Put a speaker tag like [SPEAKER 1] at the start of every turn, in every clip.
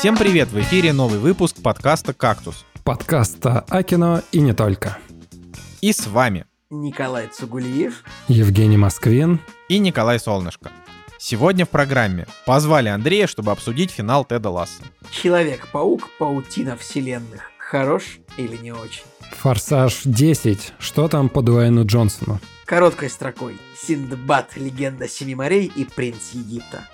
[SPEAKER 1] Всем привет! В эфире новый выпуск подкаста «Кактус».
[SPEAKER 2] Подкаста о кино и не только.
[SPEAKER 1] И с вами
[SPEAKER 3] Николай Цугулиев.
[SPEAKER 2] Евгений Москвин.
[SPEAKER 1] и Николай Солнышко. Сегодня в программе позвали Андрея, чтобы обсудить финал Теда Ласса.
[SPEAKER 3] Человек-паук, паутина вселенных. Хорош или не очень?
[SPEAKER 2] Форсаж 10. Что там по Дуэйну Джонсону?
[SPEAKER 3] Короткой строкой. Синдбад, легенда Семи морей и принц Египта.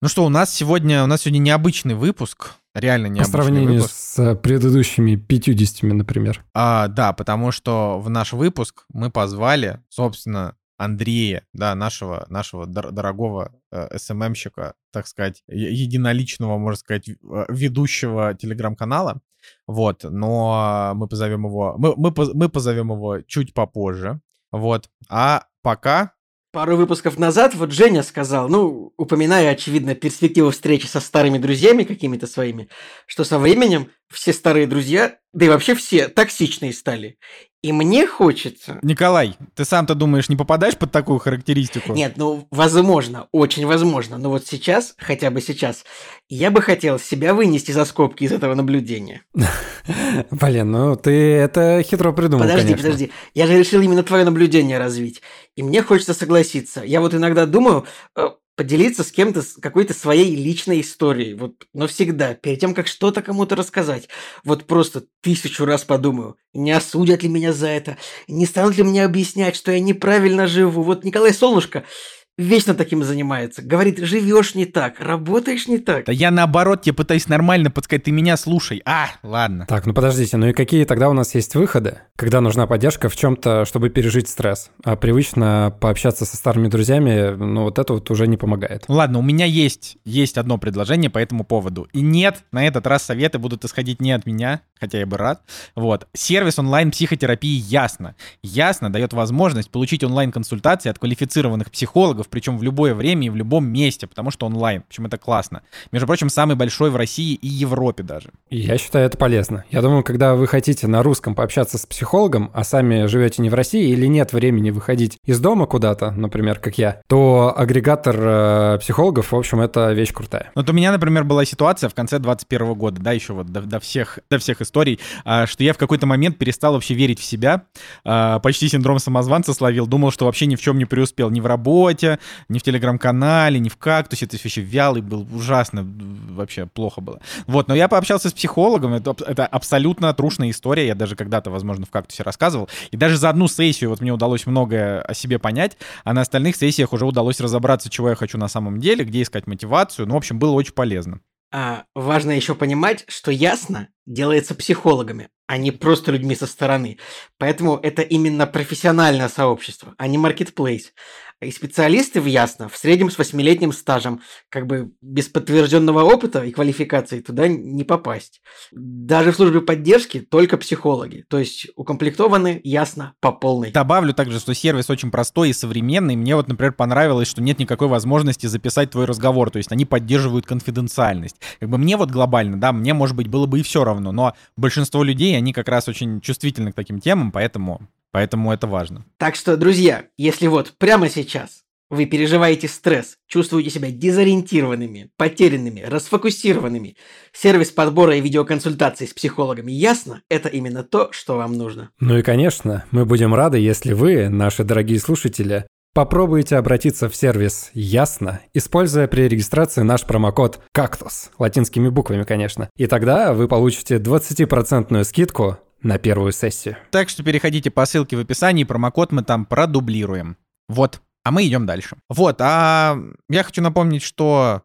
[SPEAKER 1] Ну что, у нас сегодня, у нас сегодня необычный выпуск. Реально
[SPEAKER 2] По
[SPEAKER 1] необычный
[SPEAKER 2] сравнению
[SPEAKER 1] выпуск.
[SPEAKER 2] с э, предыдущими 50, например.
[SPEAKER 1] А, да, потому что в наш выпуск мы позвали, собственно, Андрея, да, нашего, нашего дор- дорогого э, СММщика, так сказать, единоличного, можно сказать, э, ведущего телеграм-канала. Вот, но мы позовем его, мы, мы, мы позовем его чуть попозже. Вот, а пока
[SPEAKER 3] Пару выпусков назад вот Женя сказал, ну, упоминая, очевидно, перспективу встречи со старыми друзьями какими-то своими, что со временем все старые друзья, да и вообще все токсичные стали. И мне хочется...
[SPEAKER 1] Николай, ты сам-то думаешь, не попадаешь под такую характеристику?
[SPEAKER 3] Нет, ну, возможно, очень возможно. Но вот сейчас, хотя бы сейчас, я бы хотел себя вынести за скобки из этого наблюдения.
[SPEAKER 2] Блин, ну ты это хитро придумал,
[SPEAKER 3] Подожди,
[SPEAKER 2] конечно.
[SPEAKER 3] подожди. Я же решил именно твое наблюдение развить. И мне хочется согласиться. Я вот иногда думаю э, поделиться с кем-то какой-то своей личной историей. Вот навсегда, перед тем, как что-то кому-то рассказать. Вот просто тысячу раз подумаю, не осудят ли меня за это, не станут ли мне объяснять, что я неправильно живу. Вот Николай Солнышко вечно таким занимается. Говорит, живешь не так, работаешь не так.
[SPEAKER 1] Да я наоборот тебе пытаюсь нормально подсказать, ты меня слушай. А, ладно.
[SPEAKER 2] Так, ну подождите, ну и какие тогда у нас есть выходы, когда нужна поддержка в чем-то, чтобы пережить стресс? А привычно пообщаться со старыми друзьями, ну вот это вот уже не помогает.
[SPEAKER 1] Ладно, у меня есть, есть одно предложение по этому поводу. И нет, на этот раз советы будут исходить не от меня, хотя я бы рад. Вот. Сервис онлайн-психотерапии Ясно. Ясно дает возможность получить онлайн-консультации от квалифицированных психологов, причем в любое время и в любом месте, потому что онлайн. Причем это классно. Между прочим, самый большой в России и Европе даже.
[SPEAKER 2] Я считаю это полезно. Я думаю, когда вы хотите на русском пообщаться с психологом, а сами живете не в России или нет времени выходить из дома куда-то, например, как я, то агрегатор э, психологов, в общем, это вещь крутая.
[SPEAKER 1] Вот у меня, например, была ситуация в конце 21 года, да, еще вот до, до всех, до всех историй, а, что я в какой-то момент перестал вообще верить в себя, а, почти синдром самозванца словил, думал, что вообще ни в чем не преуспел, ни в работе, ни в телеграм-канале, ни в кактусе, то есть вообще вялый был, ужасно, вообще плохо было. Вот, но я пообщался с психологом, это, это абсолютно трушная история, я даже когда-то, возможно, в кактусе рассказывал, и даже за одну сессию вот мне удалось многое о себе понять, а на остальных сессиях уже удалось разобраться, чего я хочу на самом деле, где искать мотивацию, ну, в общем, было очень полезно.
[SPEAKER 3] А, важно еще понимать, что ясно делается психологами, а не просто людьми со стороны. Поэтому это именно профессиональное сообщество, а не маркетплейс. И специалисты в Ясно в среднем с восьмилетним стажем, как бы без подтвержденного опыта и квалификации туда не попасть. Даже в службе поддержки только психологи, то есть укомплектованы Ясно по полной.
[SPEAKER 1] Добавлю также, что сервис очень простой и современный. Мне вот, например, понравилось, что нет никакой возможности записать твой разговор, то есть они поддерживают конфиденциальность. Как бы мне вот глобально, да, мне, может быть, было бы и все равно, но большинство людей, они как раз очень чувствительны к таким темам, поэтому, поэтому это важно.
[SPEAKER 3] Так что, друзья, если вот прямо сейчас вы переживаете стресс, чувствуете себя дезориентированными, потерянными, расфокусированными, сервис подбора и видеоконсультаций с психологами ясно, это именно то, что вам нужно.
[SPEAKER 2] Ну и, конечно, мы будем рады, если вы, наши дорогие слушатели, попробуете обратиться в сервис «Ясно», используя при регистрации наш промокод «Кактус», латинскими буквами, конечно. И тогда вы получите 20% скидку на первую сессию.
[SPEAKER 1] Так что переходите по ссылке в описании, промокод мы там продублируем. Вот, а мы идем дальше. Вот, а я хочу напомнить, что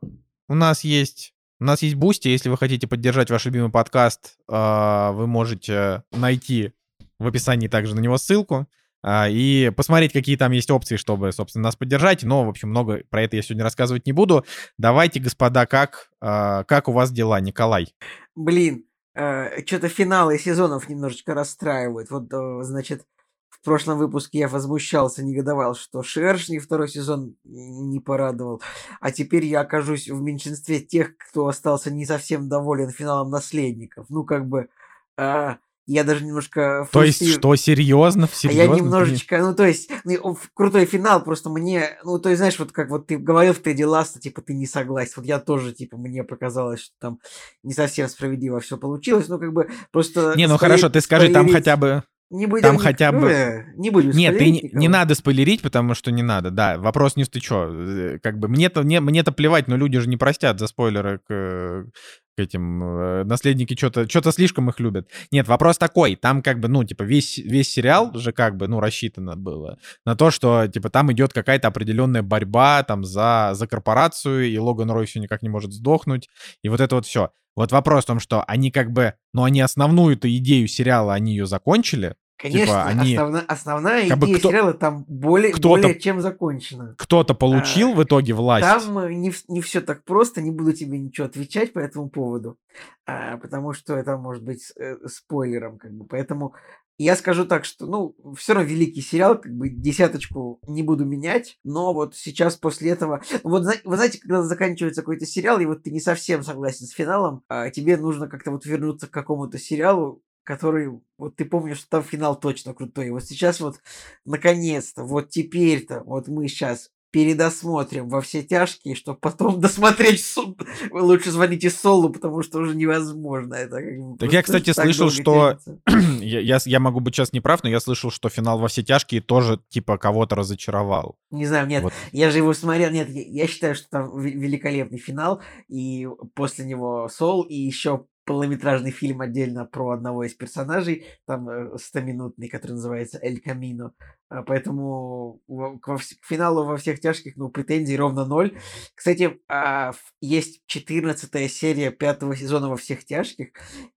[SPEAKER 1] у нас есть у нас есть Бусти, если вы хотите поддержать ваш любимый подкаст, а, вы можете найти в описании также на него ссылку а, и посмотреть, какие там есть опции, чтобы, собственно, нас поддержать. Но, в общем, много про это я сегодня рассказывать не буду. Давайте, господа, как, а, как у вас дела, Николай?
[SPEAKER 3] Блин, что-то финалы сезонов немножечко расстраивают. Вот, э, значит, в прошлом выпуске я возмущался, негодовал, что Шершни второй сезон не порадовал. А теперь я окажусь в меньшинстве тех, кто остался не совсем доволен финалом наследников. Ну, как бы, а, я даже немножко...
[SPEAKER 1] То есть что, серьезно?
[SPEAKER 3] Серьезно? А я немножечко, ну то есть, ну, крутой финал, просто мне, ну то есть, знаешь, вот как вот ты говорил в Тедди Ласта, типа, ты не согласен. Вот я тоже, типа, мне показалось, что там не совсем справедливо все получилось, ну как бы просто...
[SPEAKER 1] Не, ну хорошо, ты скажи, там хотя бы...
[SPEAKER 3] Не будем
[SPEAKER 1] там хотя бы
[SPEAKER 3] не будем
[SPEAKER 1] Нет, ты никого. не надо спойлерить, потому что не надо. Да, вопрос не в ты чё. Э, как бы мне-то мне, мне-то плевать, но люди же не простят за спойлеры к, к этим э, наследники что-то что-то слишком их любят. Нет, вопрос такой, там как бы, ну, типа, весь, весь сериал же как бы, ну, рассчитано было на то, что, типа, там идет какая-то определенная борьба там за, за корпорацию, и Логан Рой все никак не может сдохнуть, и вот это вот все. Вот вопрос в том, что они как бы, ну, они основную-то идею сериала, они ее закончили,
[SPEAKER 3] Конечно, типа, они, основна, основная как идея кто, сериала там более, более чем закончена.
[SPEAKER 1] Кто-то получил а, в итоге власть.
[SPEAKER 3] Там э, не, не все так просто, не буду тебе ничего отвечать по этому поводу, а, потому что это может быть э, спойлером, как бы. Поэтому я скажу так, что, ну, все равно великий сериал, как бы десяточку не буду менять, но вот сейчас после этого... Вот вы знаете, когда заканчивается какой-то сериал, и вот ты не совсем согласен с финалом, а тебе нужно как-то вот вернуться к какому-то сериалу, который, вот ты помнишь, что там финал точно крутой. Вот сейчас вот, наконец-то, вот теперь-то, вот мы сейчас передосмотрим во все тяжкие, чтобы потом досмотреть суд. Вы лучше звоните Солу, потому что уже невозможно. Это как
[SPEAKER 1] бы так я, кстати, слышал, что... я, я, я могу быть сейчас неправ, но я слышал, что финал во все тяжкие тоже, типа, кого-то разочаровал.
[SPEAKER 3] Не знаю, нет, вот. я же его смотрел. Нет, я, я считаю, что там великолепный финал, и после него Сол, и еще полнометражный фильм отдельно про одного из персонажей, там 100-минутный, э, который называется «Эль Камино». А, поэтому к финалу во всех тяжких, ну, претензий ровно ноль. Кстати, а, есть 14 серия пятого сезона во всех тяжких,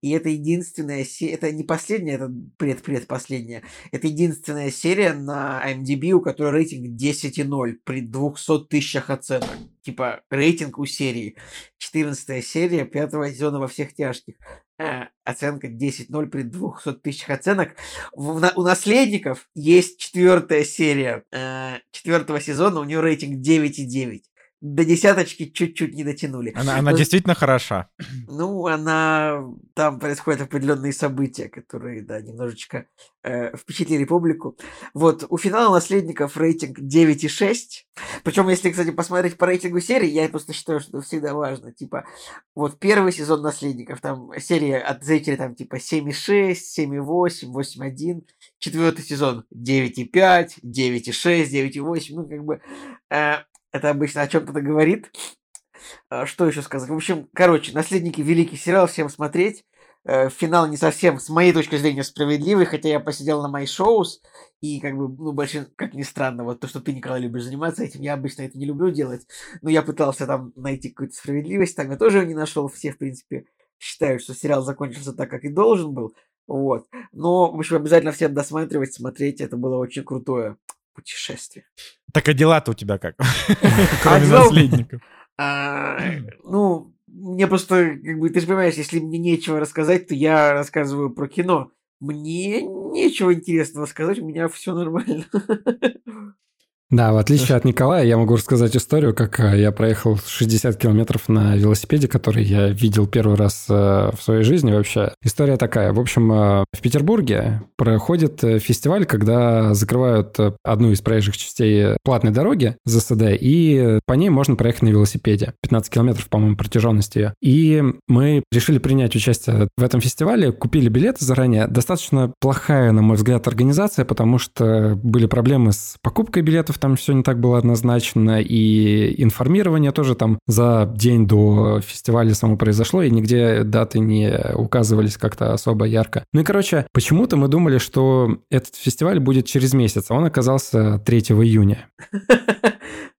[SPEAKER 3] и это единственная серия, это не последняя, это пред-предпоследняя, это единственная серия на IMDb, у которой рейтинг 10,0 при 200 тысячах оценок. Типа, рейтинг у серии. 14 серия пятого сезона во всех тяжких. Э, оценка 10-0 при 200 тысячах оценок. У, наследников есть четвертая серия э, четвертого сезона, у нее рейтинг 9,9 до десяточки чуть-чуть не дотянули.
[SPEAKER 1] Она, она Но, действительно хороша.
[SPEAKER 3] Ну, она... Там происходят определенные события, которые, да, немножечко э, впечатлили публику. Вот, у финала «Наследников» рейтинг 9,6. Причем, если, кстати, посмотреть по рейтингу серии, я просто считаю, что это всегда важно. Типа, вот первый сезон «Наследников», там серия от зрителей, там, типа, 7,6, 7,8, 8,1. Четвертый сезон 9,5, 9,6, 9,8. Ну, как бы... Э, это обычно о чем-то говорит. А, что еще сказать? В общем, короче, «Наследники» — великий сериал, всем смотреть. Э, финал не совсем, с моей точки зрения, справедливый, хотя я посидел на мои шоус, и как бы, ну, больше, как ни странно, вот то, что ты, Николай, любишь заниматься этим, я обычно это не люблю делать, но я пытался там найти какую-то справедливость, там я тоже не нашел, все, в принципе, считают, что сериал закончился так, как и должен был, вот. Но, в общем, обязательно всем досматривать, смотреть, это было очень крутое путешествие.
[SPEAKER 1] Так а дела-то у тебя как? Кроме наследников.
[SPEAKER 3] А, ну, мне просто, как бы, ты же понимаешь, если мне нечего рассказать, то я рассказываю про кино. Мне нечего интересного сказать, у меня все нормально.
[SPEAKER 2] Да, в отличие от Николая, я могу рассказать историю, как э, я проехал 60 километров на велосипеде, который я видел первый раз э, в своей жизни вообще. История такая. В общем, э, в Петербурге проходит фестиваль, когда закрывают одну из проезжих частей платной дороги ЗСД, и по ней можно проехать на велосипеде. 15 километров, по-моему, протяженность ее. И мы решили принять участие в этом фестивале, купили билеты заранее. Достаточно плохая, на мой взгляд, организация, потому что были проблемы с покупкой билетов билетов там все не так было однозначно, и информирование тоже там за день до фестиваля само произошло, и нигде даты не указывались как-то особо ярко. Ну и, короче, почему-то мы думали, что этот фестиваль будет через месяц, а он оказался 3 июня.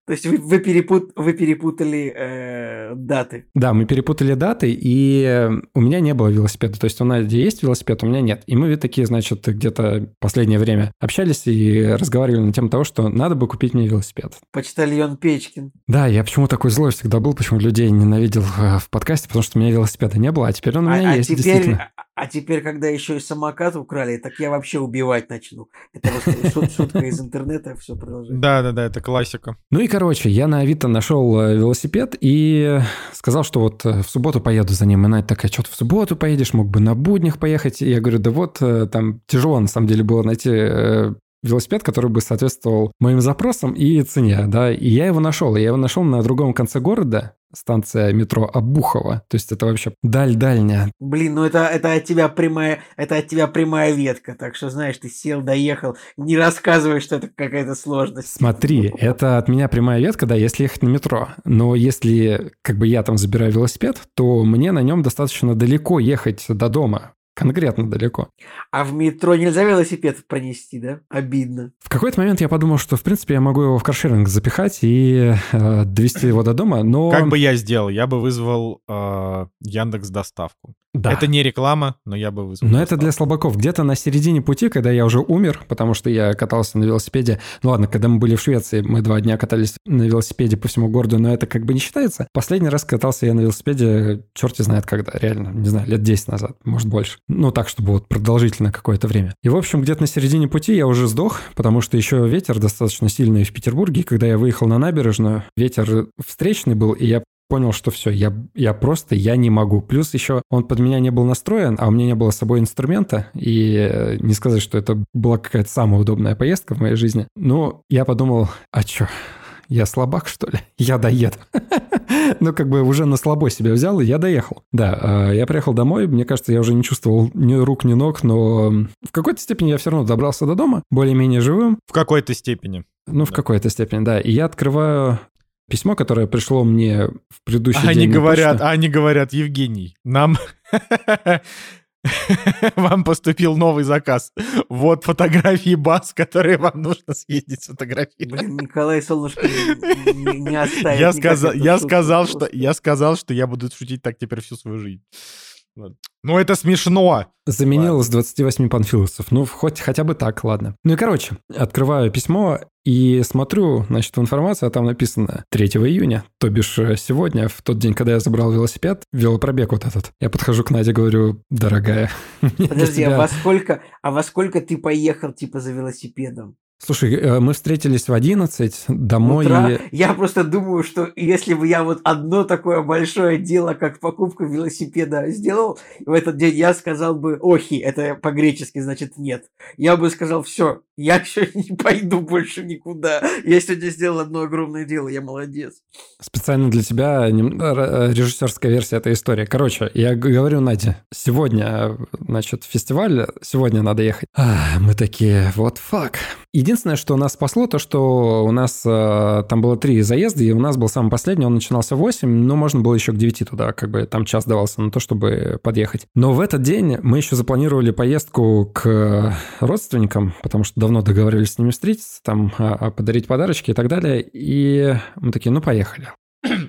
[SPEAKER 3] То есть вы, вы, перепут, вы перепутали э, даты.
[SPEAKER 2] Да, мы перепутали даты, и у меня не было велосипеда. То есть у Нади есть велосипед, у меня нет. И мы такие, значит, где-то последнее время общались и разговаривали на тему того, что надо бы купить мне велосипед.
[SPEAKER 3] Почтальон Печкин.
[SPEAKER 2] Да, я почему такой злой всегда был, почему людей ненавидел э, в подкасте, потому что у меня велосипеда не было, а теперь он у меня а, есть,
[SPEAKER 3] а теперь, а теперь, когда еще и самокат украли, так я вообще убивать начну. Это вот шутка из интернета, все продолжается.
[SPEAKER 1] Да, да, да, это классика.
[SPEAKER 2] Ну и, короче, я на Авито нашел э, велосипед, и сказал, что вот э, в субботу поеду за ним. И Надя такая, что ты в субботу поедешь, мог бы на буднях поехать. И я говорю, да вот, э, там тяжело на самом деле было найти велосипед, который бы соответствовал моим запросам и цене, да, и я его нашел. Я его нашел на другом конце города, станция метро Обухова. То есть это вообще даль дальняя.
[SPEAKER 3] Блин, ну это, это от тебя прямая, это от тебя прямая ветка. Так что, знаешь, ты сел, доехал, не рассказывай, что это какая-то сложность.
[SPEAKER 2] Смотри, это от меня прямая ветка, да, если ехать на метро. Но если как бы я там забираю велосипед, то мне на нем достаточно далеко ехать до дома конкретно далеко.
[SPEAKER 3] А в метро нельзя велосипед пронести, да? Обидно.
[SPEAKER 2] В какой-то момент я подумал, что, в принципе, я могу его в каршеринг запихать и э, довести его до дома, но...
[SPEAKER 1] Как бы я сделал? Я бы вызвал э, Яндекс доставку.
[SPEAKER 2] Да.
[SPEAKER 1] Это не реклама, но я бы вызвал.
[SPEAKER 2] Но это для слабаков. Где-то на середине пути, когда я уже умер, потому что я катался на велосипеде. Ну ладно, когда мы были в Швеции, мы два дня катались на велосипеде по всему городу, но это как бы не считается. Последний раз катался я на велосипеде, черти знает когда, реально, не знаю, лет 10 назад, может больше. Ну так, чтобы вот продолжительно какое-то время. И в общем, где-то на середине пути я уже сдох, потому что еще ветер достаточно сильный в Петербурге. И когда я выехал на набережную, ветер встречный был, и я понял, что все, я, я просто, я не могу. Плюс еще он под меня не был настроен, а у меня не было с собой инструмента, и э, не сказать, что это была какая-то самая удобная поездка в моей жизни. Но я подумал, а что, я слабак, что ли? Я доеду. ну, как бы уже на слабо себя взял, и я доехал. Да, а, я приехал домой, мне кажется, я уже не чувствовал ни рук, ни ног, но в какой-то степени я все равно добрался до дома, более-менее живым.
[SPEAKER 1] В какой-то степени.
[SPEAKER 2] Ну, в какой-то степени, да. И я открываю письмо, которое пришло мне в предыдущий
[SPEAKER 1] они
[SPEAKER 2] день.
[SPEAKER 1] Говорят, они говорят, Евгений, нам... Вам поступил новый заказ. Вот фотографии баз, которые вам нужно съездить сфотографировать.
[SPEAKER 3] Блин, Николай Солнышко не, оставит.
[SPEAKER 1] Я сказал, я сказал, что я сказал, что я буду шутить так теперь всю свою жизнь. Ну, это смешно.
[SPEAKER 2] Заменил ладно. с 28 панфиловцев. Ну, хоть хотя бы так, ладно. Ну и, короче, открываю письмо и смотрю, значит, в информации, а там написано 3 июня, то бишь э, сегодня, в тот день, когда я забрал велосипед, велопробег вот этот. Я подхожу к Наде, говорю, дорогая.
[SPEAKER 3] Подожди, а во сколько, а во сколько ты поехал, типа, за велосипедом?
[SPEAKER 2] Слушай, э, мы встретились в 11, домой...
[SPEAKER 3] Утро. Я просто думаю, что если бы я вот одно такое большое дело, как покупку велосипеда сделал, в этот день я сказал бы «охи», это по-гречески значит «нет». Я бы сказал «все, я еще не пойду больше никуда. Я сегодня сделал одно огромное дело, я молодец».
[SPEAKER 2] Специально для тебя э, режиссерская версия этой истории. Короче, я говорю Наде, сегодня, значит, фестиваль, сегодня надо ехать. А, мы такие, вот фак. Единственное, что нас спасло, то, что у нас э, там было три заезда, и у нас был самый последний, он начинался в 8, но можно было еще к 9 туда, как бы там час давался на то, чтобы подъехать. Но в этот день мы еще запланировали поездку к родственникам, потому что давно договорились с ними встретиться, там а, а, подарить подарочки и так далее, и мы такие, ну, поехали.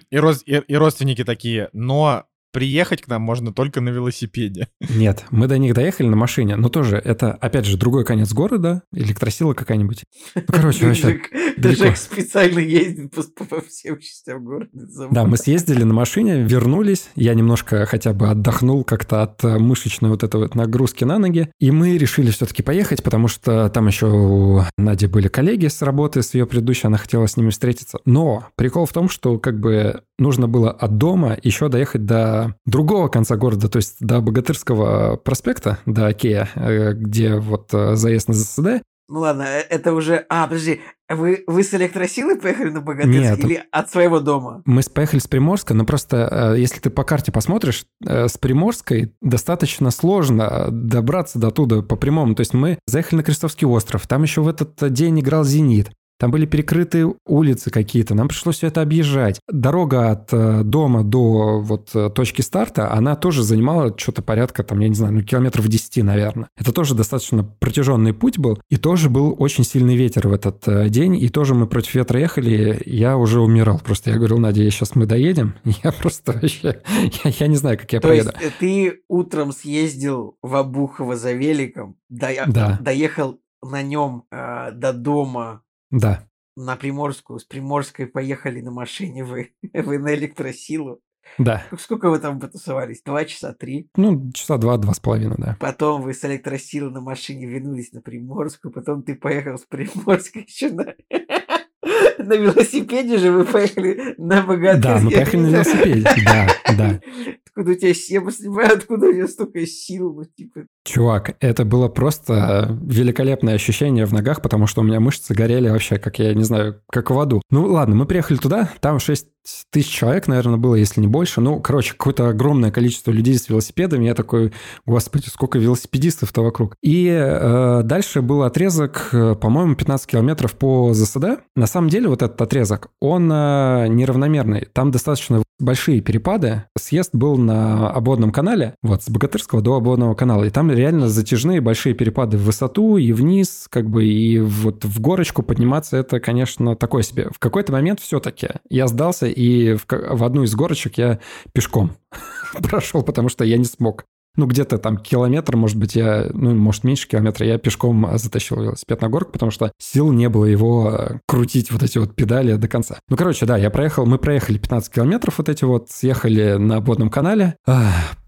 [SPEAKER 1] И, роз, и, и родственники такие, но приехать к нам можно только на велосипеде.
[SPEAKER 2] Нет, мы до них доехали на машине, но тоже это, опять же, другой конец города, электросила какая-нибудь. Ну, короче, вообще
[SPEAKER 3] Даже специально ездит по, по всем частям города.
[SPEAKER 2] Да, мы съездили на машине, вернулись, я немножко хотя бы отдохнул как-то от э, мышечной вот этой вот нагрузки на ноги, и мы решили все-таки поехать, потому что там еще у Нади были коллеги с работы, с ее предыдущей, она хотела с ними встретиться. Но прикол в том, что как бы нужно было от дома еще доехать до другого конца города, то есть до Богатырского проспекта, до Окея, э, где вот э, заезд на ЗСД.
[SPEAKER 3] Ну ладно, э, это уже... А, подожди, вы, вы с электросилы поехали на Богатырск Нет, или от своего дома?
[SPEAKER 2] Мы поехали с Приморска, но просто если ты по карте посмотришь, с Приморской достаточно сложно добраться до туда по прямому. То есть мы заехали на Крестовский остров, там еще в этот день играл «Зенит». Там были перекрыты улицы какие-то, нам пришлось все это объезжать. Дорога от э, дома до вот э, точки старта, она тоже занимала что-то порядка, там, я не знаю, ну, километров 10, наверное. Это тоже достаточно протяженный путь был, и тоже был очень сильный ветер в этот э, день, и тоже мы против ветра ехали, я уже умирал. Просто я говорил, Надя, я сейчас мы доедем, я просто вообще, я, я не знаю, как я
[SPEAKER 3] То
[SPEAKER 2] поеду.
[SPEAKER 3] есть ты утром съездил в Обухово за великом, до... да. доехал на нем э, до дома
[SPEAKER 2] да.
[SPEAKER 3] На Приморскую. С Приморской поехали на машине вы, вы на электросилу.
[SPEAKER 2] Да.
[SPEAKER 3] Сколько вы там потусовались? Два часа, три?
[SPEAKER 2] Ну, часа два, два с половиной, да.
[SPEAKER 3] Потом вы с электросилы на машине вернулись на Приморскую, потом ты поехал с Приморской еще на... на велосипеде же вы поехали на богатый.
[SPEAKER 2] Да, мы поехали на велосипеде, да, да.
[SPEAKER 3] Откуда у тебя, я понимаю, откуда у тебя столько сил, ну, типа.
[SPEAKER 2] Чувак, это было просто великолепное ощущение в ногах, потому что у меня мышцы горели вообще, как я не знаю, как в аду. Ну ладно, мы приехали туда, там 6 тысяч человек, наверное, было, если не больше. Ну, короче, какое-то огромное количество людей с велосипедами. Я такой, господи, сколько велосипедистов-то вокруг. И э, дальше был отрезок, э, по-моему, 15 километров по ЗСД. На самом деле вот этот отрезок, он э, неравномерный. Там достаточно большие перепады. Съезд был на обводном канале, вот, с Богатырского до обводного канала. И там реально затяжные большие перепады в высоту и вниз, как бы, и вот в горочку подниматься это, конечно, такое себе. В какой-то момент все-таки я сдался и в, в одну из горочек я пешком прошел, потому что я не смог. Ну, где-то там километр, может быть, я, ну, может, меньше километра, я пешком затащил велосипед на горку, потому что сил не было его э, крутить вот эти вот педали до конца. Ну, короче, да, я проехал, мы проехали 15 километров вот эти вот, съехали на водном канале,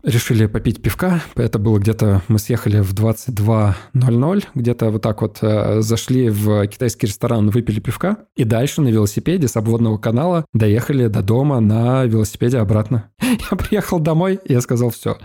[SPEAKER 2] решили попить пивка. Это было где-то, мы съехали в 22.00, где-то вот так вот зашли в китайский ресторан, выпили пивка, и дальше на велосипеде с обводного канала доехали до дома на велосипеде обратно. Я приехал домой, я сказал, все.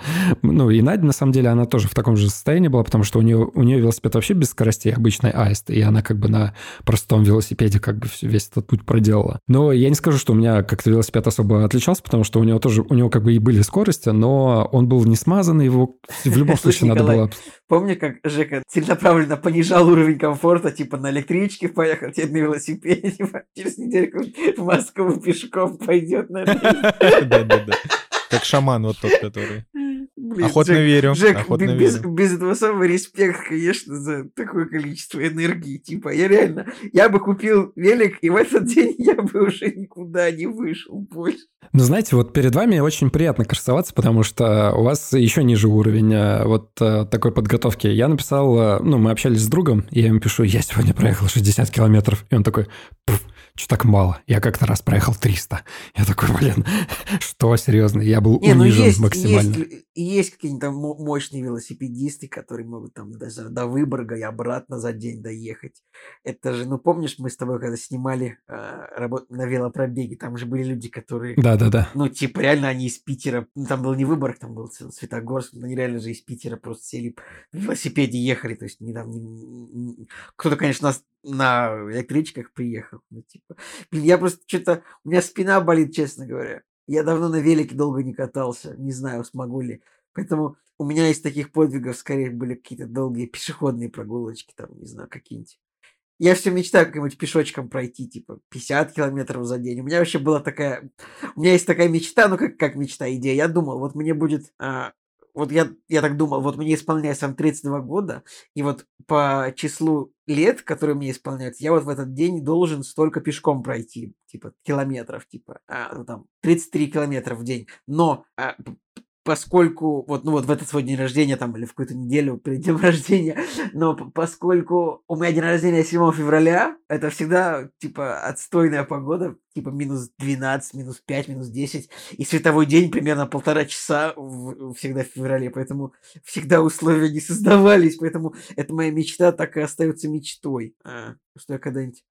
[SPEAKER 2] Ну, и Надя, на самом деле, она тоже в таком же состоянии была, потому что у нее, у нее велосипед вообще без скоростей, обычный аист, и она как бы на простом велосипеде как бы весь этот путь проделала. Но я не скажу, что у меня как-то велосипед особо отличался, потому что у него тоже, у него как бы и были скорости, но он был не смазанный, его в любом случае надо было...
[SPEAKER 3] Помню, как Жека целенаправленно понижал уровень комфорта, типа на электричке поехал, теперь на велосипеде, типа, через недельку в Москву пешком пойдет, наверное.
[SPEAKER 1] Да-да-да. Как шаман вот тот, который... Блин, охотно
[SPEAKER 3] Жек,
[SPEAKER 1] верю.
[SPEAKER 3] Жек,
[SPEAKER 1] охотно
[SPEAKER 3] без,
[SPEAKER 1] верю.
[SPEAKER 3] без этого самого респект, конечно, за такое количество энергии. Типа, я реально, я бы купил велик, и в этот день я бы уже никуда не вышел больше.
[SPEAKER 2] Ну, знаете, вот перед вами очень приятно красоваться, потому что у вас еще ниже уровень э, вот э, такой подготовки. Я написал, э, ну, мы общались с другом, и я ему пишу, я сегодня проехал 60 километров. И он такой, что так мало? Я как-то раз проехал 300. Я такой, блин, что, серьезно? Я был
[SPEAKER 3] Не, ну
[SPEAKER 2] унижен
[SPEAKER 3] есть,
[SPEAKER 2] максимально.
[SPEAKER 3] есть, есть какие-нибудь там мо- мощные велосипедисты, которые могут там даже до Выборга и обратно за день доехать. Это же, ну помнишь, мы с тобой когда снимали э, работу на велопробеге, там же были люди, которые,
[SPEAKER 2] Да-да-да.
[SPEAKER 3] ну типа реально они из Питера, ну там был не Выборг, там был Св- Светогорск, но они реально же из Питера просто сели в велосипеде ехали, то есть не там, не- не- кто-то, конечно, нас на электричках приехал, ну типа, блин, я просто что-то, у меня спина болит, честно говоря. Я давно на велике долго не катался, не знаю, смогу ли. Поэтому у меня из таких подвигов скорее были какие-то долгие пешеходные прогулочки, там, не знаю, какие-нибудь. Я все мечтаю как-нибудь пешочком пройти, типа, 50 километров за день. У меня вообще была такая... У меня есть такая мечта, ну, как, как мечта, идея. Я думал, вот мне будет... а, вот я, я так думал, вот мне исполняется там 32 года, и вот по числу лет, которые мне исполняются, я вот в этот день должен столько пешком пройти, типа, километров, типа, а, ну, там, 33 километра в день. Но а, поскольку вот, ну вот в этот свой день рождения там или в какую-то неделю перед днем рождения, но поскольку у меня день рождения 7 февраля, это всегда типа отстойная погода, типа минус 12, минус 5, минус 10, и световой день примерно полтора часа в- всегда в феврале, поэтому всегда условия не создавались, поэтому это моя мечта так и остается мечтой, а, что я когда-нибудь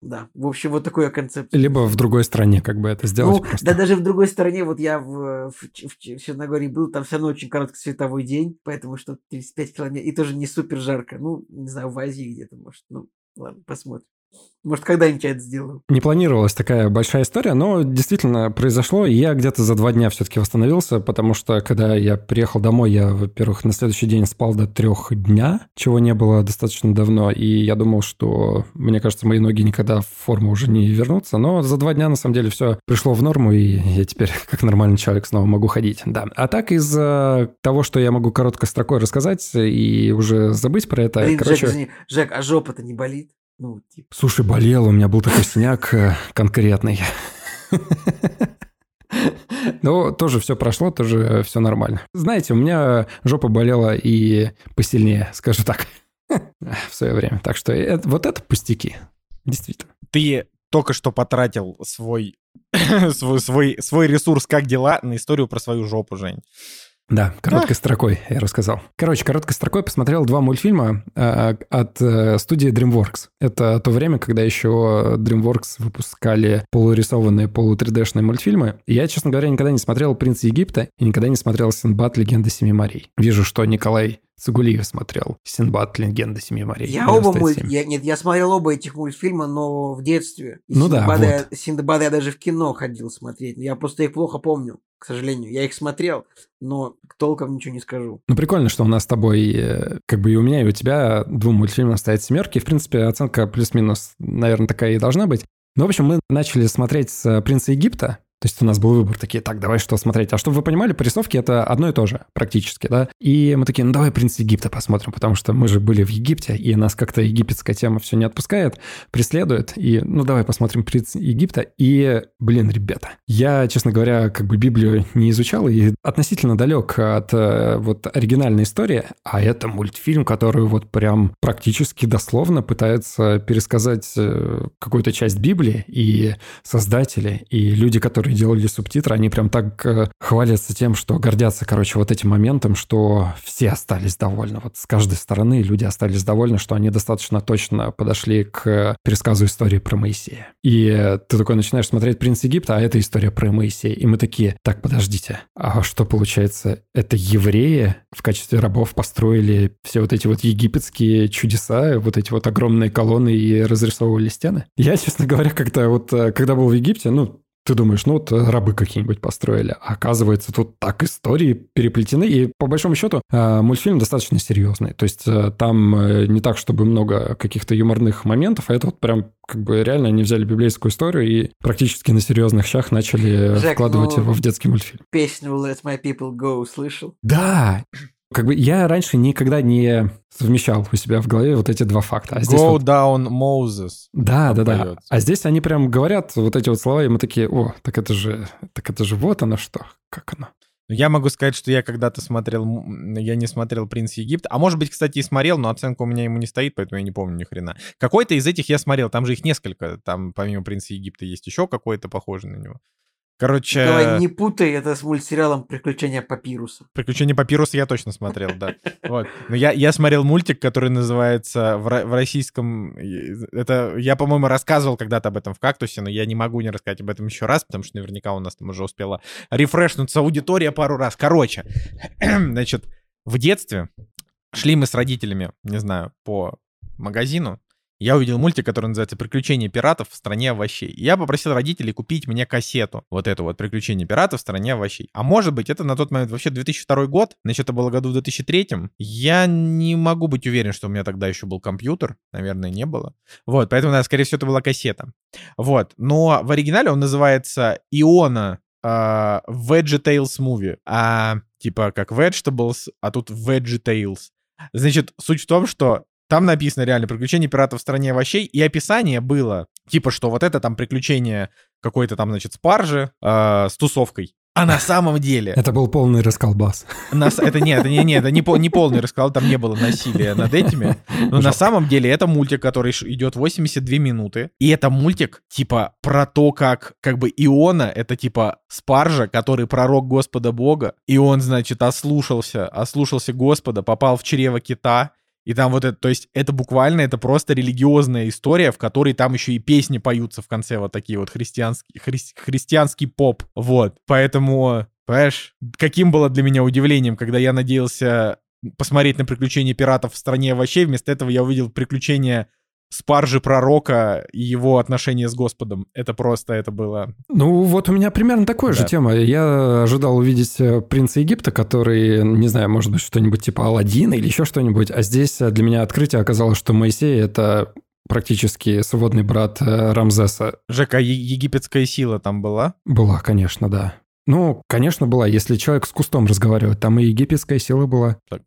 [SPEAKER 3] да, в общем, вот такой концепт.
[SPEAKER 2] Либо в другой стране как бы это сделать
[SPEAKER 3] Ну,
[SPEAKER 2] просто.
[SPEAKER 3] да даже в другой стороне, вот я в, в, в Черногории был, там все равно очень короткий световой день, поэтому что 35 километров, и тоже не супер жарко. Ну, не знаю, в Азии где-то, может, ну, ладно, посмотрим. Может, когда-нибудь я это сделаю.
[SPEAKER 2] Не планировалась такая большая история, но действительно произошло, и я где-то за два дня все-таки восстановился, потому что когда я приехал домой, я, во-первых, на следующий день спал до трех дня, чего не было достаточно давно, и я думал, что, мне кажется, мои ноги никогда в форму уже не вернутся, но за два дня, на самом деле, все пришло в норму, и я теперь, как нормальный человек, снова могу ходить, да. А так, из-за того, что я могу короткой строкой рассказать и уже забыть про это,
[SPEAKER 3] Блин,
[SPEAKER 2] короче...
[SPEAKER 3] Жек, извини, Жек, а жопа-то не болит? Ну, типа.
[SPEAKER 2] Слушай, болел, у меня был такой синяк э, конкретный. Но тоже все прошло, тоже все нормально. Знаете, у меня жопа болела и посильнее, скажу так, в свое время. Так что это- вот это пустяки. Действительно.
[SPEAKER 1] Ты только что потратил свой, свой, свой, свой ресурс «Как дела?» на историю про свою жопу, Жень.
[SPEAKER 2] Да, короткой строкой я рассказал. Короче, короткой строкой посмотрел два мультфильма э, от э, студии DreamWorks. Это то время, когда еще DreamWorks выпускали полурисованные, полу-3D-шные мультфильмы. И я, честно говоря, никогда не смотрел «Принца Египта» и никогда не смотрел «Синбад. Легенда Семи морей». Вижу, что Николай Цугулиев смотрел «Синбад. Легенда Семи морей».
[SPEAKER 3] Я оба мульт... я, нет, я смотрел оба этих мультфильма, но в детстве. И
[SPEAKER 2] ну Синдбада, да,
[SPEAKER 3] вот. Синдбада я даже в кино ходил смотреть. Я просто их плохо помню к сожалению. Я их смотрел, но толком ничего не скажу.
[SPEAKER 2] Ну, прикольно, что у нас с тобой, э, как бы и у меня, и у тебя двум мультфильмам стоят семерки. В принципе, оценка плюс-минус, наверное, такая и должна быть. Ну, в общем, мы начали смотреть с «Принца Египта», то есть у нас был выбор такие, так, давай что смотреть. А чтобы вы понимали, по рисовке это одно и то же практически, да. И мы такие, ну давай «Принц Египта» посмотрим, потому что мы же были в Египте, и нас как-то египетская тема все не отпускает, преследует. И ну давай посмотрим «Принц Египта». И, блин, ребята, я, честно говоря, как бы Библию не изучал и относительно далек от э, вот оригинальной истории, а это мультфильм, который вот прям практически дословно пытается пересказать э, какую-то часть Библии, и создатели, и люди, которые которые делали субтитры, они прям так э, хвалятся тем, что гордятся, короче, вот этим моментом, что все остались довольны. Вот с каждой стороны люди остались довольны, что они достаточно точно подошли к пересказу истории про Моисея. И ты такой начинаешь смотреть «Принц Египта», а это история про Моисея. И мы такие, так, подождите, а что получается? Это евреи в качестве рабов построили все вот эти вот египетские чудеса, вот эти вот огромные колонны и разрисовывали стены? Я, честно говоря, как-то вот, э, когда был в Египте, ну, ты думаешь, ну вот рабы какие-нибудь построили. А оказывается, тут так истории переплетены. И по большому счету э, мультфильм достаточно серьезный. То есть э, там э, не так, чтобы много каких-то юморных моментов, а это вот прям как бы реально они взяли библейскую историю и практически на серьезных щах начали Жек, вкладывать ну, его в детский мультфильм.
[SPEAKER 3] Песню Let My People Go слышал?
[SPEAKER 2] Да, как бы я раньше никогда не совмещал у себя в голове вот эти два факта.
[SPEAKER 1] А здесь Go вот... down Moses.
[SPEAKER 2] Да, да, да. А здесь они прям говорят вот эти вот слова, и мы такие, о, так это же, так это же вот оно что, как оно.
[SPEAKER 1] Ну, я могу сказать, что я когда-то смотрел, я не смотрел «Принц Египта», а может быть, кстати, и смотрел, но оценка у меня ему не стоит, поэтому я не помню ни хрена. Какой-то из этих я смотрел, там же их несколько, там помимо «Принца Египта» есть еще какой-то похожий на него. Короче...
[SPEAKER 3] Давай не путай это с мультсериалом «Приключения папируса».
[SPEAKER 1] «Приключения папируса» я точно смотрел, да. Вот. Но я, я смотрел мультик, который называется в, в российском... Это я, по-моему, рассказывал когда-то об этом в «Кактусе», но я не могу не рассказать об этом еще раз, потому что наверняка у нас там уже успела рефрешнуться аудитория пару раз. Короче, значит, в детстве шли мы с родителями, не знаю, по магазину, я увидел мультик, который называется «Приключения пиратов в стране овощей». Я попросил родителей купить мне кассету, вот эту вот «Приключения пиратов в стране овощей». А может быть, это на тот момент вообще 2002 год, значит, это было году в 2003. Я не могу быть уверен, что у меня тогда еще был компьютер, наверное, не было. Вот, поэтому, скорее всего, это была кассета. Вот, но в оригинале он называется «Иона Uh, Vegetables Movie, а типа как Vegetables, а тут Vegetables. Значит, суть в том, что там написано реально «Приключения пиратов в стране овощей», и описание было, типа, что вот это там приключение какой-то там, значит, спаржи э, с тусовкой. А на самом деле...
[SPEAKER 2] Это был полный расколбас.
[SPEAKER 1] Нас, это нет, это не, не, это не, не полный раскол, там не было насилия над этими. Но на самом деле это мультик, который идет 82 минуты. И это мультик типа про то, как как бы Иона, это типа спаржа, который пророк Господа Бога. И он, значит, ослушался, ослушался Господа, попал в чрево кита и там вот это, то есть это буквально, это просто религиозная история, в которой там еще и песни поются в конце, вот такие вот христианский, хри, христианский поп. Вот, поэтому, понимаешь, каким было для меня удивлением, когда я надеялся посмотреть на приключения пиратов в стране овощей, вместо этого я увидел приключения спаржи пророка и его отношения с Господом. Это просто, это было...
[SPEAKER 2] Ну, вот у меня примерно такая да. же тема. Я ожидал увидеть э, принца Египта, который, не знаю, может быть, что-нибудь типа Алладина или еще что-нибудь. А здесь э, для меня открытие оказалось, что Моисей — это практически сводный брат э, Рамзеса.
[SPEAKER 1] Жека, египетская сила там была?
[SPEAKER 2] Была, конечно, да. Ну, конечно, была. Если человек с кустом разговаривает, там и египетская сила была. Так,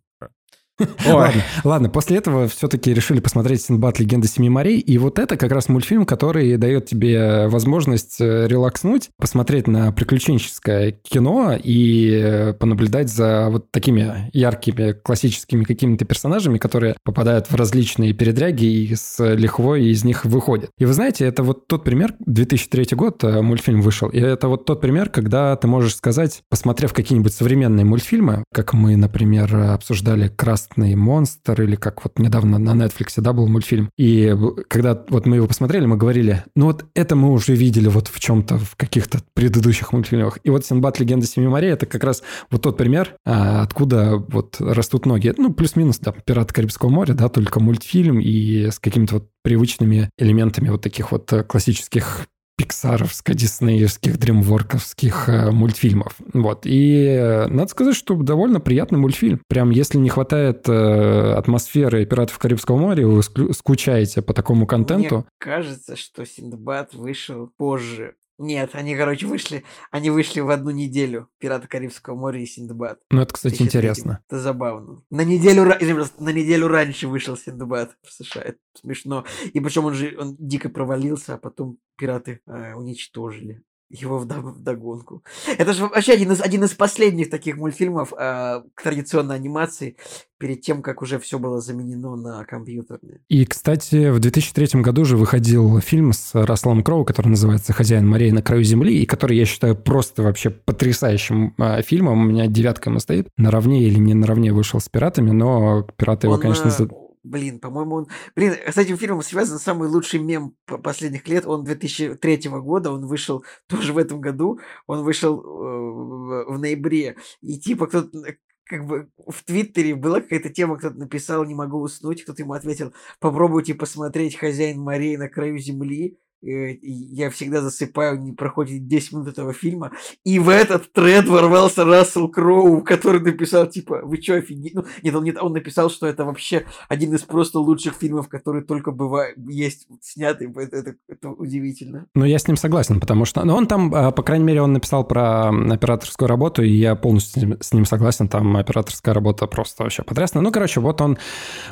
[SPEAKER 2] Ладно, ладно, после этого все-таки решили посмотреть Синбад «Легенда Семи морей», и вот это как раз мультфильм, который дает тебе возможность э, релакснуть, посмотреть на приключенческое кино и э, понаблюдать за вот такими яркими классическими какими-то персонажами, которые попадают в различные передряги и с лихвой из них выходят. И вы знаете, это вот тот пример, 2003 год э, мультфильм вышел, и это вот тот пример, когда ты можешь сказать, посмотрев какие-нибудь современные мультфильмы, как мы, например, обсуждали «Красный красный монстр, или как вот недавно на Netflix, да, был мультфильм. И когда вот мы его посмотрели, мы говорили, ну вот это мы уже видели вот в чем-то, в каких-то предыдущих мультфильмах. И вот Синбад Легенда Семи морей это как раз вот тот пример, а, откуда вот растут ноги. Ну, плюс-минус, да, Пираты Карибского моря, да, только мультфильм и с какими-то вот привычными элементами вот таких вот классических пиксаровско-диснеевских, дримворковских э, мультфильмов. Вот. И э, надо сказать, что довольно приятный мультфильм. Прям если не хватает э, атмосферы «Пиратов Карибского моря», вы скучаете по такому контенту.
[SPEAKER 3] Мне кажется, что Синдбад вышел позже нет, они, короче, вышли, они вышли в одну неделю «Пираты Карибского моря» и «Синдбад».
[SPEAKER 2] Ну, это, кстати, интересно.
[SPEAKER 3] Это забавно. На неделю, на неделю раньше вышел «Синдбад» в США. Это смешно. И причем он же он дико провалился, а потом пираты э, уничтожили его в догонку. Это же вообще один из, один из последних таких мультфильмов э, к традиционной анимации перед тем, как уже все было заменено на компьютерные.
[SPEAKER 2] И, кстати, в 2003 году же выходил фильм с Расселом Кроу, который называется «Хозяин морей на краю земли», и который я считаю просто вообще потрясающим э, фильмом. У меня девятка ему стоит. Наравне или не наравне вышел с «Пиратами», но «Пираты» его, Он, конечно... Э,
[SPEAKER 3] Блин, по-моему, он... Блин, с этим фильмом связан самый лучший мем последних лет. Он 2003 года, он вышел тоже в этом году. Он вышел э, в ноябре. И типа кто-то как бы в Твиттере была какая-то тема, кто-то написал «Не могу уснуть», кто-то ему ответил «Попробуйте посмотреть «Хозяин морей на краю земли», Э, я всегда засыпаю, не проходит 10 минут этого фильма. И в этот тред ворвался Рассел Кроу, который написал, типа, вы что, офигеть? Ну, нет, он, нет, он написал, что это вообще один из просто лучших фильмов, которые только бывают, есть сняты. Это, это, это удивительно.
[SPEAKER 2] Ну, я с ним согласен, потому что... Ну, он там, а, по крайней мере, он написал про операторскую работу, и я полностью с ним согласен. Там операторская работа просто вообще потрясная. Ну, короче, вот он...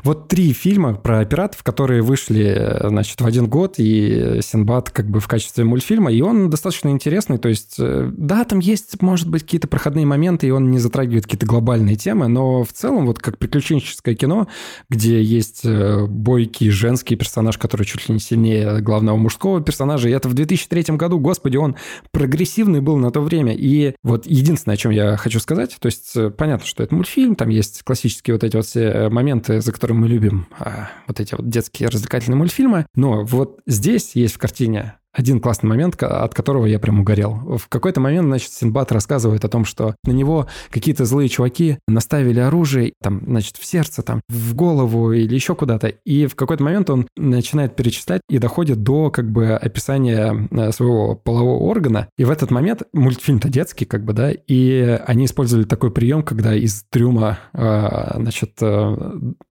[SPEAKER 2] Вот три фильма про пиратов, которые вышли, значит, в один год, и Синбад как бы в качестве мультфильма, и он достаточно интересный, то есть, э, да, там есть, может быть, какие-то проходные моменты, и он не затрагивает какие-то глобальные темы, но в целом вот как приключенческое кино, где есть э, бойкий женский персонаж, который чуть ли не сильнее главного мужского персонажа, и это в 2003 году, господи, он прогрессивный был на то время, и вот единственное, о чем я хочу сказать, то есть э, понятно, что это мультфильм, там есть классические вот эти вот все моменты, за которые мы любим, а, вот эти вот детские развлекательные мультфильмы, но вот здесь есть в картине один классный момент, от которого я прям угорел. В какой-то момент, значит, Синбад рассказывает о том, что на него какие-то злые чуваки наставили оружие, там, значит, в сердце, там, в голову или еще куда-то. И в какой-то момент он начинает перечислять и доходит до, как бы, описания э, своего полового органа. И в этот момент мультфильм-то детский, как бы, да, и они использовали такой прием, когда из трюма, э, значит, э,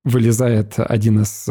[SPEAKER 2] вылезает один из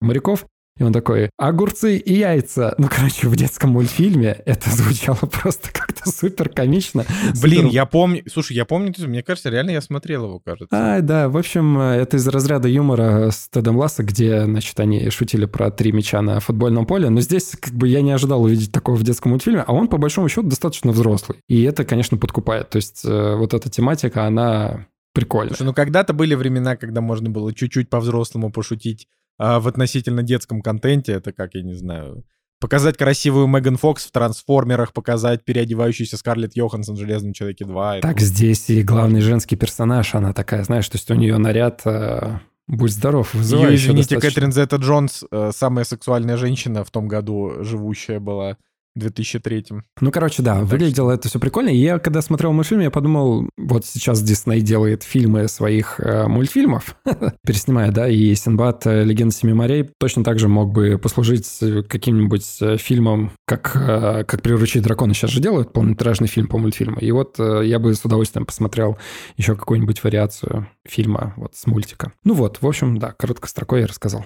[SPEAKER 2] моряков и он такой, огурцы и яйца. Ну, короче, в детском мультфильме это звучало просто как-то супер комично.
[SPEAKER 1] Блин, супер... я помню, слушай, я помню, мне кажется, реально я смотрел его, кажется.
[SPEAKER 2] А, да, в общем, это из разряда юмора с Тедом Ласса, где, значит, они шутили про три мяча на футбольном поле, но здесь как бы я не ожидал увидеть такого в детском мультфильме, а он, по большому счету, достаточно взрослый. И это, конечно, подкупает. То есть э, вот эта тематика, она прикольная. Слушай,
[SPEAKER 1] ну когда-то были времена, когда можно было чуть-чуть по-взрослому пошутить а в относительно детском контенте это как, я не знаю, показать красивую Меган Фокс в трансформерах, показать переодевающуюся Скарлетт Йоханссон в Железном Человеке 2.
[SPEAKER 2] Так это... здесь и главный женский персонаж, она такая, знаешь, то есть у нее наряд э, Будь здоров,
[SPEAKER 1] Ее, извините, достаточно... Кэтрин Зета Джонс, э, самая сексуальная женщина в том году живущая была. 2003.
[SPEAKER 2] Ну, короче, да, так выглядело что... это все прикольно. И я, когда смотрел мультфильм, я подумал, вот сейчас Дисней делает фильмы своих э, мультфильмов, переснимая, да, и Синбад э, «Легенда Семи морей» точно так же мог бы послужить э, каким-нибудь э, фильмом, как, э, как «Приручить дракона» сейчас же делают, полнометражный фильм по мультфильму. И вот э, я бы с удовольствием посмотрел еще какую-нибудь вариацию фильма вот с мультика. Ну вот, в общем, да, короткой строкой я рассказал.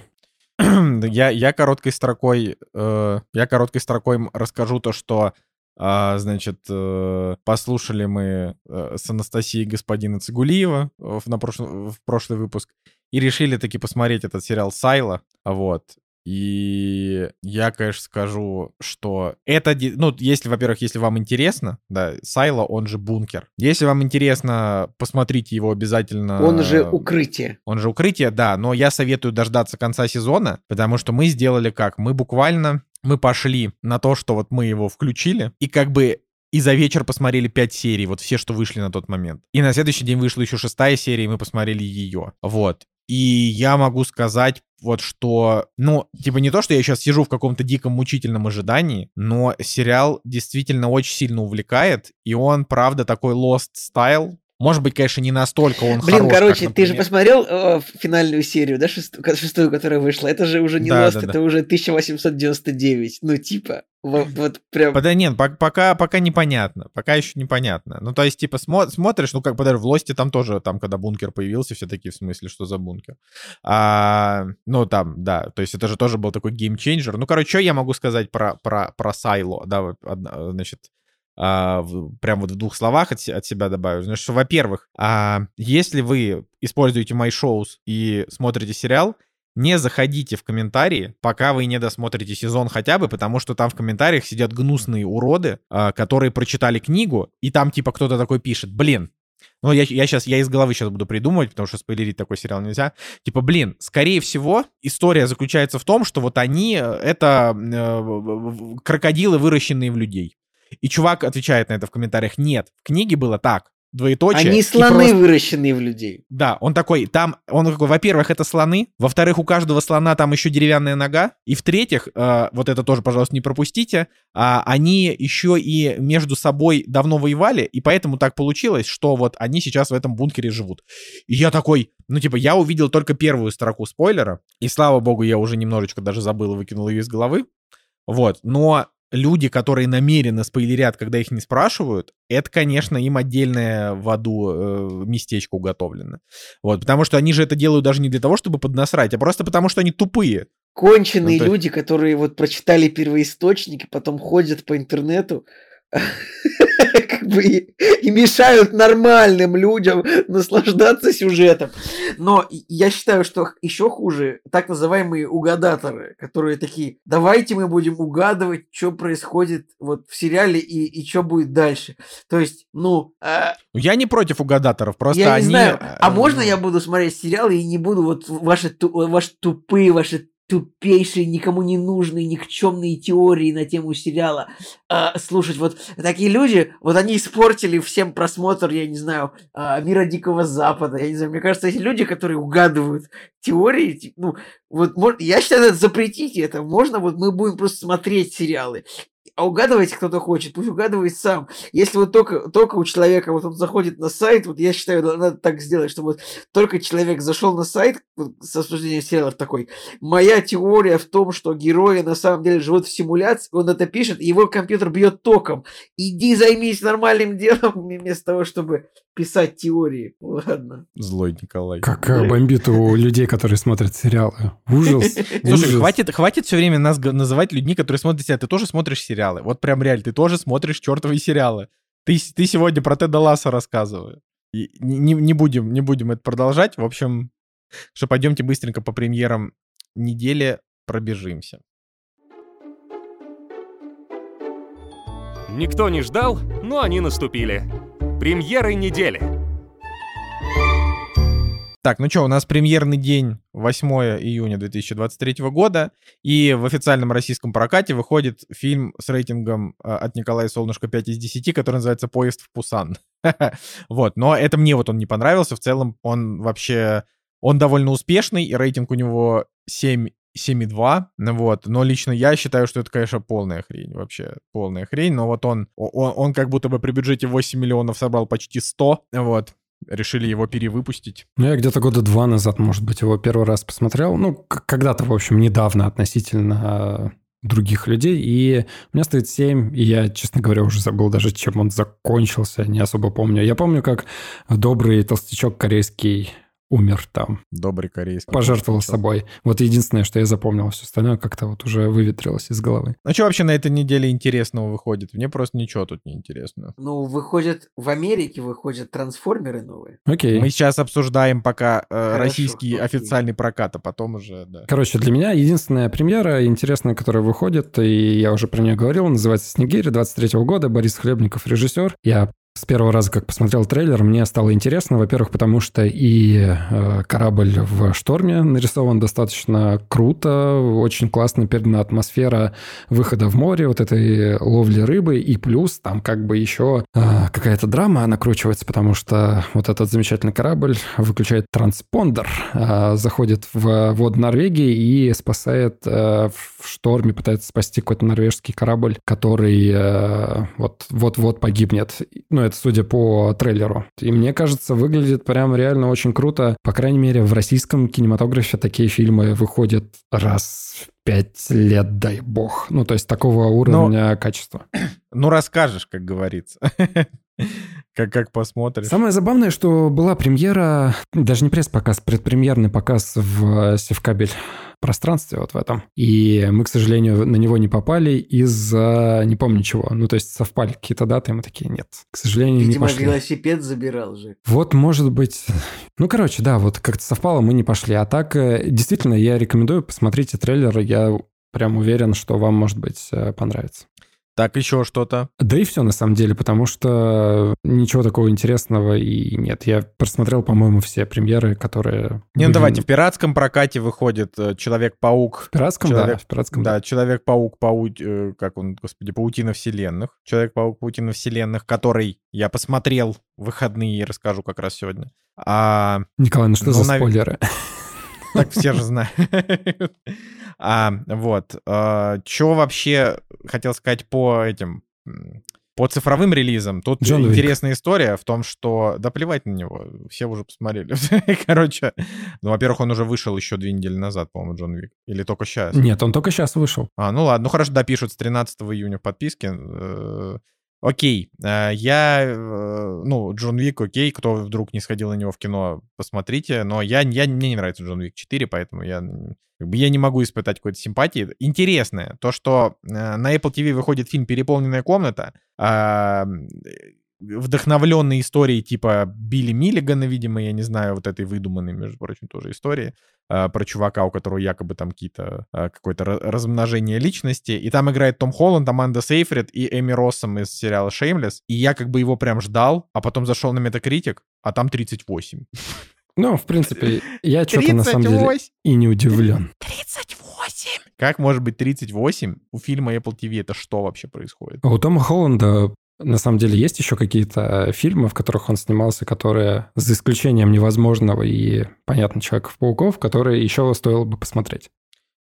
[SPEAKER 1] я, я короткой строкой, э, я короткой строкой расскажу то, что А, значит, э, послушали мы э, с Анастасией господина Цигулиева в, на прошлый, в прошлый выпуск и решили таки посмотреть этот сериал «Сайла». Вот. И я, конечно, скажу, что это, ну, если, во-первых, если вам интересно, да, Сайло, он же бункер. Если вам интересно, посмотрите его обязательно.
[SPEAKER 3] Он же укрытие.
[SPEAKER 1] Он же укрытие, да, но я советую дождаться конца сезона, потому что мы сделали как? Мы буквально, мы пошли на то, что вот мы его включили, и как бы и за вечер посмотрели пять серий, вот все, что вышли на тот момент. И на следующий день вышла еще шестая серия, и мы посмотрели ее. Вот. И я могу сказать вот что, ну, типа не то, что я сейчас сижу в каком-то диком мучительном ожидании, но сериал действительно очень сильно увлекает, и он, правда, такой Lost Style, может быть, конечно, не настолько он
[SPEAKER 3] Блин,
[SPEAKER 1] хорош,
[SPEAKER 3] короче,
[SPEAKER 1] как,
[SPEAKER 3] ты же посмотрел э, финальную серию, да, шестую, шестую, которая вышла? Это же уже не
[SPEAKER 1] да,
[SPEAKER 3] Lost,
[SPEAKER 1] да,
[SPEAKER 3] это
[SPEAKER 1] да.
[SPEAKER 3] уже 1899. Ну, типа, вот, вот прям...
[SPEAKER 1] Да нет, пока, пока непонятно, пока еще непонятно. Ну, то есть, типа, смо- смотришь, ну, как бы даже в Лосте там тоже, там, когда бункер появился, все такие, в смысле, что за бункер. А, ну, там, да, то есть это же тоже был такой game changer. Ну, короче, что я могу сказать про, про, про Silo, да, вот, одна- значит, а, в- прям вот в двух словах от, от себя добавлю. Значит, что, во-первых, а, если вы используете MyShows и смотрите сериал, не заходите в комментарии, пока вы не досмотрите сезон хотя бы, потому что там в комментариях сидят гнусные уроды, а, которые прочитали книгу, и там типа кто-то такой пишет, блин, ну, я, я сейчас, я из головы сейчас буду придумывать, потому что спойлерить такой сериал нельзя. Типа, блин, скорее всего, история заключается в том, что вот они, э, это э, крокодилы, выращенные в людей. И чувак отвечает на это в комментариях, нет, в книге было так, двоеточие.
[SPEAKER 3] Они слоны,
[SPEAKER 1] просто-
[SPEAKER 3] выращенные в людей.
[SPEAKER 1] да, он такой, там, он такой, во-первых, это слоны, во-вторых, у каждого слона там еще деревянная нога, и в-третьих, э, вот это тоже, пожалуйста, не пропустите, а, они еще и между собой давно воевали, и поэтому так получилось, что вот они сейчас в этом бункере живут. И я такой, ну, типа, я увидел только первую строку спойлера, и слава богу, я уже немножечко даже забыл и выкинул ее из головы, вот, но люди, которые намеренно спойлерят, когда их не спрашивают, это, конечно, им отдельное в аду э, местечко уготовлено. Вот, потому что они же это делают даже не для того, чтобы поднасрать, а просто потому, что они тупые.
[SPEAKER 3] Конченые
[SPEAKER 1] Ну, есть-
[SPEAKER 3] люди, которые вот прочитали первоисточники, потом ходят по интернету как бы и, и мешают нормальным людям наслаждаться сюжетом. Но я считаю, что еще хуже так называемые угадаторы, которые такие, давайте мы будем угадывать, что происходит вот в сериале и, и что будет дальше. То есть, ну, а,
[SPEAKER 1] Я не против угадаторов, просто
[SPEAKER 3] я
[SPEAKER 1] они...
[SPEAKER 3] не знаю, а
[SPEAKER 1] э,
[SPEAKER 3] можно я буду смотреть сериалы и не буду вот ваши, ваши тупые, ваши тупейшие, никому не нужные, никчемные теории на тему сериала а, слушать. Вот такие люди, вот они испортили всем просмотр, я не знаю, а, мира Дикого Запада. Я не знаю, мне кажется, эти люди, которые угадывают теории, ну, вот я считаю, надо запретить это. Можно вот мы будем просто смотреть сериалы. А угадывать кто-то хочет, пусть угадывает сам. Если вот только, только у человека, вот он заходит на сайт, вот я считаю, надо так сделать, чтобы вот только человек зашел на сайт вот, с обсуждением сериалов такой, моя теория в том, что герои на самом деле живут в симуляции, он это пишет, и его компьютер бьет током. Иди займись нормальным делом вместо того, чтобы писать теории. Ладно.
[SPEAKER 1] Злой Николай.
[SPEAKER 2] Как бомбит у людей, которые смотрят сериалы. Ужас.
[SPEAKER 1] Слушай, хватит, хватит все время нас называть людьми, которые смотрят сериалы. Ты тоже смотришь сериалы. Вот прям реально, ты тоже смотришь чертовые сериалы. Ты, ты сегодня про Теда Ласса рассказываю. И не- не будем, не будем это продолжать. В общем, что пойдемте быстренько по премьерам недели пробежимся.
[SPEAKER 4] Никто не ждал, но они наступили. Премьеры недели.
[SPEAKER 1] Так, ну что, у нас премьерный день 8 июня 2023 года, и в официальном российском прокате выходит фильм с рейтингом э, от Николая Солнышко 5 из 10, который называется «Поезд в Пусан». Вот, но это мне вот он не понравился, в целом он вообще, он довольно успешный, и рейтинг у него 7 7,2, ну вот, но лично я считаю, что это, конечно, полная хрень, вообще полная хрень, но вот он, он как будто бы при бюджете 8 миллионов собрал почти 100, вот, решили его перевыпустить.
[SPEAKER 2] Ну, я где-то года два назад, может быть, его первый раз посмотрел. Ну, когда-то, в общем, недавно относительно э, других людей. И у меня стоит 7, и я, честно говоря, уже забыл даже, чем он закончился, не особо помню. Я помню, как добрый толстячок корейский умер там.
[SPEAKER 1] Добрый корейский.
[SPEAKER 2] Пожертвовал собой. Вот единственное, что я запомнил. Все остальное как-то вот уже выветрилось из головы.
[SPEAKER 1] Ну что вообще на этой неделе интересного выходит? Мне просто ничего тут не интересно.
[SPEAKER 3] Ну, выходят, в Америке выходят трансформеры новые.
[SPEAKER 2] Окей.
[SPEAKER 1] Мы сейчас обсуждаем пока э,
[SPEAKER 3] Хорошо,
[SPEAKER 1] российский
[SPEAKER 3] окей.
[SPEAKER 1] официальный прокат, а потом уже, да.
[SPEAKER 2] Короче, для меня единственная премьера интересная, которая выходит, и я уже про нее говорил, называется «Снегири» 23 года, Борис Хлебников режиссер. Я с первого раза, как посмотрел трейлер, мне стало интересно, во-первых, потому что и э, корабль в шторме нарисован достаточно круто, очень классно передана атмосфера выхода в море, вот этой ловли рыбы, и плюс там как бы еще э, какая-то драма накручивается, потому что вот этот замечательный корабль выключает транспондер, э, заходит в воды Норвегии и спасает в шторме, пытается спасти какой-то норвежский корабль, который вот вот-вот погибнет. Ну, это судя по трейлеру. И мне кажется, выглядит прям реально очень круто. По крайней мере, в российском кинематографе такие фильмы выходят раз в пять лет, дай бог. Ну, то есть такого уровня качества.
[SPEAKER 1] Ну, расскажешь, как говорится. Как, как посмотришь.
[SPEAKER 2] Самое забавное, что была премьера, даже не пресс-показ, предпремьерный показ в Севкабель пространстве вот в этом. И мы, к сожалению, на него не попали из-за не помню чего. Ну, то есть совпали какие-то даты, и мы такие, нет, к сожалению,
[SPEAKER 3] Видимо,
[SPEAKER 2] не пошли.
[SPEAKER 3] велосипед забирал же.
[SPEAKER 2] Вот, может быть... Ну, короче, да, вот как-то совпало, мы не пошли. А так, э, действительно, я рекомендую, посмотрите трейлер, я прям уверен, что вам, может быть, э, понравится.
[SPEAKER 1] Так, еще что-то.
[SPEAKER 2] Да и все, на самом деле, потому что ничего такого интересного и нет. Я просмотрел, по-моему, все премьеры, которые...
[SPEAKER 1] Не, ну давайте, в пиратском прокате выходит э, Человек-паук.
[SPEAKER 2] В пиратском,
[SPEAKER 1] Человек-
[SPEAKER 2] да, в пиратском, да.
[SPEAKER 1] Да, Человек-паук, пау... э, как он, господи, Паутина Вселенных. Человек-паук, Паутина Вселенных, который я посмотрел в выходные и расскажу как раз сегодня. А,
[SPEAKER 2] Николай, ну что
[SPEAKER 1] Ну,
[SPEAKER 2] за
[SPEAKER 1] нав-
[SPEAKER 2] спойлеры?
[SPEAKER 1] Так все же знают. А, вот. Что вообще хотел сказать по этим... По цифровым релизам. Тут
[SPEAKER 2] Джон
[SPEAKER 1] интересная история в том, что... Да плевать на него, все уже посмотрели. Короче, ну, во-первых, он уже вышел еще две недели назад, по-моему, Джон Вик. Или только сейчас.
[SPEAKER 2] Нет, он только сейчас вышел.
[SPEAKER 1] А, ну ладно, ну хорошо, допишут с 13 июня в подписке. Окей, э, я, э, ну, Джон Вик, окей, кто вдруг не сходил на него в кино, посмотрите, но я, я, мне не нравится Джон Вик 4, поэтому я, я не могу испытать какой-то симпатии. Интересное, то, что э, на Apple TV выходит фильм «Переполненная комната», вдохновленный историей типа Билли Миллигана, видимо, я не знаю, вот этой выдуманной, между прочим, тоже истории, а, про чувака, у которого якобы там какие-то а, какое-то ра- размножение личности. И там играет Том Холланд, Аманда Сейфрид и Эми Россом из сериала «Шеймлес». И я как бы его прям ждал, а потом зашел на Metacritic, а там 38.
[SPEAKER 2] Ну, в принципе, я что-то на самом деле
[SPEAKER 1] 38?
[SPEAKER 2] и не удивлен.
[SPEAKER 1] 38! Как может быть 38? У фильма Apple TV это что вообще происходит?
[SPEAKER 2] А У Тома Холланда на самом деле есть еще какие-то фильмы, в которых он снимался, которые, за исключением невозможного и, понятно, Человеков-пауков, которые еще стоило бы посмотреть.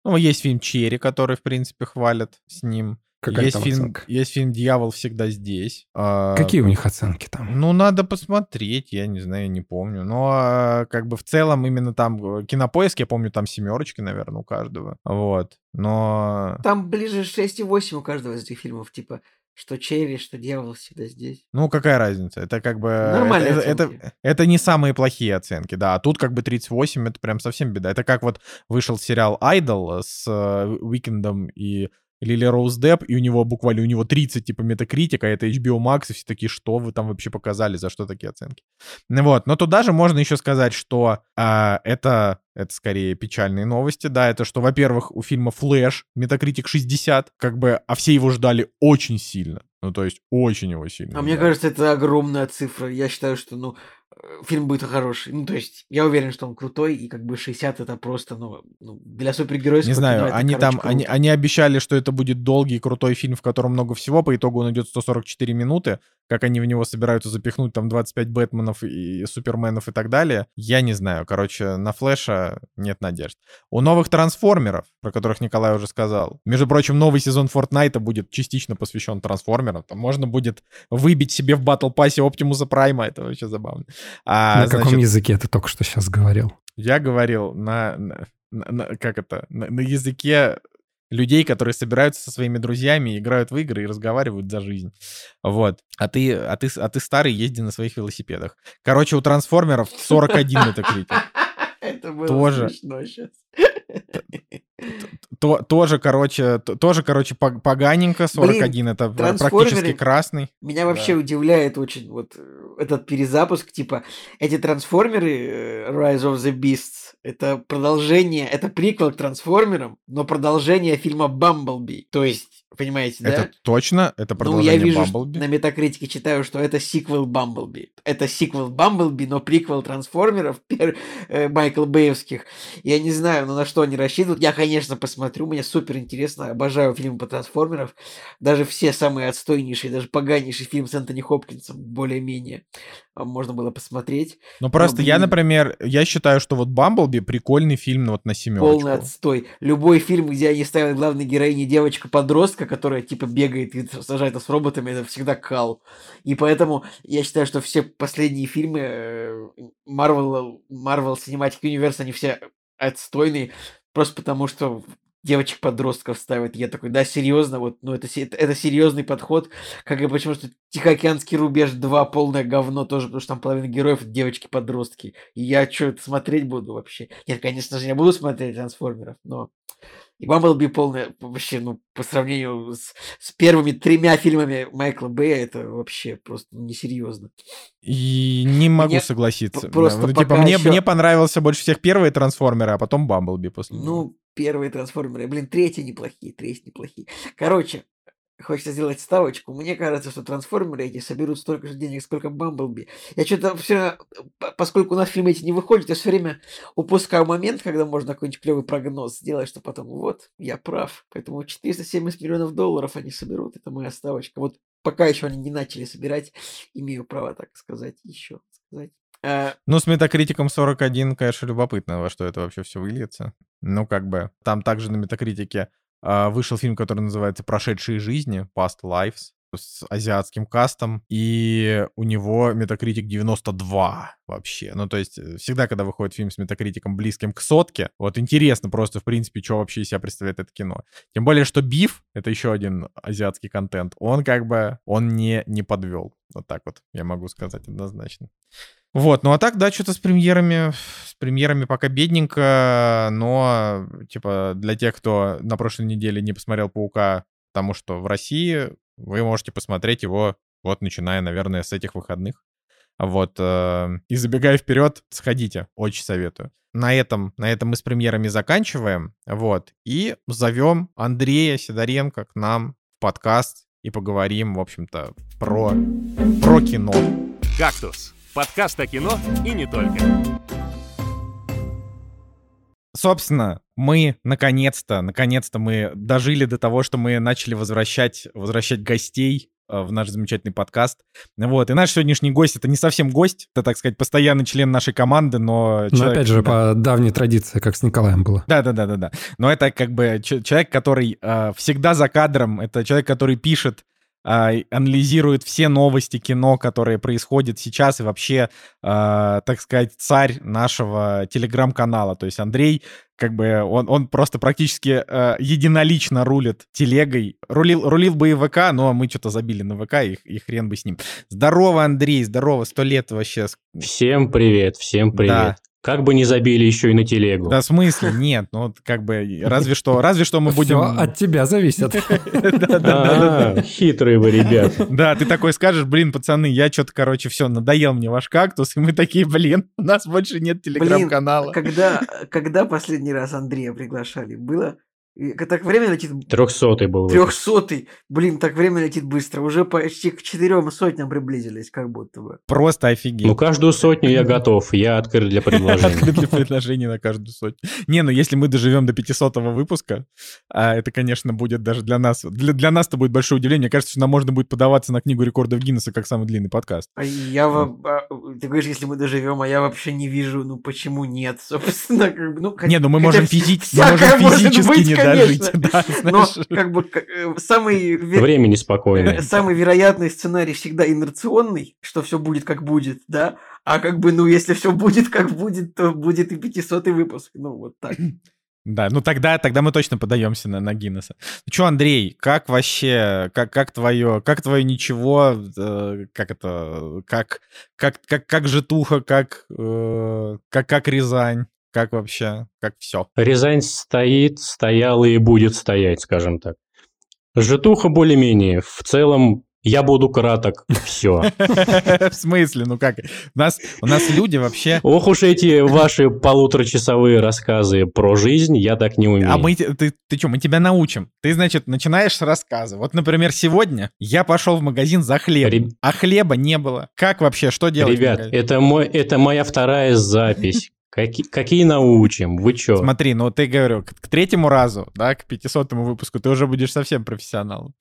[SPEAKER 1] Ну, есть фильм «Черри», который, в принципе, хвалят с ним.
[SPEAKER 2] Какая
[SPEAKER 1] есть,
[SPEAKER 2] там
[SPEAKER 1] фильм,
[SPEAKER 2] оценка?
[SPEAKER 1] есть фильм «Дьявол всегда здесь». А,
[SPEAKER 2] Какие у них оценки там?
[SPEAKER 1] Ну, надо посмотреть, я не знаю, не помню. Но а, как бы в целом именно там э, кинопоиск, я помню, там семерочки, наверное, у каждого. Вот. Но...
[SPEAKER 3] Там ближе 6,8 у каждого из этих фильмов, типа, что Черри, что Дьявол всегда здесь.
[SPEAKER 1] Ну, какая разница? Это как бы...
[SPEAKER 3] Нормальные
[SPEAKER 1] это, это,
[SPEAKER 3] оценки.
[SPEAKER 1] это не самые плохие оценки, да. А тут как бы 38, это прям совсем беда. Это как вот вышел сериал «Айдол» с э, Уикендом и Лили Роуз Депп, и у него буквально у него 30 типа метакритика, это HBO Max, и все такие, что вы там вообще показали, за что такие оценки? Ну Вот, но туда же можно еще сказать, что а, это, это скорее печальные новости, да, это что, во-первых, у фильма «Флэш» метакритик 60, как бы, а все его ждали очень сильно, ну то есть очень его сильно.
[SPEAKER 3] А мне
[SPEAKER 1] ждали.
[SPEAKER 3] кажется, это огромная цифра. Я считаю, что, ну, э, фильм будет хороший. Ну, то есть, я уверен, что он крутой, и как бы 60 это просто, ну, ну, для супергеройского
[SPEAKER 1] Не знаю,
[SPEAKER 3] это,
[SPEAKER 1] они
[SPEAKER 3] короче,
[SPEAKER 1] там, они, они обещали, что это будет долгий, крутой фильм, в котором много всего, по итогу он идет 144 минуты, как они в него собираются запихнуть там 25 Бэтменов и Суперменов и так далее. Я не знаю, короче, на Флэша нет надежд. У новых трансформеров, про которых Николай уже сказал, между прочим, новый сезон Фортнайта будет частично посвящен трансформерам, там можно будет выбить себе в батл пассе Оптимуса Прайма, это вообще забавно. А,
[SPEAKER 2] на каком
[SPEAKER 1] значит,
[SPEAKER 2] языке ты только что сейчас говорил?
[SPEAKER 1] я говорил на, на- на- как это, на, на языке людей, которые собираются со своими друзьями, играют в игры и разговаривают за жизнь. Вот. А ты, а ты, а ты старый, езди на своих велосипедах. Короче, у трансформеров 41 метакритик.
[SPEAKER 3] Это было
[SPEAKER 1] Тоже.
[SPEAKER 3] смешно сейчас.
[SPEAKER 1] То, тоже, короче, тоже, короче, пог- поганенько. 41 это пр- практически красный.
[SPEAKER 3] Меня вообще удивляет очень вот э, этот перезапуск, типа, эти трансформеры э, Rise of the Beasts, это продолжение, это приквел к трансформерам, но продолжение фильма Бамблби. То есть, понимаете, да?
[SPEAKER 1] Это точно, это
[SPEAKER 3] Ну,
[SPEAKER 1] продолжение
[SPEAKER 3] я вижу,
[SPEAKER 1] Бамблби.
[SPEAKER 3] на Метакритике читаю, что это сиквел Бамблби. Это сиквел Бамблби, но приквел трансформеров пер- э, Майкл Бэевских. Я не знаю, ну на что они рассчитывают. Я, конечно, посмотрю, мне супер интересно. Обожаю фильмы по трансформеров. Даже все самые отстойнейшие, даже поганейший фильм с Энтони Хопкинсом, более-менее, а, можно было посмотреть.
[SPEAKER 1] Ну, просто я,
[SPEAKER 3] блин.
[SPEAKER 1] например, я считаю, что вот Бамблби прикольный фильм ну, вот на семерочку.
[SPEAKER 3] Полный отстой. Любой фильм, где они ставят главной героиней девочка-подростка, которая типа бегает и сажает с роботами, это всегда кал. И поэтому я считаю, что все последние фильмы э, Marvel, Marvel Cinematic Universe, они все отстойные, просто потому что девочек-подростков ставят. Я такой, да, серьезно, вот, ну это, это, это серьезный подход, как и почему что Тихоокеанский рубеж 2 полное говно тоже, потому что там половина героев девочки-подростки. И я что, это смотреть буду вообще? Нет, конечно же, я буду смотреть трансформеров, но и Бамблби полное, вообще, ну, по сравнению с, с первыми тремя фильмами Майкла Бэя, это вообще просто несерьезно.
[SPEAKER 1] И не могу
[SPEAKER 3] Мне
[SPEAKER 1] согласиться.
[SPEAKER 3] п-
[SPEAKER 1] Да,
[SPEAKER 3] просто
[SPEAKER 1] ну, типа, мне,
[SPEAKER 3] ещё-
[SPEAKER 1] мне понравился больше всех первые трансформеры, а потом Бамблби после.
[SPEAKER 3] Ну, первые трансформеры, блин, третьи неплохие, третьи неплохие. Короче, хочется сделать ставочку. Мне кажется, что трансформеры эти соберут столько же денег, сколько Бамблби. Я что-то все, поскольку у нас фильмы эти не выходят, я все время упускаю момент, когда можно какой-нибудь клевый прогноз сделать, что потом, вот, я прав. Поэтому 470 миллионов долларов они соберут, это моя ставочка. Вот пока еще они не начали собирать, имею право так сказать еще. Сказать. А,
[SPEAKER 1] Ну, с метакритиком 41, конечно, любопытно, во что это вообще все выльется. Ну, как бы, там также на метакритике вышел фильм, который называется «Прошедшие жизни», «Past Lives», с азиатским кастом, и у него метакритик 92 вообще. Ну, то есть э, всегда, когда выходит фильм с метакритиком близким к сотке, вот интересно просто, в принципе, что вообще из себя представляет это кино. Тем более, что «Биф» — это еще один азиатский контент, он как бы, он не, не подвел. Вот так вот я могу сказать однозначно. Вот, ну а так, да, что-то с премьерами, с премьерами пока бедненько, но, типа, для тех, кто на прошлой неделе не посмотрел «Паука», потому что в России вы можете посмотреть его, вот, начиная, наверное, с этих выходных. Вот, э, и забегая вперед, сходите, очень советую. На этом, на этом мы с премьерами заканчиваем, вот, и зовем Андрея Сидоренко к нам в подкаст и поговорим, в общем-то, про, про кино.
[SPEAKER 4] «Кактус» — подкаст о кино и не только.
[SPEAKER 1] Собственно, мы наконец-то, наконец-то мы дожили до того, что мы начали возвращать, возвращать гостей э, в наш замечательный подкаст. Вот, и наш сегодняшний гость — это не совсем гость, это, так сказать, постоянный член нашей команды, но...
[SPEAKER 2] Но
[SPEAKER 1] человек-
[SPEAKER 2] опять же,
[SPEAKER 1] да.
[SPEAKER 2] по давней традиции, как с Николаем было.
[SPEAKER 1] Да, да, да, да, да. Но это как бы человек, который э, всегда за кадром, это человек, который пишет, анализирует все новости кино, которые происходят сейчас, и вообще, э, так сказать, царь нашего телеграм-канала. То есть Андрей, как бы, он, он просто практически э, единолично рулит телегой. Рулил, рулил бы и ВК, но мы что-то забили на ВК, и, и хрен бы с ним. Здорово, Андрей, здорово, сто лет вообще.
[SPEAKER 5] Всем привет, всем привет.
[SPEAKER 1] Да.
[SPEAKER 5] Как бы не забили еще и на телегу.
[SPEAKER 1] Да, в смысле? Нет, ну, вот как бы, разве что, разве что мы будем...
[SPEAKER 2] Всё от тебя зависит.
[SPEAKER 5] А, хитрые вы ребята.
[SPEAKER 1] Да, ты такой скажешь, блин, пацаны, я что-то, короче, все, надоел мне ваш кактус, и мы такие, блин, у нас больше нет телеграм-канала.
[SPEAKER 3] Когда, когда последний раз Андрея приглашали? Было? Так время летит
[SPEAKER 5] Трехсотый был.
[SPEAKER 3] Трехсотый. Блин, так время летит быстро. Уже почти к четырем сотням приблизились, как будто бы.
[SPEAKER 1] Просто офигеть.
[SPEAKER 5] Ну, каждую сотню я готов, я открыт для предложений.
[SPEAKER 1] Открыт для предложений на каждую сотню. Не, ну если мы доживем до 500 выпуска, а это, конечно, будет даже для нас... Для, для нас это будет большое удивление. Мне кажется, что нам можно будет подаваться на книгу рекордов Гиннесса как самый длинный подкаст.
[SPEAKER 3] А я а, Ты говоришь, если мы доживем, а я вообще не вижу, ну почему нет, собственно. Ну,
[SPEAKER 1] Не, ну мы можем,
[SPEAKER 3] вс-
[SPEAKER 1] физи- мы можем физически не
[SPEAKER 3] конечно.
[SPEAKER 1] дожить. Да,
[SPEAKER 3] Но как бы э, самый
[SPEAKER 5] Время
[SPEAKER 3] э,
[SPEAKER 5] неспокойное.
[SPEAKER 3] самый вероятный сценарий всегда инерционный, что все будет как будет, да? А как бы, ну, если все будет как будет, то будет и 500 выпуск. Ну, вот так.
[SPEAKER 1] Да, ну тогда, тогда мы точно подаемся на, на Гиннесса. Ну что, Андрей, как вообще, как, как твое, как твое ничего, э, как это, как, как, как, как житуха, как, э, как, как Рязань, как вообще, как все.
[SPEAKER 5] Рязань стоит, стояла и будет стоять, скажем так. Житуха более-менее. В целом я буду краток. Все.
[SPEAKER 1] В смысле? Ну как? У нас, у нас люди вообще...
[SPEAKER 5] Ох уж эти ваши полуторачасовые рассказы про жизнь, я так не умею.
[SPEAKER 1] А мы... Ты, ты что, мы тебя научим. Ты, значит, начинаешь с рассказа. Вот, например, сегодня я пошел в магазин за хлебом,
[SPEAKER 5] Реб-
[SPEAKER 1] а хлеба не было. Как вообще? Что делать?
[SPEAKER 5] Ребят, это, мой, это моя вторая запись. Какие, какие научим? Вы чё?
[SPEAKER 1] Смотри, ну ты говорю, к, к третьему разу, да, к пятисотому выпуску ты уже будешь совсем профессионалом.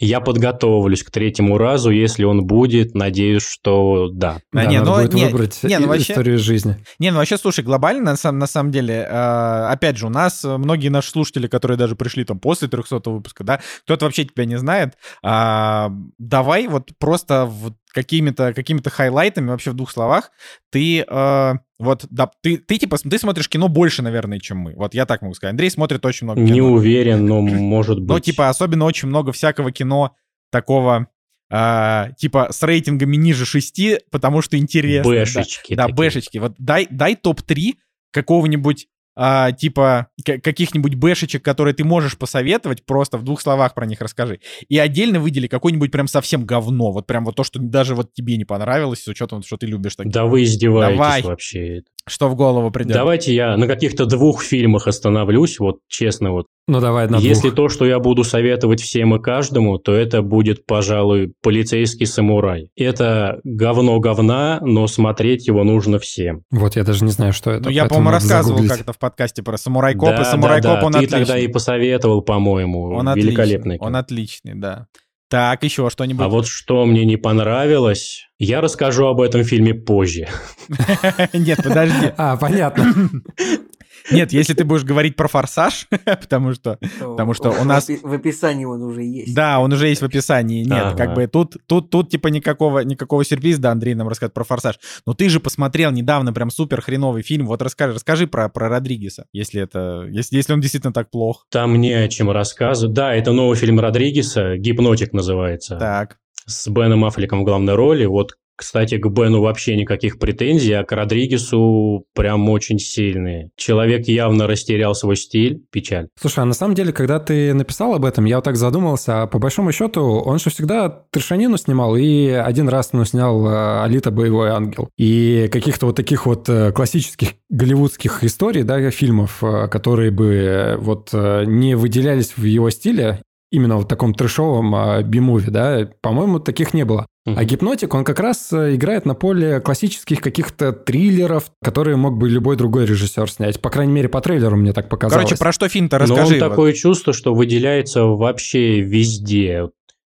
[SPEAKER 5] Я подготовлюсь к третьему разу, если он будет. Надеюсь, что да.
[SPEAKER 1] Да,
[SPEAKER 2] Да,
[SPEAKER 1] не,
[SPEAKER 2] надо
[SPEAKER 1] ну,
[SPEAKER 2] будет
[SPEAKER 1] не,
[SPEAKER 2] выбрать
[SPEAKER 1] не, ну, вообще-
[SPEAKER 2] историю из жизни.
[SPEAKER 1] Не, ну вообще, слушай, глобально, на самом, на самом деле, э, опять же, у нас э, многие наши слушатели, которые даже пришли там после 300 выпуска, да, кто-то вообще тебя не знает, а, давай вот просто вот какими-то какими хайлайтами вообще в двух словах ты э, вот да, ты ты типа ты смотришь кино больше наверное чем мы вот я так могу сказать Андрей смотрит очень много кино
[SPEAKER 5] Не уверен, но может быть.
[SPEAKER 1] ну типа особенно очень много всякого кино такого а, типа с рейтингами ниже 6, потому что интересно. да.
[SPEAKER 5] Бэшечки
[SPEAKER 1] Да,
[SPEAKER 5] такие.
[SPEAKER 1] бэшечки. Вот дай, дай топ-3 какого-нибудь а, типа каких-нибудь бэшечек, которые ты можешь посоветовать, просто в двух словах про них расскажи. И отдельно выдели какое-нибудь прям совсем говно, вот прям вот то, что даже вот тебе не понравилось, с учетом, что ты любишь такие.
[SPEAKER 5] Да вы издеваетесь
[SPEAKER 1] Давай.
[SPEAKER 5] вообще.
[SPEAKER 1] Что в голову придет?
[SPEAKER 5] Давайте я на каких-то двух фильмах остановлюсь, вот честно вот.
[SPEAKER 2] Ну давай на
[SPEAKER 5] Если
[SPEAKER 2] двух.
[SPEAKER 5] то, что я буду советовать всем и каждому, то это будет, пожалуй, полицейский самурай. Это говно говна, но смотреть его нужно всем.
[SPEAKER 2] Вот я даже не знаю, что это.
[SPEAKER 1] Ну, я, по-моему, рассказывал
[SPEAKER 2] загуглить.
[SPEAKER 1] как-то в подкасте про Samurai Cop,
[SPEAKER 5] да,
[SPEAKER 1] и Samurai
[SPEAKER 5] да,
[SPEAKER 1] Cop,
[SPEAKER 5] да,
[SPEAKER 1] он
[SPEAKER 5] ты
[SPEAKER 1] отличный.
[SPEAKER 5] тогда и посоветовал, по-моему.
[SPEAKER 1] Он
[SPEAKER 5] Великолепный.
[SPEAKER 1] отличный, он отличный, да. Так, еще что-нибудь?
[SPEAKER 5] А вот что мне не понравилось, я расскажу об этом фильме позже.
[SPEAKER 1] Нет, подожди.
[SPEAKER 2] А, понятно.
[SPEAKER 1] Нет, если ты будешь говорить про «Форсаж», потому что... Потому что у нас-
[SPEAKER 3] В описании он уже есть.
[SPEAKER 1] Да, он уже есть в описании. Нет, как бы тут, тут, тут типа никакого, никакого сюрприза, да, Андрей нам расскажет про «Форсаж». Но ты же посмотрел недавно прям супер хреновый фильм. Вот расскажи, расскажи про, про Родригеса, если это... Если, если он действительно так плох.
[SPEAKER 5] Там не о чем рассказывать. Да, это новый фильм Родригеса, «Гипнотик» называется.
[SPEAKER 1] Так.
[SPEAKER 5] С Беном Аффлеком в главной роли. Вот, кстати, к Бену вообще никаких претензий, а к Родригесу прям очень сильные. Человек явно растерял свой стиль. Печаль.
[SPEAKER 2] Слушай, а на самом деле, когда ты написал об этом, я вот так задумался, а по большому счету, он же всегда трешанину снимал, и один раз, ну, снял э, «Алита. Боевой ангел». И каких-то вот таких вот э, классических голливудских историй, да, фильмов, э, которые бы вот не выделялись в его стиле, именно в таком трешовом э, би-муви, да, по-моему, таких не было. А гипнотик, он как раз э, играет на поле классических каких-то триллеров, которые мог бы любой другой режиссер снять. По крайней мере, по трейлеру мне так показалось.
[SPEAKER 1] Короче, про что фильм-то
[SPEAKER 5] Но
[SPEAKER 1] расскажи.
[SPEAKER 5] он
[SPEAKER 1] вот.
[SPEAKER 5] такое чувство, что выделяется вообще везде.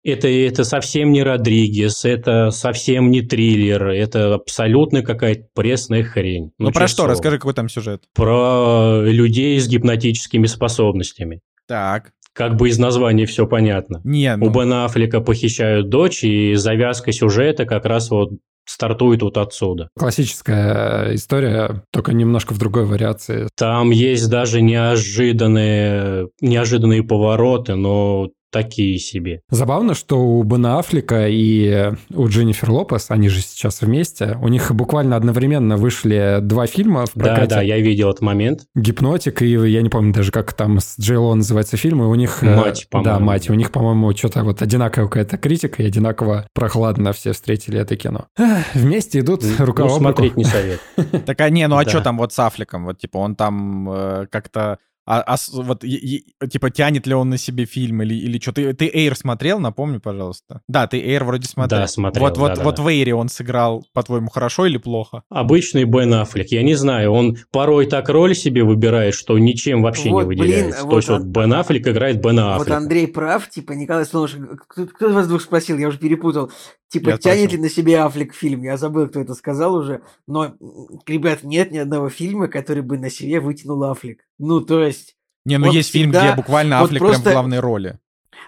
[SPEAKER 5] Это, это совсем не Родригес, это совсем не триллер, это абсолютно какая-то пресная хрень.
[SPEAKER 1] Ну, про
[SPEAKER 5] честное
[SPEAKER 1] что? Расскажи, какой там сюжет.
[SPEAKER 5] Про людей с гипнотическими способностями.
[SPEAKER 1] Так.
[SPEAKER 5] Как бы из названия все понятно.
[SPEAKER 1] Не,
[SPEAKER 5] У
[SPEAKER 1] ну...
[SPEAKER 5] Бена Аффлека похищают дочь, и завязка сюжета как раз вот стартует вот отсюда.
[SPEAKER 2] Классическая история, только немножко в другой вариации.
[SPEAKER 5] Там есть даже неожиданные, неожиданные повороты, но такие себе.
[SPEAKER 2] Забавно, что у Бена Аффлека и у Дженнифер Лопес, они же сейчас вместе, у них буквально одновременно вышли два фильма в
[SPEAKER 5] Да,
[SPEAKER 2] прокате.
[SPEAKER 5] да, я видел этот момент.
[SPEAKER 2] Гипнотик, и я не помню даже, как там с Джейло называется фильм, и у них... э,
[SPEAKER 5] «Мать»,
[SPEAKER 2] Да,
[SPEAKER 5] по-моему.
[SPEAKER 2] «Мать». У них, по-моему, что-то вот одинаковая какая-то критика, и одинаково прохладно все встретили это кино. Эх, Вместе идут рука
[SPEAKER 5] Ну,
[SPEAKER 2] об руку.
[SPEAKER 5] смотреть не совет.
[SPEAKER 1] Так, а не, ну а
[SPEAKER 5] Да.
[SPEAKER 1] что там вот с Аффлеком? Вот, типа, он там э, как-то... а- а вот, и- и- типа, тянет ли он на себе фильм или, или что? Ты, ты Эйр смотрел, напомни, пожалуйста. Да, ты Эйр вроде смотрел.
[SPEAKER 5] Да, смотрел,
[SPEAKER 1] Вот, вот,
[SPEAKER 5] да-да-да.
[SPEAKER 1] вот в Эйре он сыграл, по-твоему, хорошо или плохо?
[SPEAKER 5] Обычный Бен Аффлек, я не знаю, он порой так роль себе выбирает, что ничем вообще
[SPEAKER 3] Вот,
[SPEAKER 5] не
[SPEAKER 3] блин,
[SPEAKER 5] выделяется.
[SPEAKER 3] вот
[SPEAKER 5] То есть вот
[SPEAKER 3] он-
[SPEAKER 5] Бен Аффлек играет Бена
[SPEAKER 3] Вот
[SPEAKER 5] Аффлека.
[SPEAKER 3] Андрей прав, типа Николай Солнышко, кто, кто из вас двух спросил, я уже перепутал. Типа,
[SPEAKER 1] Я
[SPEAKER 3] тянет
[SPEAKER 1] спросил.
[SPEAKER 3] ли на себе Аффлек фильм? Я забыл, кто это сказал уже. Но, ребят, нет ни одного фильма, который бы на себе вытянул Аффлек. Ну, то есть,
[SPEAKER 1] Не, ну есть фильм,
[SPEAKER 3] всегда-
[SPEAKER 1] где буквально
[SPEAKER 3] вот
[SPEAKER 1] Аффлек прям
[SPEAKER 3] просто-
[SPEAKER 1] в главной роли.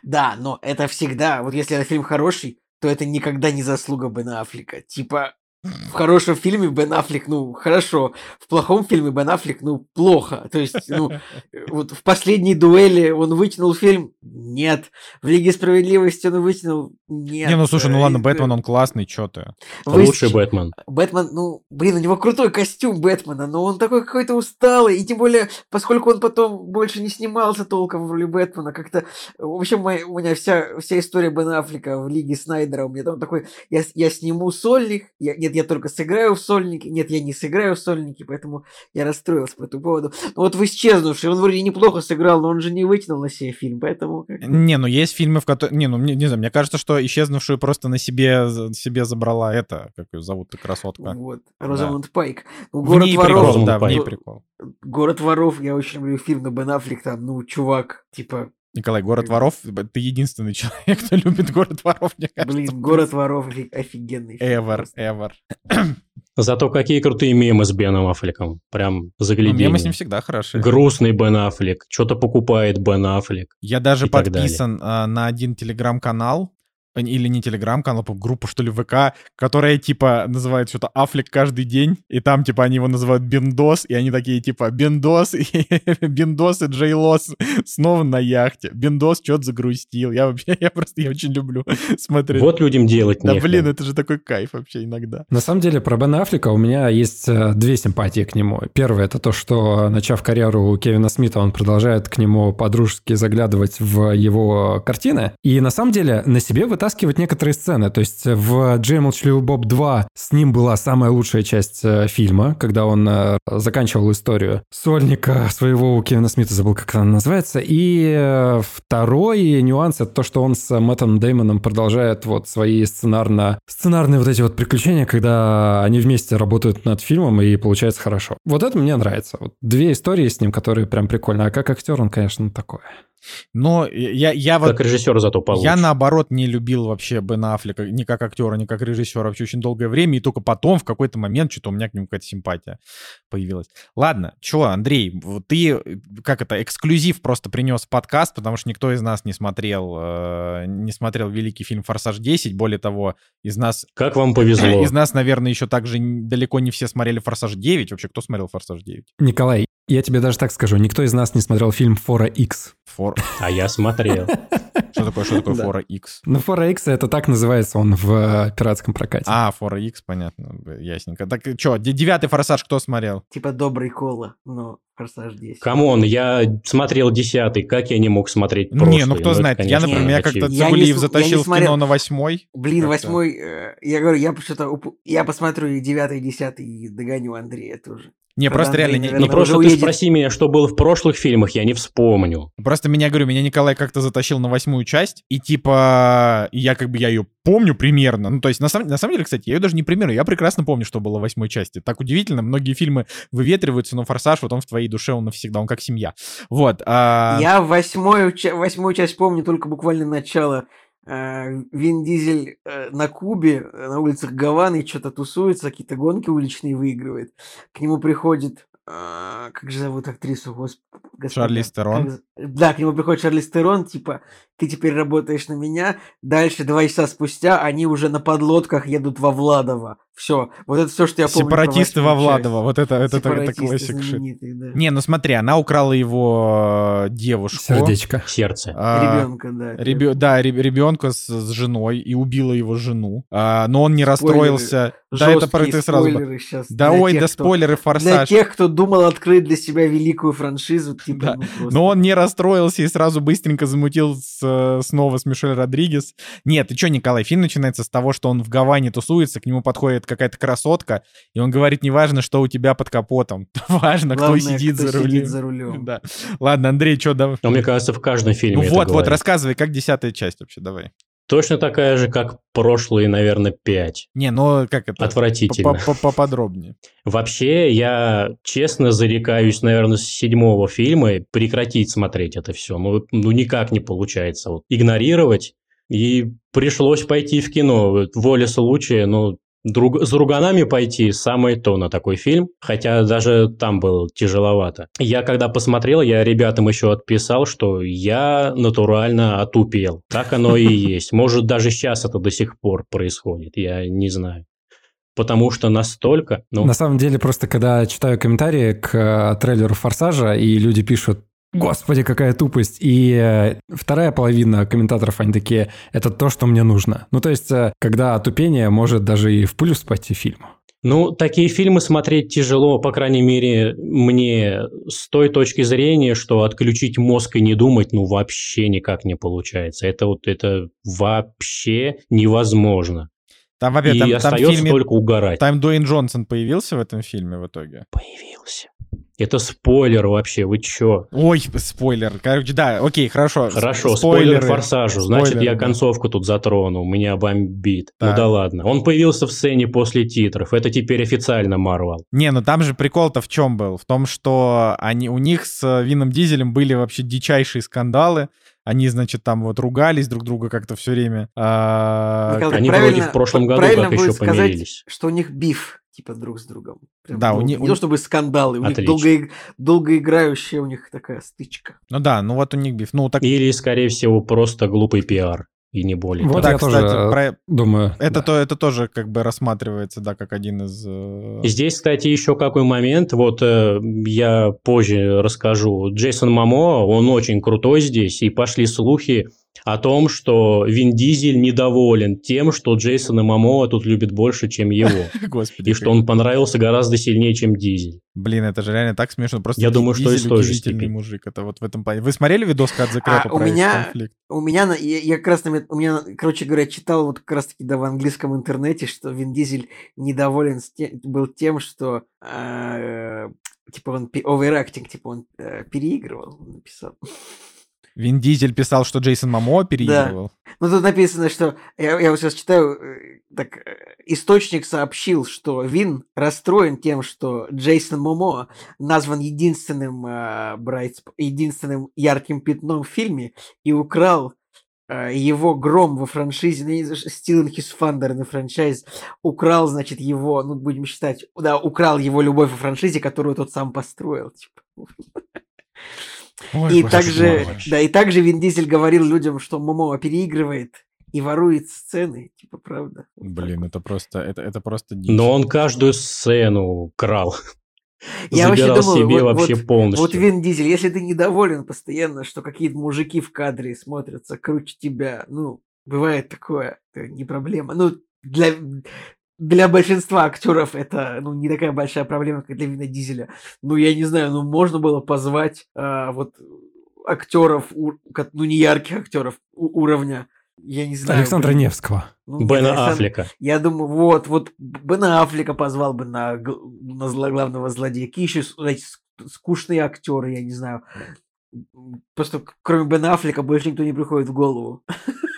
[SPEAKER 3] да, но это всегда, вот если этот фильм хороший, то это никогда не заслуга Бена Аффлека. Типа, в хорошем фильме Бен Аффлек, ну, хорошо. В плохом фильме Бен Аффлек, ну, плохо. То есть, ну, вот в последней дуэли он вытянул фильм? Нет. В Лиге Справедливости он вытянул? Нет.
[SPEAKER 1] Не, ну слушай, ну ладно, Бэтмен, он классный, чё ты?
[SPEAKER 3] Вы-
[SPEAKER 5] Лучший Бэтмен.
[SPEAKER 3] Бэтмен, ну, блин, у него крутой костюм Бэтмена, но он такой какой-то усталый, и тем более, поскольку он потом больше не снимался толком в роли Бэтмена, как-то, в общем, моя- у меня вся, вся история Бен Аффлека в Лиге Снайдера, у меня там такой, я, я сниму сольник, я, нет, я только сыграю в сольнике, нет, я не сыграю в сольнике, поэтому я расстроился по этому поводу. Но вот в «Исчезнувший» он вроде неплохо сыграл, но он же не вытянул на себе фильм, поэтому...
[SPEAKER 1] Не, ну есть фильмы, в которых... Не, ну мне- не знаю, мне кажется, что исчезнувшую просто на себе, себе забрала это, как ее зовут, красотка.
[SPEAKER 3] Вот, Розамунд Пайк. Ну,
[SPEAKER 1] В
[SPEAKER 3] «Город
[SPEAKER 1] ней
[SPEAKER 3] воров»,
[SPEAKER 1] прикол, да, в ней
[SPEAKER 3] ну,
[SPEAKER 1] прикол.
[SPEAKER 3] «Город воров», я очень люблю фильм, но Бен Аффлек там, ну, чувак, типа,
[SPEAKER 1] Николай, город воров, ты единственный человек, кто любит город воров, мне кажется.
[SPEAKER 3] Блин, город воров офи- офигенный. просто.
[SPEAKER 1] ever.
[SPEAKER 5] Зато какие крутые мемы с Беном Аффлеком. Прям
[SPEAKER 1] Ну,
[SPEAKER 5] загляденье.
[SPEAKER 1] мемы с ним всегда хороши.
[SPEAKER 5] Грустный Бен Аффлек. Что-то покупает Бен Аффлек.
[SPEAKER 1] Я даже подписан а, на один телеграм-канал, или не телеграм-канал, а группу, что ли, ВК, которая, типа, называет что-то Афлик каждый день, и там, типа, они его называют Бендос, и они такие, типа, Бендос, и Бендос и Джей Лос снова на яхте. Бендос что-то загрустил. Я вообще, я просто, я очень люблю смотреть.
[SPEAKER 5] Вот людям делать
[SPEAKER 1] да, блин, это же такой кайф вообще иногда.
[SPEAKER 2] На самом деле, про Бена Аффлека у меня есть э, две симпатии к нему. Первое – это то, что, начав карьеру у Кевина Смита, он продолжает к нему подружески заглядывать в его картины. И на самом деле на себе вытаскивать некоторые сцены. То есть в «Джей Молчаливый Боб 2» с ним была самая лучшая часть э, фильма, когда он э, заканчивал историю сольника своего у Кевина Смита, забыл, как она называется. И э, второй нюанс – это то, что он с Мэттом Деймоном продолжает вот свои сценарно... сценарные вот эти вот приключения, когда они вместе работают над фильмом, и получается хорошо. Вот это мне нравится. Вот две истории с ним, которые прям прикольно. А как актер он, конечно, такое.
[SPEAKER 1] Но я, я вот...
[SPEAKER 5] Как режиссер зато получше.
[SPEAKER 1] Я, наоборот, не любил вообще Бена Аффлека ни как актера, ни как режиссера вообще очень долгое время, и только потом, в какой-то момент, что-то у меня к нему какая-то симпатия появилась. Ладно, чё, Андрей, вот ты, как это, эксклюзив просто принес подкаст, потому что никто из нас не смотрел, э, не смотрел великий фильм «Форсаж 10», более того, из нас,
[SPEAKER 5] Как вам повезло.
[SPEAKER 1] из нас, наверное, еще также далеко не все смотрели «Форсаж 9». Вообще, кто смотрел «Форсаж 9»?
[SPEAKER 2] Николай, я тебе даже так скажу, никто из нас не смотрел фильм «Фора X».
[SPEAKER 1] Фор...
[SPEAKER 5] А я смотрел.
[SPEAKER 1] Что такое, что такое. Фора X?
[SPEAKER 2] Ну, «Фора X» это так называется он в э, пиратском прокате.
[SPEAKER 1] А, Фора X, понятно, ясненько. Так что, девятый «Форсаж» кто смотрел?
[SPEAKER 3] Типа добрый кола, но Форсаж 10.
[SPEAKER 5] Камон, я смотрел десятый, как я не мог смотреть
[SPEAKER 1] Не,
[SPEAKER 5] прошлый?
[SPEAKER 1] ну кто
[SPEAKER 5] это,
[SPEAKER 1] знает, я, например, я как-то
[SPEAKER 3] не см-
[SPEAKER 1] затащил
[SPEAKER 3] не
[SPEAKER 1] в кино на восьмой.
[SPEAKER 3] Блин, восьмой, э, я говорю, я что-то, я посмотрю и девятый, и десятый, и догоню Андрея тоже.
[SPEAKER 1] Не,
[SPEAKER 3] Когда
[SPEAKER 1] просто реально, не-
[SPEAKER 3] наверное,
[SPEAKER 1] не-
[SPEAKER 5] Ну просто
[SPEAKER 3] уже
[SPEAKER 5] ты
[SPEAKER 3] уедет.
[SPEAKER 5] спроси меня, что было в прошлых фильмах, я не вспомню.
[SPEAKER 1] просто меня, говорю, меня Николай как-то затащил на восьмую часть, и типа, я как бы, я ее помню примерно. Ну, то есть, на самом, на самом деле, кстати, я ее даже не примерно, я прекрасно помню, что было в восьмой части. Так удивительно, многие фильмы выветриваются, но «Форсаж», вот он в твоей душе, он навсегда, он как семья. Вот. а-
[SPEAKER 3] Я восьмую, восьмую часть помню только буквально начало. Э, Вин Дизель э, на Кубе, э, на улицах Гаваны, что-то тусуется, какие-то гонки уличные выигрывает. К нему приходит... э, Как же зовут актрису? Господи, господа,
[SPEAKER 1] Шарлиз Терон?
[SPEAKER 3] как Да, к нему приходит Шарлиз Терон, типа, ты теперь работаешь на меня. Дальше, два часа спустя, они уже на подлодках едут во Владово. Все. Вот это все, что я помню.
[SPEAKER 1] Сепаратисты во
[SPEAKER 3] часть.
[SPEAKER 1] Владово, вот это, это, это, это классик шит.
[SPEAKER 3] да.
[SPEAKER 1] Не, ну смотри, она украла его э, девушку.
[SPEAKER 2] Сердечко.
[SPEAKER 5] Сердце.
[SPEAKER 1] а,
[SPEAKER 3] Ребенка, да.
[SPEAKER 1] ребё- да, ребенка с, с женой и убила его жену. А, но он не
[SPEAKER 3] Спойлеры.
[SPEAKER 1] расстроился. Да, это про ты сразу.
[SPEAKER 3] щас
[SPEAKER 1] Да
[SPEAKER 3] для
[SPEAKER 1] ой,
[SPEAKER 3] тех,
[SPEAKER 1] да
[SPEAKER 3] кто-
[SPEAKER 1] спойлеры,
[SPEAKER 3] Для
[SPEAKER 1] форсаж.
[SPEAKER 3] тех, кто думал открыть для себя великую франшизу, типа,
[SPEAKER 1] Да.
[SPEAKER 3] ну, просто.
[SPEAKER 1] Но он не расстроился и сразу быстренько замутил с, снова с Мишель Родригес. Нет, ты что, Николай, фильм начинается с того, что он в Гаване тусуется, к нему подходит какая-то красотка, и он говорит, неважно, что у тебя под капотом, важно,
[SPEAKER 3] Главное,
[SPEAKER 1] кто сидит
[SPEAKER 3] кто
[SPEAKER 1] за рулем.
[SPEAKER 3] сидит за рулем.
[SPEAKER 1] Да. Ладно, Андрей, что, давай.
[SPEAKER 5] Но мне кажется, в каждом фильме
[SPEAKER 1] Ну
[SPEAKER 5] это
[SPEAKER 1] вот, вот, рассказывай, как десятая часть вообще, давай.
[SPEAKER 5] Точно такая же, как прошлые, наверное, пять.
[SPEAKER 1] Не, ну как это?
[SPEAKER 5] Отвратительно.
[SPEAKER 1] По- по- Поподробнее.
[SPEAKER 5] Вообще, я честно зарекаюсь, наверное, с седьмого фильма прекратить смотреть это все. Ну, ну никак не получается. Вот, игнорировать. И пришлось пойти в кино. Воля случая, ну, друг, с друганами пойти самое то на такой фильм. Хотя даже там было тяжеловато. Я когда посмотрел, я ребятам еще отписал, что я натурально отупел. Так оно и есть. Может, даже сейчас это до сих пор происходит. Я не знаю. потому что настолько... Ну,
[SPEAKER 2] На самом деле, просто когда читаю комментарии к э, трейлеру «Форсажа», и люди пишут, Господи, какая тупость. И э, вторая половина комментаторов, они такие, это то, что мне нужно. Ну, то есть, э, когда тупение может даже и в плюс пойти фильму.
[SPEAKER 5] Ну, такие фильмы смотреть тяжело, по крайней мере, мне с той точки зрения, что отключить мозг и не думать, ну, вообще никак не получается. Это вот, это вообще невозможно.
[SPEAKER 1] Там, во-первых,
[SPEAKER 5] и
[SPEAKER 1] там, там в
[SPEAKER 5] остается
[SPEAKER 1] фильме...
[SPEAKER 5] только угорать.
[SPEAKER 1] Там Дуэйн Джонсон появился в этом фильме в итоге?
[SPEAKER 5] Появился. Это спойлер вообще, вы чё?
[SPEAKER 1] Ой, спойлер. Короче, да, окей, хорошо.
[SPEAKER 5] Хорошо, спойлер форсажу. Значит,
[SPEAKER 1] Спойлеры,
[SPEAKER 5] я
[SPEAKER 1] да.
[SPEAKER 5] концовку тут затрону, меня бомбит.
[SPEAKER 1] Так.
[SPEAKER 5] Ну да ладно. Он появился в сцене после титров. Это теперь официально Марвел.
[SPEAKER 1] Не, ну там же прикол-то в чем был? В том, что они, у них с Вином Дизелем были вообще дичайшие скандалы. Они, значит, там вот ругались друг друга как-то все время. А,
[SPEAKER 3] Михаил,
[SPEAKER 5] Они
[SPEAKER 3] правильно-
[SPEAKER 5] вроде в прошлом году как еще
[SPEAKER 3] сказать,
[SPEAKER 5] помирились.
[SPEAKER 3] что у них биф, типа, друг с другом. Прям,
[SPEAKER 1] Да, у
[SPEAKER 3] ну,
[SPEAKER 1] них-
[SPEAKER 3] Не то чтобы скандалы, у них
[SPEAKER 5] Отлично.
[SPEAKER 3] долго, долгоиграющая у них такая стычка.
[SPEAKER 1] Ну да, ну вот у них биф. Ну так...
[SPEAKER 5] Или, скорее всего, просто глупый пиар. И не более
[SPEAKER 2] Вот
[SPEAKER 1] да,
[SPEAKER 2] я тоже,
[SPEAKER 1] кстати,
[SPEAKER 2] э,
[SPEAKER 1] про-
[SPEAKER 2] Думаю,
[SPEAKER 1] это,
[SPEAKER 2] да.
[SPEAKER 1] то, это тоже как бы рассматривается, да, как один из... э,
[SPEAKER 5] Здесь, кстати, еще какой момент, вот э, я позже расскажу. Джейсон Мамо, он очень крутой здесь, и пошли слухи о том, что Вин Дизель недоволен тем, что Джейсона Мамо тут любит больше, чем его,
[SPEAKER 1] Господи.
[SPEAKER 5] и что он понравился гораздо сильнее, чем Дизель.
[SPEAKER 1] Блин, это же реально так смешно. Просто
[SPEAKER 5] Я думаю, что
[SPEAKER 1] Дизель
[SPEAKER 5] из той же степени.
[SPEAKER 1] мужик. Это вот в этом плане. Вы смотрели видос Кадзе Крэпа
[SPEAKER 3] А, у меня-
[SPEAKER 1] конфликт?
[SPEAKER 3] У меня, я, я как раз, у меня, короче говоря, читал вот как раз таки, да, в английском интернете, что Вин Дизель недоволен был тем, что э, типа он overacting, типа он э, переигрывал, он написал.
[SPEAKER 1] Вин Дизель писал, что Джейсон Момоа переигрывал.
[SPEAKER 3] Ну, тут написано, что... Я, я вот сейчас читаю, э, так, э, источник сообщил, что Вин расстроен тем, что Джейсон Момоа назван единственным, э, Sp- единственным ярким пятном в фильме и украл э, его гром во франшизе, ну, stealing his thunder on franchise, украл, значит, его, ну, будем считать, да, украл его любовь во франшизе, которую тот сам построил, типа.
[SPEAKER 1] Ой,
[SPEAKER 3] И также, да, и также Вин Дизель говорил людям, что Момоа переигрывает и ворует сцены, типа, правда.
[SPEAKER 1] Блин, это просто, это, это просто дичь.
[SPEAKER 5] Но он каждую сцену крал.
[SPEAKER 3] Я вообще
[SPEAKER 5] Забирал
[SPEAKER 3] думаю,
[SPEAKER 5] себе
[SPEAKER 3] вот-
[SPEAKER 5] вообще
[SPEAKER 3] вот-
[SPEAKER 5] полностью.
[SPEAKER 3] Вот Вин Дизель, если ты недоволен постоянно, что какие-то мужики в кадре смотрятся круче тебя, ну, бывает такое, это не проблема. Ну, для, для большинства актеров это ну, не такая большая проблема, как для Вина Дизеля. Ну, я не знаю, ну, можно было позвать а, вот актеров, ну, не ярких актеров у- уровня, я не знаю.
[SPEAKER 2] Александра
[SPEAKER 3] блин,
[SPEAKER 2] Невского.
[SPEAKER 3] ну,
[SPEAKER 5] Бена
[SPEAKER 3] Александр-
[SPEAKER 5] Аффлека.
[SPEAKER 3] Я думаю, вот, вот Бена Аффлека позвал бы на, на зло- главного злодея. Какие еще ск- скучные актеры, я не знаю. Просто кроме Бена Аффлека больше никто не приходит в голову.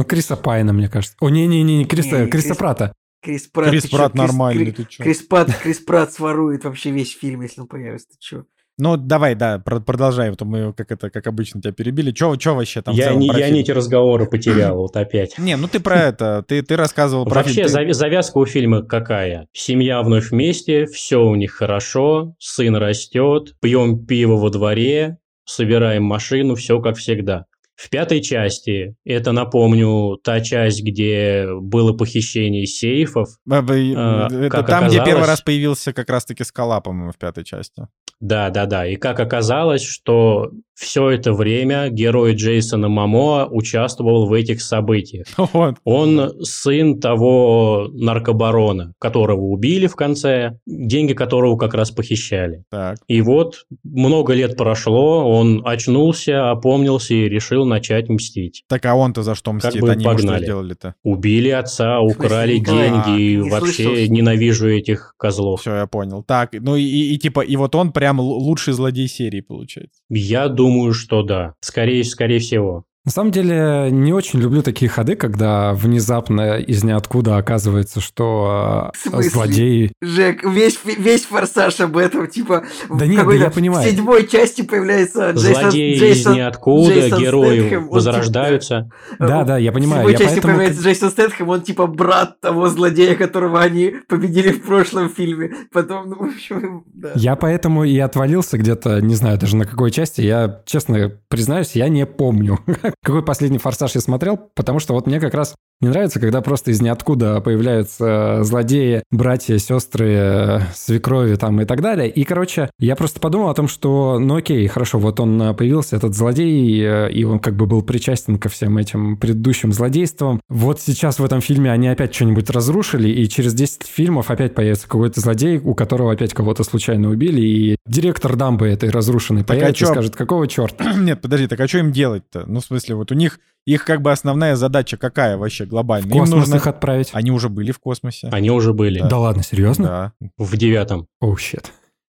[SPEAKER 2] Ну, Криса Пайна, мне кажется. О, не-не-не, не Криса,
[SPEAKER 3] Не,
[SPEAKER 2] Криса
[SPEAKER 3] Крис-
[SPEAKER 2] Прата.
[SPEAKER 3] Крис Пратт.
[SPEAKER 1] Крис
[SPEAKER 3] чё,
[SPEAKER 1] Пратт нормальный,
[SPEAKER 3] Крис,
[SPEAKER 1] ты чё?
[SPEAKER 3] Крис, Пратт, Крис Пратт сворует вообще весь фильм, если он появится. Ты чё?
[SPEAKER 1] Ну, давай, да, про- продолжай, то мы, как это, как обычно, тебя перебили. Че вообще там
[SPEAKER 5] Я, не, я
[SPEAKER 1] фильм?
[SPEAKER 5] нити разговора потерял вот опять.
[SPEAKER 1] Не, ну ты про это, ты, ты рассказывал про
[SPEAKER 5] Вообще,
[SPEAKER 1] фильм.
[SPEAKER 5] завязка у фильма какая? Семья вновь вместе, все у них хорошо, сын растет, пьем пиво во дворе, собираем машину, все как всегда. В пятой части, это, напомню, та часть, где было похищение сейфов, А,
[SPEAKER 1] это там, где первый
[SPEAKER 5] оказалось-
[SPEAKER 1] раз появился как раз-таки скала, по-моему, в пятой части.
[SPEAKER 5] Да-да-да. И как оказалось, что все это время герой Джейсона Мамоа участвовал в этих событиях.
[SPEAKER 1] Вот.
[SPEAKER 5] Он сын того наркобарона, которого убили в конце, деньги которого как раз похищали.
[SPEAKER 1] Так.
[SPEAKER 5] И вот много лет прошло, он очнулся, опомнился и решил начать мстить.
[SPEAKER 1] Так а он-то за что мстит?
[SPEAKER 5] бы
[SPEAKER 1] Они
[SPEAKER 5] погнали.
[SPEAKER 1] сделали-то?
[SPEAKER 5] Убили отца, украли деньги, и
[SPEAKER 3] не
[SPEAKER 5] вообще
[SPEAKER 3] слышал.
[SPEAKER 5] ненавижу этих козлов.
[SPEAKER 1] Все, я понял. Так, ну и- и типа, и вот он прям л- лучший злодей серии, получается.
[SPEAKER 5] Я думаю, что да. Скорее, скорее всего.
[SPEAKER 2] На самом деле, не очень люблю такие ходы, когда внезапно из ниоткуда оказывается, что
[SPEAKER 3] В
[SPEAKER 2] э, злодей...
[SPEAKER 3] Жек, весь, весь форсаж об этом, типа, в
[SPEAKER 2] Да нет, да
[SPEAKER 3] какой-то
[SPEAKER 2] я понимаю.
[SPEAKER 3] седьмой части появляется Джейсон,
[SPEAKER 5] Злодеи из
[SPEAKER 3] Джейсон,
[SPEAKER 5] ниоткуда,
[SPEAKER 3] Джейсон
[SPEAKER 5] герои
[SPEAKER 3] Стэтхэм, он типа-
[SPEAKER 5] возрождаются.
[SPEAKER 2] Да, да, я
[SPEAKER 3] В
[SPEAKER 2] понимаю.
[SPEAKER 3] седьмой
[SPEAKER 2] Я
[SPEAKER 3] части
[SPEAKER 2] поэтому...
[SPEAKER 3] появляется Джейсон Стэтхэм, он типа брат того злодея, которого они победили в прошлом фильме. Потом, ну, в общем, да.
[SPEAKER 2] Я поэтому и отвалился где-то, не знаю даже на какой части. Я, честно признаюсь, я не помню, какой последний «Форсаж» я смотрел, потому что вот мне как раз Мне нравится, когда просто из ниоткуда появляются злодеи, братья, сестры, свекрови там и так далее. И, короче, я просто подумал о том, что, ну окей, хорошо, вот он появился, этот злодей, э, и он как бы был причастен ко всем этим предыдущим злодействам. Вот сейчас в этом фильме они опять что-нибудь разрушили, и через 10 фильмов опять появится какой-то злодей, у которого опять кого-то случайно убили, и директор дамбы этой разрушенной
[SPEAKER 1] Так а
[SPEAKER 2] появится и
[SPEAKER 1] чё?
[SPEAKER 2] скажет, какого черта?
[SPEAKER 1] Нет, подожди, так а что им делать-то? Ну, в смысле, вот у них, их как бы основная задача какая вообще глобальная?
[SPEAKER 2] В космос
[SPEAKER 1] Им нужно...
[SPEAKER 2] их отправить.
[SPEAKER 1] Они уже были в космосе.
[SPEAKER 5] Они уже были
[SPEAKER 2] Да ладно, серьезно?
[SPEAKER 1] Да.
[SPEAKER 5] в девятом.
[SPEAKER 2] Оу, щет.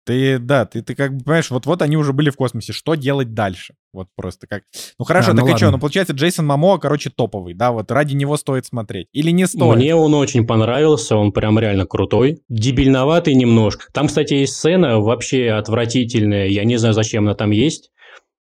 [SPEAKER 1] Ты, да, ты, ты как бы понимаешь, вот-вот они уже были в космосе, что делать дальше? Вот просто как... Ну хорошо,
[SPEAKER 2] А, ну
[SPEAKER 1] так и что?
[SPEAKER 2] ладно.
[SPEAKER 1] Ну получается, Джейсон Мамо, короче, топовый, да, вот ради него стоит смотреть. Или не стоит?
[SPEAKER 5] Мне он очень понравился, он прям реально крутой. Дебильноватый немножко. Там, кстати, есть сцена вообще отвратительная, я не знаю, зачем она там есть.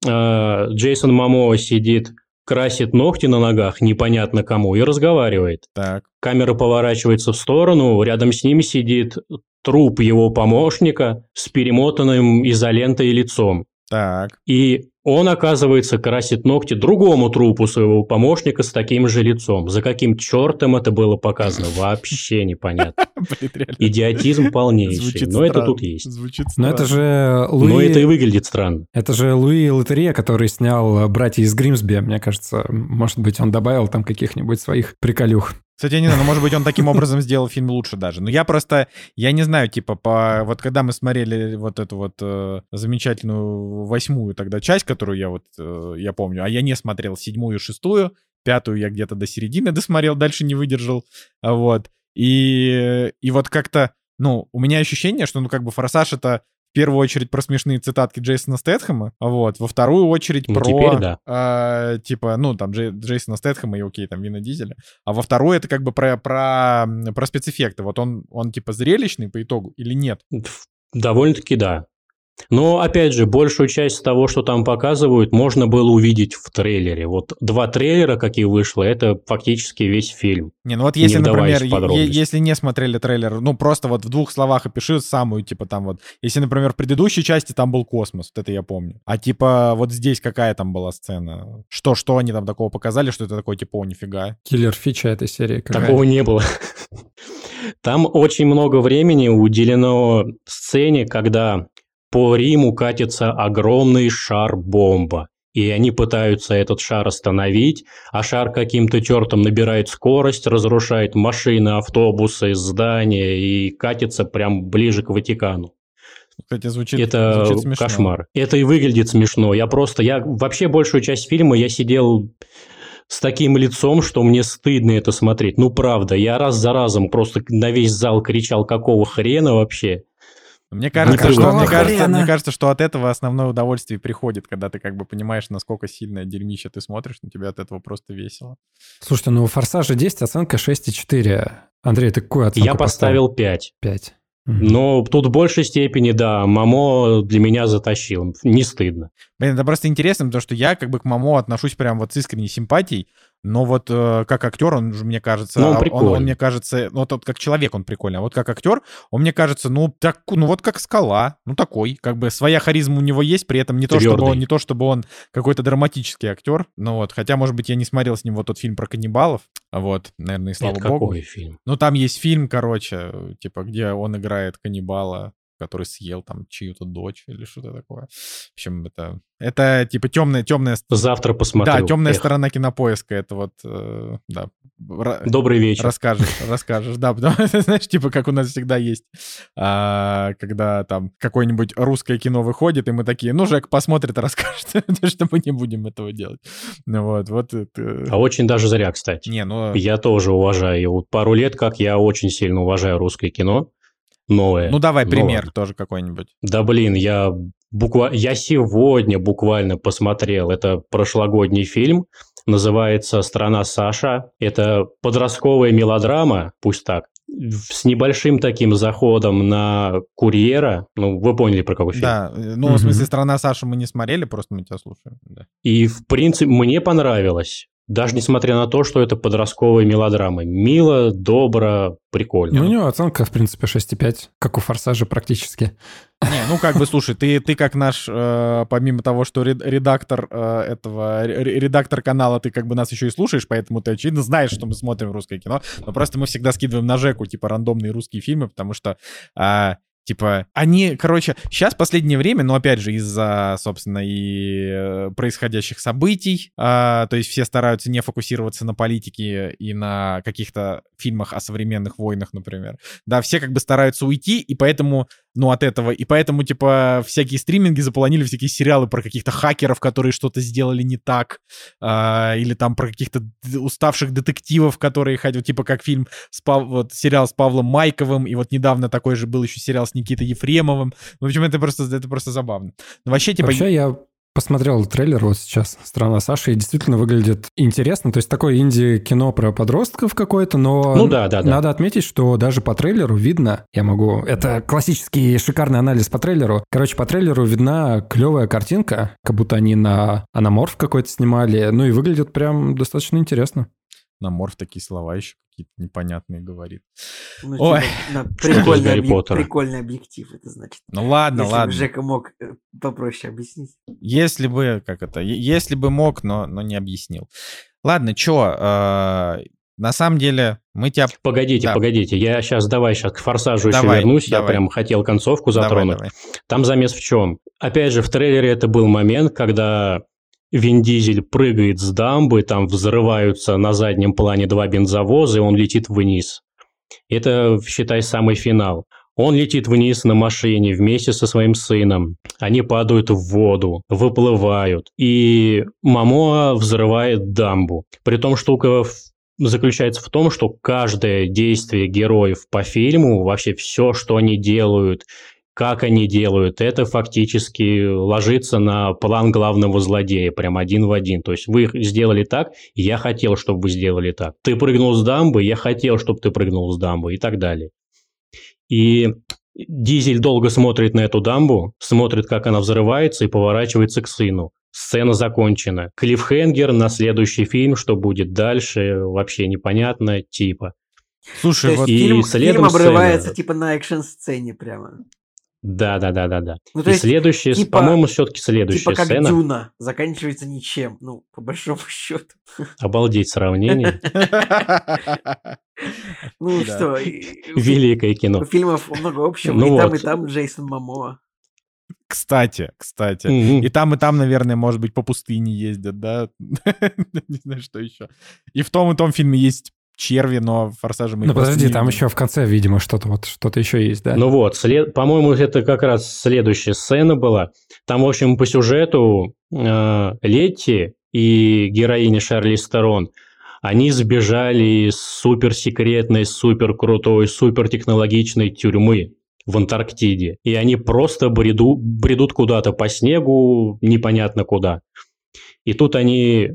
[SPEAKER 5] Э, Джейсон Мамо сидит, красит ногти на ногах, непонятно кому, и разговаривает.
[SPEAKER 1] Так,
[SPEAKER 5] Камера поворачивается в сторону, рядом с ним сидит труп его помощника с перемотанным изолентой лицом.
[SPEAKER 1] так.
[SPEAKER 5] И он, оказывается, красит ногти другому трупу своего помощника с таким же лицом. За каким чертом это было показано, вообще непонятно. Идиотизм полнейший. Но это тут есть.
[SPEAKER 2] Но это же Луи...
[SPEAKER 5] Но это и выглядит странно.
[SPEAKER 2] Это же Луи Лотерея, который снял «Братья из Гримсби». Мне кажется, может быть, он добавил там каких-нибудь своих приколюх.
[SPEAKER 1] Кстати, я не знаю, ну, может быть, он таким образом сделал фильм лучше даже. Но я просто, я не знаю, типа, по... Вот когда мы смотрели вот эту вот э, замечательную восьмую тогда часть, которую я вот, э, я помню, а я не смотрел седьмую и шестую, пятую я где-то до середины досмотрел, дальше не выдержал, а вот. И, и вот как-то, ну, у меня ощущение, что, ну, как бы «Форсаж» — это в первую очередь про смешные цитатки Джейсона Стэтхэма, вот, во вторую очередь
[SPEAKER 5] Ну,
[SPEAKER 1] про,
[SPEAKER 5] теперь да.
[SPEAKER 1] а, типа, ну, там, Джей- Джейсона Стэтхэма и, окей, там, Вина Дизеля, а во вторую это как бы про, про, про спецэффекты, вот он, он, типа, зрелищный по итогу или нет?
[SPEAKER 5] Довольно-таки да. Но, опять же, большую часть того, что там показывают, можно было увидеть в трейлере. Вот два трейлера, какие вышло, это фактически весь фильм.
[SPEAKER 1] Не, ну вот если,
[SPEAKER 5] Не
[SPEAKER 1] например, если не смотрели трейлер, ну, просто вот в двух словах опиши самую, типа, там вот, если, например, в предыдущей части там был космос, вот это я помню, а, типа, вот здесь какая там была сцена? Что, что они там такого показали, что это такое, типа, о, нифига?
[SPEAKER 2] Киллер фича этой серии. какая.
[SPEAKER 5] Такого не было. Там очень много времени уделено сцене, когда по Риму катится огромный шар-бомба. И они пытаются этот шар остановить, а шар каким-то чертом набирает скорость, разрушает машины, автобусы, здания и катится прям ближе к Ватикану.
[SPEAKER 1] Кстати, звучит,
[SPEAKER 5] Это
[SPEAKER 1] звучит смешно.
[SPEAKER 5] кошмар. Это и выглядит смешно. Я просто, я вообще большую часть фильма я сидел с таким лицом, что мне стыдно это смотреть. Ну, правда, я раз за разом просто на весь зал кричал, какого хрена вообще.
[SPEAKER 1] Мне кажется, что, мне, кажется, мне кажется, что от этого основное удовольствие приходит, когда ты как бы понимаешь, насколько сильное дерьмище ты смотришь, но тебе от этого просто весело.
[SPEAKER 2] Слушайте, ну у «Форсажа» 10 оценка 6,4. Андрей, ты какую оценку
[SPEAKER 5] я поставил 5.
[SPEAKER 2] 5.
[SPEAKER 5] Но тут в большей степени, да, Мамо для меня затащил. Не стыдно.
[SPEAKER 1] Блин, это просто интересно, потому что я как бы к Мамо отношусь прям вот с искренней симпатией, но вот э, как актер он же, мне кажется,
[SPEAKER 5] Ну, он
[SPEAKER 1] а,
[SPEAKER 5] прикольный.
[SPEAKER 1] он, мне кажется, ну вот, вот как человек он прикольный, а вот как актер, он мне кажется, ну так, ну вот как скала, ну такой, как бы своя харизма у него есть, при этом не то, чтобы он, не то, чтобы он какой-то драматический актер, ну вот, хотя, может быть, я не смотрел с ним вот тот фильм про каннибалов, а вот, наверное, и слава
[SPEAKER 5] Это
[SPEAKER 1] богу.
[SPEAKER 5] какой фильм?
[SPEAKER 1] Ну, там есть фильм, короче, типа, где он играет каннибала, который съел там чью-то дочь или что-то такое. В общем, это, это типа темная, темная,
[SPEAKER 5] Завтра посмотрю.
[SPEAKER 1] да, темная
[SPEAKER 5] Эх,
[SPEAKER 1] сторона кинопоиска. Это вот, э, да,
[SPEAKER 5] Добрый вечер.
[SPEAKER 1] расскажешь, расскажешь, да, потому что, знаешь, типа, как у нас всегда есть, а, когда там какое-нибудь русское кино выходит, и мы такие, ну, Жек посмотрит и расскажет, что мы не будем этого делать. Ну вот, вот это...
[SPEAKER 5] А очень даже зря, кстати.
[SPEAKER 1] Не, ну,
[SPEAKER 5] Я тоже уважаю. Вот пару лет как я очень сильно уважаю русское кино. Новое.
[SPEAKER 1] ну давай пример
[SPEAKER 5] ладно.
[SPEAKER 1] тоже какой-нибудь.
[SPEAKER 5] Да блин, я буквально... Я сегодня буквально посмотрел. Это прошлогодний фильм. Называется «Страна Саша». Это подростковая мелодрама, пусть так, с небольшим таким заходом на курьера. Ну, вы поняли, про какой фильм.
[SPEAKER 1] Да, э, ну, в смысле, «Страна Саши» мы не смотрели, просто мы тебя слушаем. Да.
[SPEAKER 5] И, в принципе, мне понравилось. Даже несмотря на то, что это подростковые мелодрамы. Мило, добро, прикольно.
[SPEAKER 2] Ну, у него оценка, в принципе, 6,5, как у «Форсажа» практически.
[SPEAKER 1] Не, ну как бы, слушай, ты, ты как наш, э, помимо того, что ред- редактор э, этого, ре- редактор канала, ты как бы нас еще и слушаешь, поэтому ты, очевидно, знаешь, что мы смотрим русское кино, но просто мы всегда скидываем на Жеку, типа, рандомные русские фильмы, потому что а, Типа, они, короче, сейчас последнее время, но опять же из-за, собственно, и э, происходящих событий, а, то есть все стараются не фокусироваться на политике и на каких-то фильмах о современных войнах, например. Да, все как бы стараются уйти, и поэтому, ну, от этого, и поэтому, типа, всякие стриминги заполонили всякие сериалы про каких-то хакеров, которые что-то сделали не так, а, или там про каких-то уставших детективов, которые хотят, типа, как фильм, с Пав- вот сериал с Павлом Майковым, и вот недавно такой же был еще сериал с Никитой Ефремовым. Ну, в общем, это просто, это просто забавно. Но вообще, типа...
[SPEAKER 2] Вообще, я посмотрел трейлер вот сейчас «Страна Саши» и действительно выглядит интересно. То есть такое инди-кино про подростков какое-то, но
[SPEAKER 5] Ну да, да, да.
[SPEAKER 2] надо отметить, что даже по трейлеру видно, я могу... Это классический шикарный анализ по трейлеру. Короче, по трейлеру видна клевая картинка, как будто они на аноморф какой-то снимали, ну и выглядит прям достаточно интересно.
[SPEAKER 1] На морф такие слова еще какие-то непонятные говорит.
[SPEAKER 3] Ну,
[SPEAKER 1] Ой.
[SPEAKER 3] типа, на прикольный,
[SPEAKER 5] Поттера?
[SPEAKER 3] прикольный объектив, это значит.
[SPEAKER 1] Ну ладно,
[SPEAKER 3] Если бы
[SPEAKER 1] ладно.
[SPEAKER 3] Жека мог э, попроще объяснить.
[SPEAKER 1] Если бы, как это, если бы мог, но, но не объяснил. Ладно, чё, э, на самом деле, мы тебя...
[SPEAKER 5] Погодите,
[SPEAKER 1] Да.
[SPEAKER 5] погодите, я сейчас давай сейчас к форсажу еще
[SPEAKER 1] Давай,
[SPEAKER 5] вернусь, я
[SPEAKER 1] давай.
[SPEAKER 5] прям хотел концовку
[SPEAKER 1] Давай,
[SPEAKER 5] затронуть.
[SPEAKER 1] давай.
[SPEAKER 5] Там замес в чем? Опять же, в трейлере это был момент, когда Вин Дизель прыгает с дамбы, там взрываются на заднем плане два бензовоза, и он летит вниз. Это, считай, самый финал. Он летит вниз на машине вместе со своим сыном. Они падают в воду, выплывают. И Мамоа взрывает дамбу. При том штука заключается в том, что каждое действие героев по фильму, вообще все, что они делают, как они делают, это фактически ложится на план главного злодея, прям один в один. То есть вы сделали так, я хотел, чтобы вы сделали так. Ты прыгнул с дамбы, я хотел, чтобы ты прыгнул с дамбы и так далее. И Дизель долго смотрит на эту дамбу, смотрит, как она взрывается и поворачивается к сыну. Сцена закончена. Клиффхенгер на следующий фильм, что будет дальше, вообще непонятно, типа.
[SPEAKER 1] Слушай,
[SPEAKER 3] То
[SPEAKER 1] вот...
[SPEAKER 3] есть
[SPEAKER 5] и
[SPEAKER 3] фильм,
[SPEAKER 5] следом
[SPEAKER 3] фильм обрывается
[SPEAKER 5] сцена.
[SPEAKER 3] типа на экшн-сцене прямо.
[SPEAKER 5] Да, да, да, да, да.
[SPEAKER 3] Ну, то
[SPEAKER 5] и
[SPEAKER 3] есть,
[SPEAKER 5] следующая,
[SPEAKER 3] типа-
[SPEAKER 5] по-моему, все-таки следующая
[SPEAKER 3] Типа как
[SPEAKER 5] сцена.
[SPEAKER 3] Дюна, заканчивается ничем, ну, по большому счету.
[SPEAKER 5] Обалдеть сравнение.
[SPEAKER 3] Ну что,
[SPEAKER 5] Великое
[SPEAKER 3] у
[SPEAKER 5] кино.
[SPEAKER 3] фильмов много общего,
[SPEAKER 5] Ну
[SPEAKER 3] и там, и там Джейсон Мамоа.
[SPEAKER 1] Кстати, кстати.
[SPEAKER 5] Мгм.
[SPEAKER 1] И там, и там, наверное, может быть, по пустыне ездят, да? Не знаю, что еще. И в том, и том фильме есть черви, но в «Форсаже» мы
[SPEAKER 2] Ну подожди,
[SPEAKER 1] не
[SPEAKER 2] там еще в конце, видимо, что-то вот, что-то еще есть, да?
[SPEAKER 5] Ну вот, след- по-моему, это как раз следующая сцена была. Там, в общем, по сюжету э, Летти и героиня Шарли Стерон, они сбежали из суперсекретной, суперкрутой, супертехнологичной тюрьмы в Антарктиде. И они просто бреду, бредут куда-то по снегу, непонятно куда. И тут они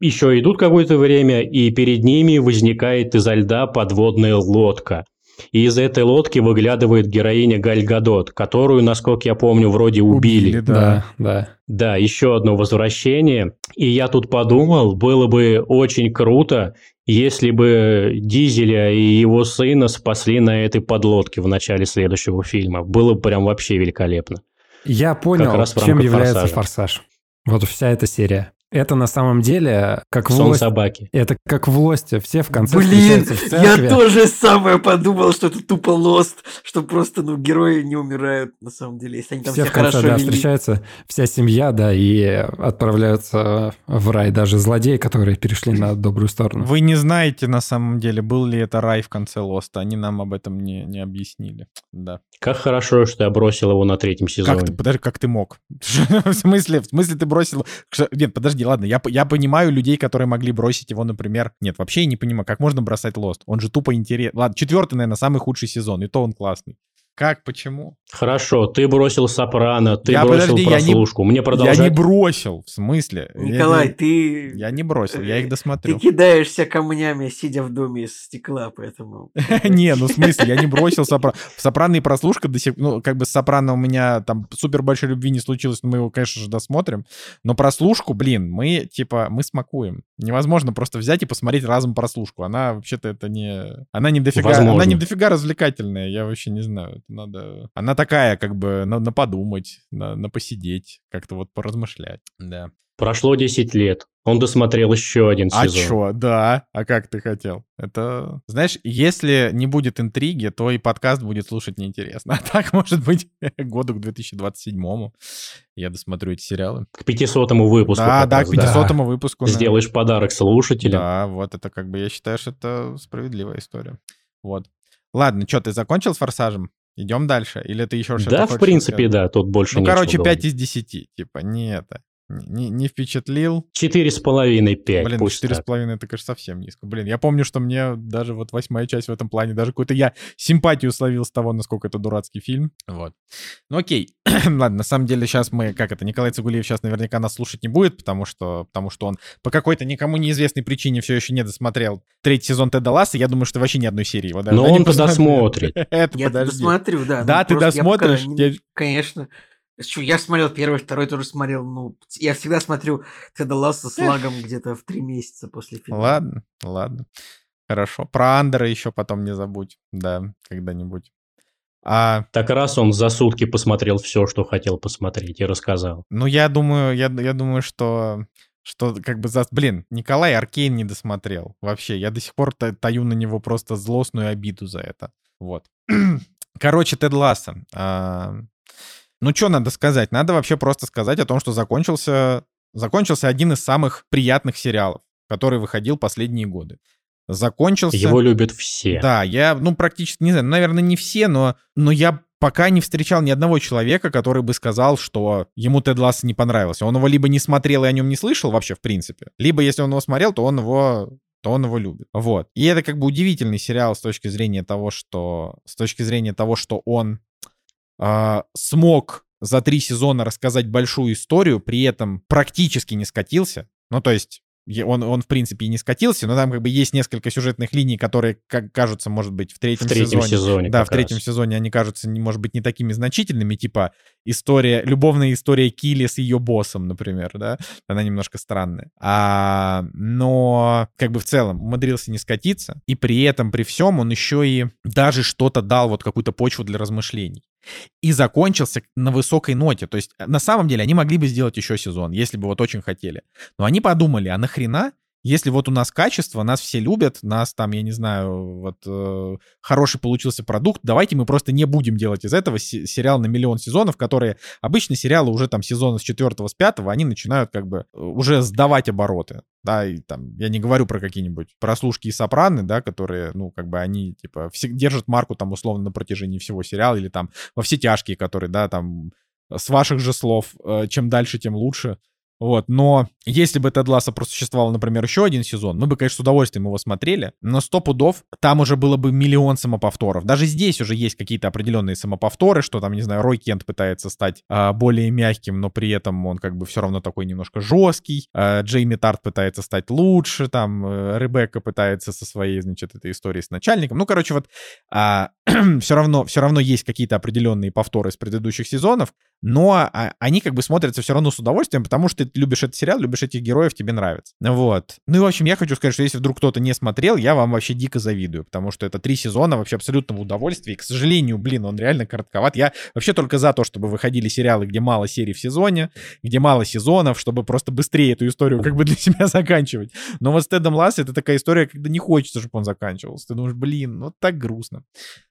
[SPEAKER 5] еще идут какое-то время, и перед ними возникает изо льда подводная лодка. И из этой лодки выглядывает героиня Галь Гадот, которую, насколько я помню, вроде убили.
[SPEAKER 1] Убили, да.
[SPEAKER 2] да, да.
[SPEAKER 5] Да, еще одно возвращение. И я тут подумал, было бы очень круто, если бы Дизеля и его сына спасли на этой подлодке в начале следующего фильма. Было бы прям вообще великолепно.
[SPEAKER 2] Я понял,
[SPEAKER 5] раз
[SPEAKER 2] чем является
[SPEAKER 5] «Форсажа».
[SPEAKER 2] «Форсаж». Вот вся эта серия. Это на самом деле как в
[SPEAKER 5] Сон
[SPEAKER 2] «Лосте».
[SPEAKER 5] собаки.
[SPEAKER 2] Это как в «Лосте». Все в конце
[SPEAKER 3] Блин,
[SPEAKER 2] в
[SPEAKER 3] я тоже самое подумал, что это тупо лост, что просто, ну, герои не умирают, на самом деле, если они там
[SPEAKER 2] Все
[SPEAKER 3] все
[SPEAKER 2] в конце,
[SPEAKER 3] хорошо
[SPEAKER 2] да,
[SPEAKER 3] вели.
[SPEAKER 2] встречаются, вся семья, да, и отправляются в рай. Даже злодеи, которые перешли на добрую сторону.
[SPEAKER 1] Вы не знаете, на самом деле, был ли это рай в конце Лоста. Они нам об этом не, не объяснили. Да.
[SPEAKER 5] Как хорошо, что я бросил его на третьем
[SPEAKER 1] Как
[SPEAKER 5] сезоне.
[SPEAKER 1] ты, подожди, как ты мог? В смысле? В смысле ты бросил... Нет, подожди, ладно, я, я понимаю людей, которые могли бросить его, например... Нет, вообще я не понимаю, как можно бросать Лост? Он же тупо интересный. Ладно, четвертый, наверное, самый худший сезон, и то он классный. Как, почему?
[SPEAKER 5] Хорошо, ты бросил Сопрано, ты
[SPEAKER 1] Я,
[SPEAKER 5] бросил
[SPEAKER 1] подожди, я не-
[SPEAKER 5] прослушку. Мне
[SPEAKER 1] Я
[SPEAKER 5] продолжать?
[SPEAKER 1] не бросил, в смысле? Я
[SPEAKER 3] Николай,
[SPEAKER 1] не-
[SPEAKER 3] ты...
[SPEAKER 1] Я не бросил, я их
[SPEAKER 3] Ты
[SPEAKER 1] досмотрю.
[SPEAKER 3] кидаешься камнями, сидя в доме из стекла, поэтому...
[SPEAKER 1] Не, ну в смысле, я не бросил Сопрано. Сопрано и прослушка до сих ну, как бы с Сопрано у меня там супер большой любви не случилось, но мы его, конечно же, досмотрим. Но прослушку, блин, мы, типа, мы смакуем. Невозможно просто взять и посмотреть разом прослушку. Она, вообще-то, это не... Она не дофига... Она не дофига развлекательная, я вообще не знаю. Это надо... Она такая, как бы, на, на подумать, на, на посидеть, как-то вот поразмышлять. Да.
[SPEAKER 5] Прошло 10 лет. Он досмотрел еще один
[SPEAKER 1] А
[SPEAKER 5] сезон.
[SPEAKER 1] чё, да. А как ты хотел? Это, знаешь, если не будет интриги, то и подкаст будет слушать неинтересно. А так, может быть, году к 2027 я досмотрю эти сериалы.
[SPEAKER 5] К 500 выпуску.
[SPEAKER 1] да, да,
[SPEAKER 5] раз,
[SPEAKER 1] к 500 выпуску. да.
[SPEAKER 5] Сделаешь подарок слушателям.
[SPEAKER 1] Да, вот это как бы, я считаю, что это справедливая история. Вот. Ладно, что, ты закончил с «Форсажем»? Идем дальше? Или ты еще что-то
[SPEAKER 5] Да, в принципе,
[SPEAKER 1] рассказать?
[SPEAKER 5] да, тут больше
[SPEAKER 1] Ну, короче, 5
[SPEAKER 5] говорить.
[SPEAKER 1] из 10. Типа, не это. Не, не впечатлил.
[SPEAKER 5] Четыре с половиной, пять.
[SPEAKER 1] Блин, четыре с половиной это, конечно, совсем низко. Блин, я помню, что мне даже вот восьмая часть в этом плане, даже какую-то я симпатию словил с того, насколько это дурацкий фильм. Вот. Ну окей. Ладно, на самом деле сейчас мы, как это, Николай Цигулиев сейчас наверняка нас слушать не будет, потому что, потому что он по какой-то никому неизвестной причине все еще не досмотрел третий сезон Теда Ласса. Я думаю, что вообще ни одной серии его даже
[SPEAKER 5] Но
[SPEAKER 1] не
[SPEAKER 5] он-то
[SPEAKER 1] посмотрел.
[SPEAKER 5] досмотрит.
[SPEAKER 1] Это
[SPEAKER 3] Я
[SPEAKER 1] подожди.
[SPEAKER 3] досмотрю, да.
[SPEAKER 1] Да,
[SPEAKER 3] ну,
[SPEAKER 1] ты досмотришь,
[SPEAKER 3] Конечно. Чё, я смотрел первый, второй тоже смотрел. Ну, я всегда смотрю Теда Ласса с лагом где-то в три месяца после фильма.
[SPEAKER 1] Ладно, ладно. Хорошо. Про Андера еще потом не забудь. Да, когда-нибудь. А,
[SPEAKER 5] Так раз он за сутки посмотрел все, что хотел посмотреть, и рассказал.
[SPEAKER 1] Ну, я думаю, я, я думаю, что что как бы за... Блин, Николай Аркейн не досмотрел. Вообще, я до сих пор та- таю на него просто злостную обиду за это. Вот. Короче, Тед Ласса. Ну, что надо сказать? Надо вообще просто сказать о том, что закончился, закончился один из самых приятных сериалов, который выходил последние годы. Закончился...
[SPEAKER 5] Его любят все.
[SPEAKER 1] Да, я, ну, практически, не знаю, наверное, не все, но, но я пока не встречал ни одного человека, который бы сказал, что ему Тед Ласс не понравился. Он его либо не смотрел и о нем не слышал вообще, в принципе, либо если он его смотрел, то он его то он его любит. Вот. И это как бы удивительный сериал с точки зрения того, что с точки зрения того, что он а, смог за три сезона рассказать большую историю, при этом практически не скатился. Ну, то есть он, он, в принципе, и не скатился, но там как бы есть несколько сюжетных линий, которые как, кажутся, может быть, в
[SPEAKER 5] В
[SPEAKER 1] третьем,
[SPEAKER 5] третьем
[SPEAKER 1] сезоне.
[SPEAKER 5] сезоне.
[SPEAKER 1] Да, в третьем
[SPEAKER 5] раз.
[SPEAKER 1] сезоне они кажутся, не, может быть, не такими значительными, типа история, любовная история Килли с ее боссом, например, да, она немножко странная. А, но как бы в целом умудрился не скатиться, и при этом, при всем, он еще и даже что-то дал, вот какую-то почву для размышлений. И закончился на высокой ноте. То есть, на самом деле, они могли бы сделать еще сезон, если бы вот очень хотели. Но они подумали, а нахрена, если вот у нас качество, нас все любят, нас там, я не знаю, вот э, хороший получился продукт, давайте мы просто не будем делать из этого се- сериал на миллион сезонов, которые обычно сериалы уже там сезона с четвертого, с пятого, они начинают как бы э, уже сдавать обороты. Да, и там, я не говорю про какие-нибудь прослушки и сопраны, да, которые, ну, как бы они, типа, все, держат марку там условно на протяжении всего сериала, или там во все тяжкие, которые, да, там, с ваших же слов, э, чем дальше, тем лучше. Вот, но если бы Тед Ласса просуществовал, например, еще один сезон, мы бы, конечно, с удовольствием его смотрели, но сто пудов там уже было бы миллион самоповторов. Даже здесь уже есть какие-то определенные самоповторы, что там, не знаю, Рой Кент пытается стать а, более мягким, но при этом он как бы все равно такой немножко жесткий. А, Джейми Тарт пытается стать лучше, там э, Ребекка пытается со своей, значит, этой историей с начальником. Ну, короче, вот а, все равно, все равно есть какие-то определенные повторы из предыдущих сезонов, но а, они как бы смотрятся все равно с удовольствием, потому что ты любишь этот сериал, любишь этих героев, тебе нравится. Вот. Ну и, в общем, я хочу сказать, что если вдруг кто-то не смотрел, я вам вообще дико завидую, потому что это три сезона вообще абсолютного удовольствия, и, к сожалению, блин, он реально коротковат. Я вообще только за то, чтобы выходили сериалы, где мало серий в сезоне, где мало сезонов, чтобы просто быстрее эту историю как бы для себя заканчивать. Но вот с Тедом Ласс это такая история, когда не хочется, чтобы он заканчивался. Ты думаешь, блин, ну так грустно.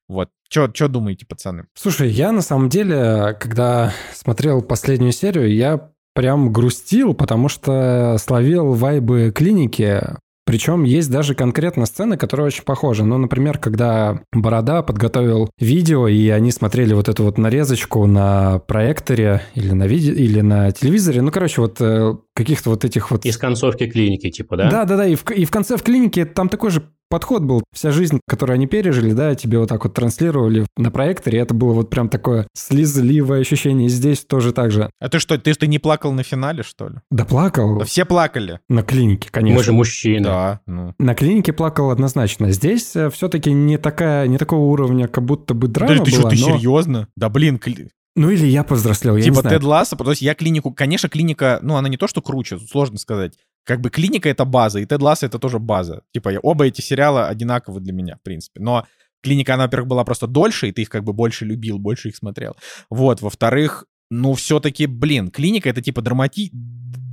[SPEAKER 1] Вот. Что думаете, пацаны?
[SPEAKER 2] Слушай, я на самом деле, когда смотрел последнюю серию, я прям грустил, потому что словил вайбы клиники. Причем есть даже конкретно сцены, которые очень похожи. Ну, например, когда Борода подготовил видео, и они смотрели вот эту вот нарезочку на проекторе или на, виде... или на телевизоре. Ну, короче, вот э, каких-то вот этих вот...
[SPEAKER 5] Из концовки клиники, типа, да?
[SPEAKER 2] Да, да, да. И в, и в конце в клинике там такой же подход был. Вся жизнь, которую они пережили, да, тебе вот так вот транслировали на проекторе, это было вот прям такое слезливое ощущение. И здесь тоже так же.
[SPEAKER 1] А ты что, ты что, не плакал на финале, что ли?
[SPEAKER 2] Да плакал.
[SPEAKER 1] Да все плакали.
[SPEAKER 2] На клинике, конечно.
[SPEAKER 5] Мы же мужчины.
[SPEAKER 1] Да, ну.
[SPEAKER 2] На клинике плакал однозначно. Здесь все-таки не такая, не такого уровня, как будто бы драма
[SPEAKER 1] Подожди, ты
[SPEAKER 2] была,
[SPEAKER 1] что, ты
[SPEAKER 2] но-
[SPEAKER 1] серьезно? Да блин, кли-
[SPEAKER 2] Ну или я повзрослел, я не
[SPEAKER 1] типа
[SPEAKER 2] знаю.
[SPEAKER 1] Тед Лассо, то есть я клинику, конечно, клиника, ну, она не то, что круче, сложно сказать. Как бы клиника — это база, и Тед Лассо — это тоже база. Типа я- оба эти сериала одинаковы для меня, в принципе. Но клиника, она, во-первых, была просто дольше, и ты их как бы больше любил, больше их смотрел. Вот, во-вторых, ну, все-таки, блин, клиника — это типа драмати...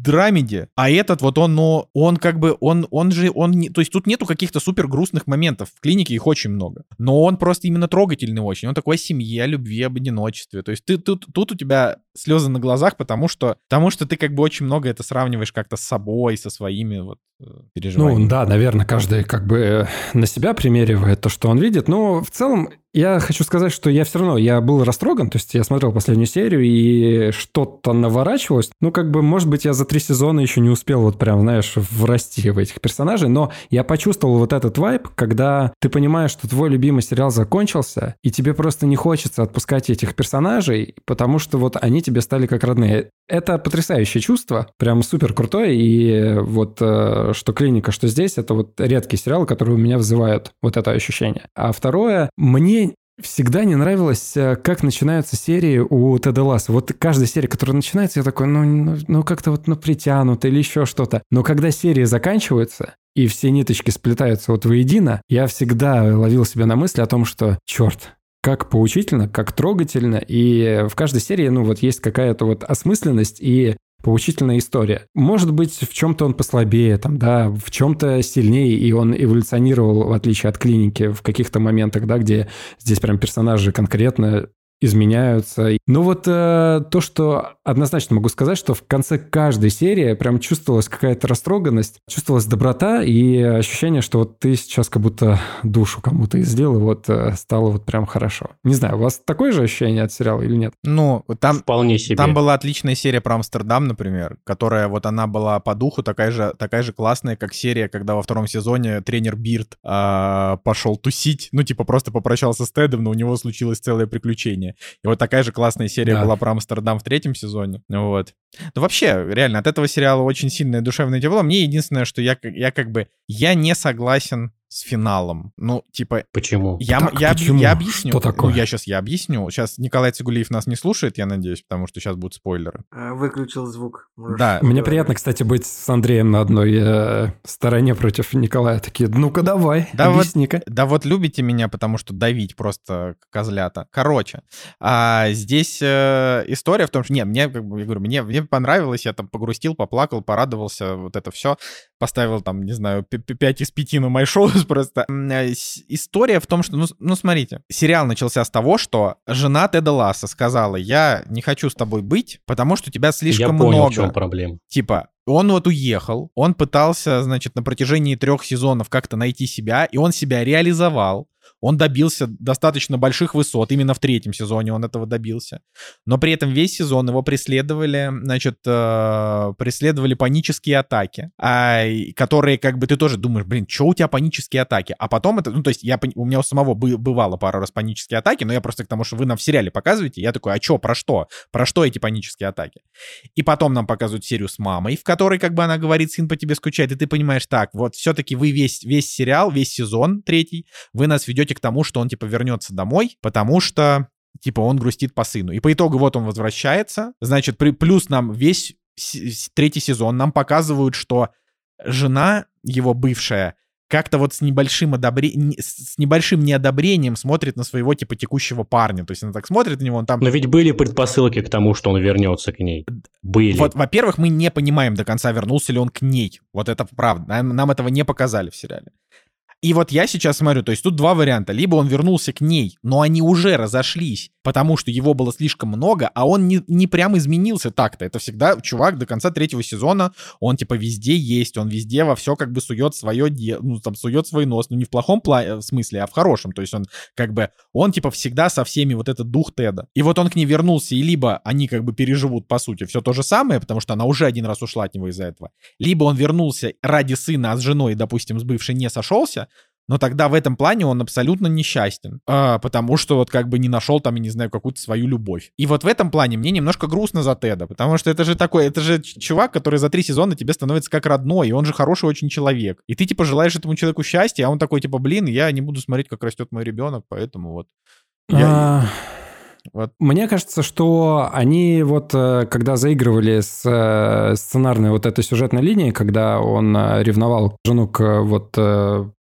[SPEAKER 1] драмеди, а этот вот он, ну, он как бы, он, он же, он, не, то есть тут нету каких-то супер грустных моментов, в клинике их очень много, но он просто именно трогательный очень, он такой о семье, о любви, об одиночестве, то есть ты тут, тут у тебя слезы на глазах, потому что, потому что ты как бы очень много это сравниваешь как-то с собой, со своими вот переживаниями.
[SPEAKER 2] Ну да, наверное, каждый как бы э, на себя примеривает то, что он видит. Но в целом я хочу сказать, что я все равно, я был растроган, то есть я смотрел последнюю серию, и что-то наворачивалось. Ну, как бы, может быть, я за три сезона еще не успел вот прям, знаешь, врасти в этих персонажей, но я почувствовал вот этот вайб, когда ты понимаешь, что твой любимый сериал закончился, и тебе просто не хочется отпускать этих персонажей, потому что вот они тебе стали как родные. Это потрясающее чувство, прям супер крутое, и вот э, что клиника, что здесь, это вот редкие сериалы, которые у меня вызывают вот это ощущение. А второе, мне Всегда не нравилось, э, как начинаются серии у Теда Ласса. Вот каждая серия, которая начинается, я такой, ну, ну, ну как-то вот ну, притянуто или еще что-то. Но когда серии заканчиваются, и все ниточки сплетаются вот воедино, я всегда ловил себя на мысли о том, что, черт, как поучительно, как трогательно, и в каждой серии, ну, вот есть какая-то вот осмысленность и поучительная история. Может быть, в чем-то он послабее, там, да, в чем-то сильнее, и он эволюционировал, в отличие от клиники, в каких-то моментах, да, где здесь прям персонажи конкретно изменяются. Но вот э, то, что однозначно могу сказать, что в конце каждой серии прям чувствовалась какая-то растроганность, чувствовалась доброта и ощущение, что вот ты сейчас как будто душу кому-то излил, и вот э, стало вот прям хорошо. Не знаю, у вас такое же ощущение от сериала или нет?
[SPEAKER 1] Ну, там,
[SPEAKER 5] Вполне себе.
[SPEAKER 1] Там была отличная серия про Амстердам, например, которая вот она была по духу такая же, такая же классная, как серия, когда во втором сезоне тренер Бирд а, пошел тусить, ну, типа просто попрощался с Тедом, но у него случилось целое приключение. И вот такая же классная серия
[SPEAKER 2] Да.
[SPEAKER 1] была про Амстердам в третьем сезоне. Вот. Ну, вообще, реально, от этого сериала очень сильное душевное тепло. Мне единственное, что я, я как бы, я не согласен с финалом. Ну, типа,
[SPEAKER 5] Почему?
[SPEAKER 1] я,
[SPEAKER 2] Так,
[SPEAKER 1] я,
[SPEAKER 2] почему?
[SPEAKER 1] я объясню.
[SPEAKER 2] Что такое?
[SPEAKER 1] Ну, я сейчас я объясню. Сейчас Николай Цигулиев нас не слушает, я надеюсь, потому что сейчас будут спойлеры.
[SPEAKER 3] А, Выключил звук. Можешь
[SPEAKER 1] Да.
[SPEAKER 2] Мне приятно, кстати, быть с Андреем на одной э, стороне против Николая. Такие, ну-ка давай,
[SPEAKER 1] Да вот-
[SPEAKER 2] объясни-ка.
[SPEAKER 1] Да вот любите меня, потому что давить просто козлята. Короче, а здесь э, история в том, что... Не, мне, как бы, я говорю, мне, мне понравилось, я там погрустил, поплакал, порадовался, вот это все. Поставил там, не знаю, 5 из 5 на май просто. С- История в том, что... Ну, ну, смотрите, сериал начался с того, что жена Теда Ласса сказала, я не хочу с тобой быть, потому что тебя
[SPEAKER 5] Я
[SPEAKER 1] слишком
[SPEAKER 5] понял,
[SPEAKER 1] много.
[SPEAKER 5] в чем проблема.
[SPEAKER 1] Типа, он вот уехал, он пытался, значит, на протяжении трех сезонов как-то найти себя, и он себя реализовал. Он добился достаточно больших высот. Именно в третьем сезоне он этого добился. Но при этом весь сезон его преследовали, значит, э, преследовали панические атаки, и которые как бы ты тоже думаешь, блин, что у тебя панические атаки? А потом это, ну, то есть я, у меня у самого бы- бывало пару раз панические атаки, но я просто к тому, что вы нам в сериале показываете, я такой, а что, про что? Про что эти панические атаки? И потом нам показывают серию с мамой, в которой как бы она говорит, сын по тебе скучает, и ты понимаешь, так, вот все-таки вы весь, весь сериал, весь сезон третий, вы нас ведете к тому, что он типа вернется домой, потому что типа он грустит по сыну. И по итогу вот он возвращается, значит, при, плюс нам весь третий сезон нам показывают, что жена его бывшая как-то вот с небольшим одобрением, с небольшим неодобрением смотрит на своего типа текущего парня. То есть она так смотрит на него, он там
[SPEAKER 5] Но ведь были предпосылки к тому, что он вернется к ней. Были.
[SPEAKER 1] Вот, во-первых, мы не понимаем до конца, вернулся ли он к ней. Вот это правда. Нам, нам этого не показали в сериале. И вот я сейчас смотрю, то есть тут два варианта. Либо он вернулся к ней, но они уже разошлись, потому что его было слишком много, а он не, не прям изменился так-то. Это всегда чувак до конца третьего сезона, он типа везде есть, он везде во все как бы сует свое ну там сует свой нос, ну не в плохом пла- смысле, а в хорошем. То есть он как бы, он типа всегда со всеми вот этот дух Теда. И вот он к ней вернулся, и либо они как бы переживут по сути все то же самое, потому что она уже один раз ушла от него из-за этого, либо он вернулся ради сына, а с женой, допустим, с бывшей не сошелся, но тогда в этом плане он абсолютно несчастен, а, потому что вот как бы не нашел там, я не знаю, какую-то свою любовь. И вот в этом плане мне немножко грустно за Теда, потому что это же такой, это же чувак, который за три сезона тебе становится как родной, и он же хороший очень человек. И ты типа желаешь этому человеку счастья, а он такой типа, блин, я не буду смотреть, как растет мой ребенок, поэтому вот. Я...
[SPEAKER 2] А, вот. Мне кажется, что они вот, э, когда заигрывали с э, сценарной вот этой сюжетной линией, когда он э, ревновал жену к вот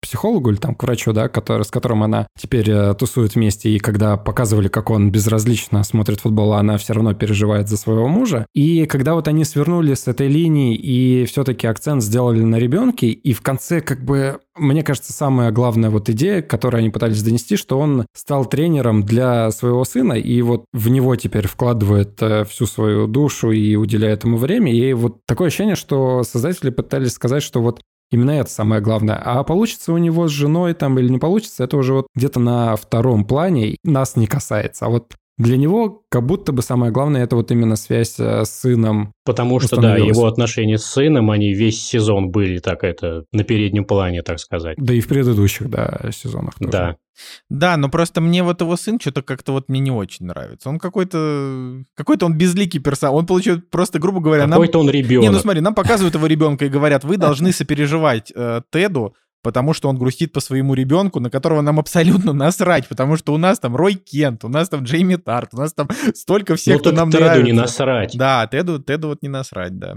[SPEAKER 2] психологу или там к врачу, да, который, с которым она теперь э, тусует вместе, и когда показывали, как он безразлично смотрит футбол, а она все равно переживает за своего мужа. И когда вот они свернули с этой линии и все-таки акцент сделали на ребенке, и в конце как бы мне кажется, самая главная вот идея, которую они пытались донести, что он стал тренером для своего сына, и вот в него теперь вкладывает э, всю свою душу и уделяет ему время. И вот такое ощущение, что создатели пытались сказать, что вот Именно это самое главное. А получится у него с женой там или не получится, это уже вот где-то на втором плане нас не касается. А вот для него как будто бы самое главное это вот именно связь э, с сыном.
[SPEAKER 5] Потому что, да, его отношения с сыном, они весь сезон были так это на переднем плане, так сказать.
[SPEAKER 2] Да и в предыдущих, да, сезонах тоже.
[SPEAKER 5] Да.
[SPEAKER 1] Да, но просто мне вот его сын что-то как-то вот мне не очень нравится. Он какой-то... Какой-то он безликий персонаж. Он получает просто, грубо говоря...
[SPEAKER 5] Какой-то нам... он ребенок.
[SPEAKER 1] Не, ну смотри, нам показывают его ребенка и говорят, вы должны сопереживать э, Теду, потому что он грустит по своему ребенку, на которого нам абсолютно насрать, потому что у нас там Рой Кент, у нас там Джейми Тарт, у нас там столько всех, ну, кто нам
[SPEAKER 5] Теду
[SPEAKER 1] нравится.
[SPEAKER 5] не насрать.
[SPEAKER 1] Да, Теду, Теду вот не насрать, да.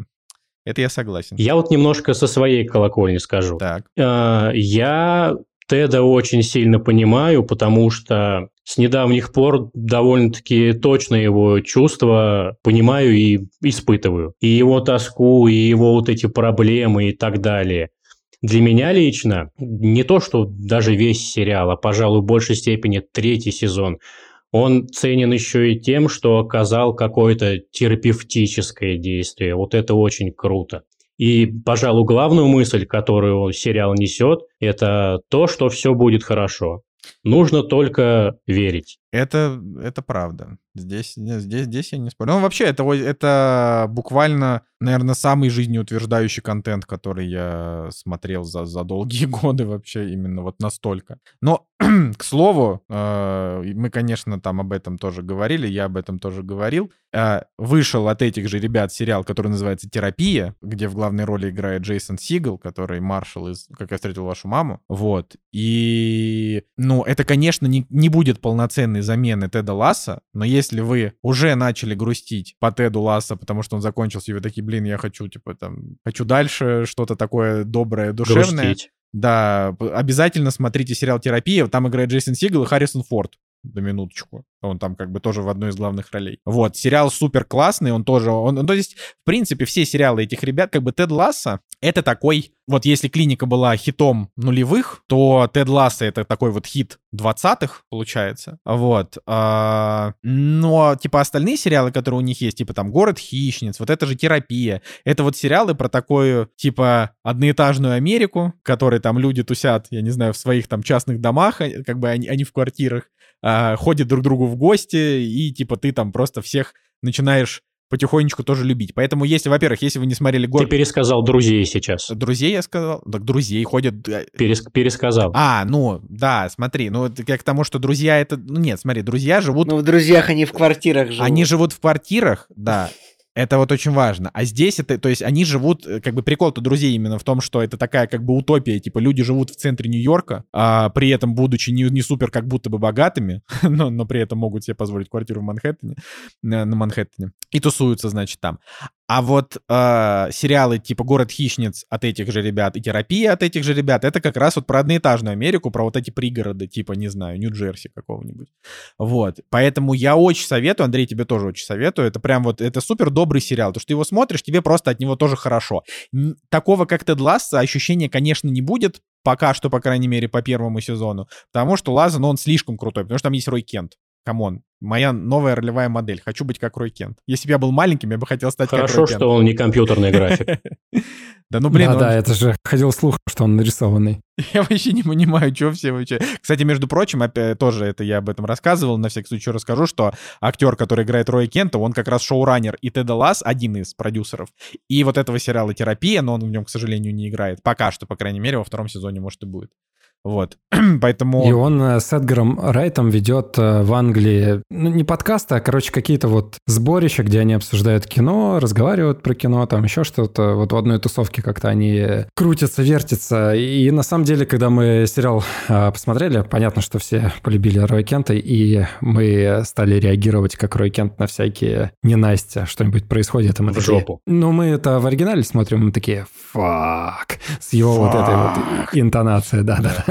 [SPEAKER 1] Это я согласен.
[SPEAKER 5] Я вот немножко со своей колокольни скажу.
[SPEAKER 1] Так.
[SPEAKER 5] А, я Теда очень сильно понимаю, потому что с недавних пор довольно-таки точно его чувства понимаю и испытываю. И его тоску, и его вот эти проблемы и так далее. Для меня лично не то, что даже весь сериал, а, пожалуй, в большей степени третий сезон, он ценен еще и тем, что оказал какое-то терапевтическое действие. Вот это очень круто. И, пожалуй, главную мысль, которую сериал несет, это то, что все будет хорошо. Нужно только верить.
[SPEAKER 1] Это, это правда. Здесь, здесь, здесь я не спорю. Ну, вообще, это, это буквально, наверное, самый жизнеутверждающий контент, который я смотрел за, за долгие годы вообще, именно вот настолько. Но, к слову, э, мы, конечно, там об этом тоже говорили, я об этом тоже говорил. Э, вышел от этих же ребят сериал, который называется «Терапия», где в главной роли играет Джейсон Сигал, который маршал из «Как я встретил вашу маму». Вот. И, ну, это, конечно, не, не будет полноценной замены Теда Ласса, но если вы уже начали грустить по Теду Ласса, потому что он закончился, и вы такие, блин, я хочу, типа, там, хочу дальше что-то такое доброе, душевное. Грустить. Да, обязательно смотрите сериал «Терапия». Там играет Джейсон Сигал и Харрисон Форд до минуточку. Он там как бы тоже в одной из главных ролей. Вот, сериал супер классный, он тоже, он, ну, то есть, в принципе, все сериалы этих ребят, как бы Тед Ласса, это такой, вот если клиника была хитом нулевых, то Тед Ласса это такой вот хит двадцатых, получается. Вот. А, но, типа, остальные сериалы, которые у них есть, типа там «Город хищниц», вот это же терапия. Это вот сериалы про такую, типа, одноэтажную Америку, в которой там люди тусят, я не знаю, в своих там частных домах, а, как бы они, они в квартирах, а, ходят друг другу в гости, и, типа, ты там просто всех начинаешь потихонечку тоже любить. Поэтому, если, во-первых, если вы не смотрели
[SPEAKER 5] город... Ты пересказал друзей сейчас.
[SPEAKER 1] Друзей я сказал? Так друзей ходят...
[SPEAKER 5] Перес... Пересказал.
[SPEAKER 1] А, ну, да, смотри, ну, как к тому, что друзья это... Ну, нет, смотри, друзья живут...
[SPEAKER 3] Ну, в друзьях они в квартирах живут.
[SPEAKER 1] Они живут в квартирах, да, это вот очень важно. А здесь это, то есть они живут, э, как бы прикол-то друзей именно в том, что это такая как бы утопия, типа люди живут в центре Нью-Йорка, а при этом будучи не, не супер как будто бы богатыми, но, но при этом могут себе позволить квартиру в Манхэттене, на, на Манхэттене, и тусуются, значит, там. А вот э, сериалы типа «Город хищниц» от этих же ребят и «Терапия» от этих же ребят, это как раз вот про одноэтажную Америку, про вот эти пригороды, типа, не знаю, Нью-Джерси какого-нибудь. Вот. Поэтому я очень советую, Андрей, тебе тоже очень советую. Это прям вот, это супер добрый сериал. То, что ты его смотришь, тебе просто от него тоже хорошо. Такого, как Тед Ласса, ощущения, конечно, не будет, пока что, по крайней мере, по первому сезону, потому что Лаза, ну, он слишком крутой, потому что там есть Рой Кент. Come on, моя новая ролевая модель. Хочу быть как Рой Кент. Если бы я был маленьким, я бы хотел стать
[SPEAKER 5] Хорошо,
[SPEAKER 1] как Рой Кент.
[SPEAKER 5] что он не компьютерный график.
[SPEAKER 1] Да ну блин,
[SPEAKER 2] да,
[SPEAKER 1] он-
[SPEAKER 2] да, это же ходил слух, что он нарисованный.
[SPEAKER 1] я вообще не понимаю, что все вообще. Кстати, между прочим, опять, тоже это я об этом рассказывал, на всякий случай расскажу, что актер, который играет Роя Кента, он как раз шоураннер и Теда Лассо, один из продюсеров, и вот этого сериала «Терапия», но он в нем, к сожалению, не играет. Пока что, по крайней мере, во втором сезоне, может, и будет. Вот. Поэтому...
[SPEAKER 2] И он э, с Эдгаром Райтом ведет э, в Англии, ну, не подкасты, а, короче, какие-то вот сборища, где они обсуждают кино, разговаривают про кино, там еще что-то. Вот в одной тусовке как-то они э, крутятся, вертятся. И на самом деле, когда мы сериал э, посмотрели, понятно, что все полюбили Роя Кента, и мы стали реагировать как Рой Кент на всякие ненастья, что-нибудь происходит. и мы
[SPEAKER 5] В
[SPEAKER 2] такие,
[SPEAKER 5] жопу.
[SPEAKER 2] Ну, мы это в оригинале смотрим, мы такие, фак, с его вот этой вот интонацией, да-да.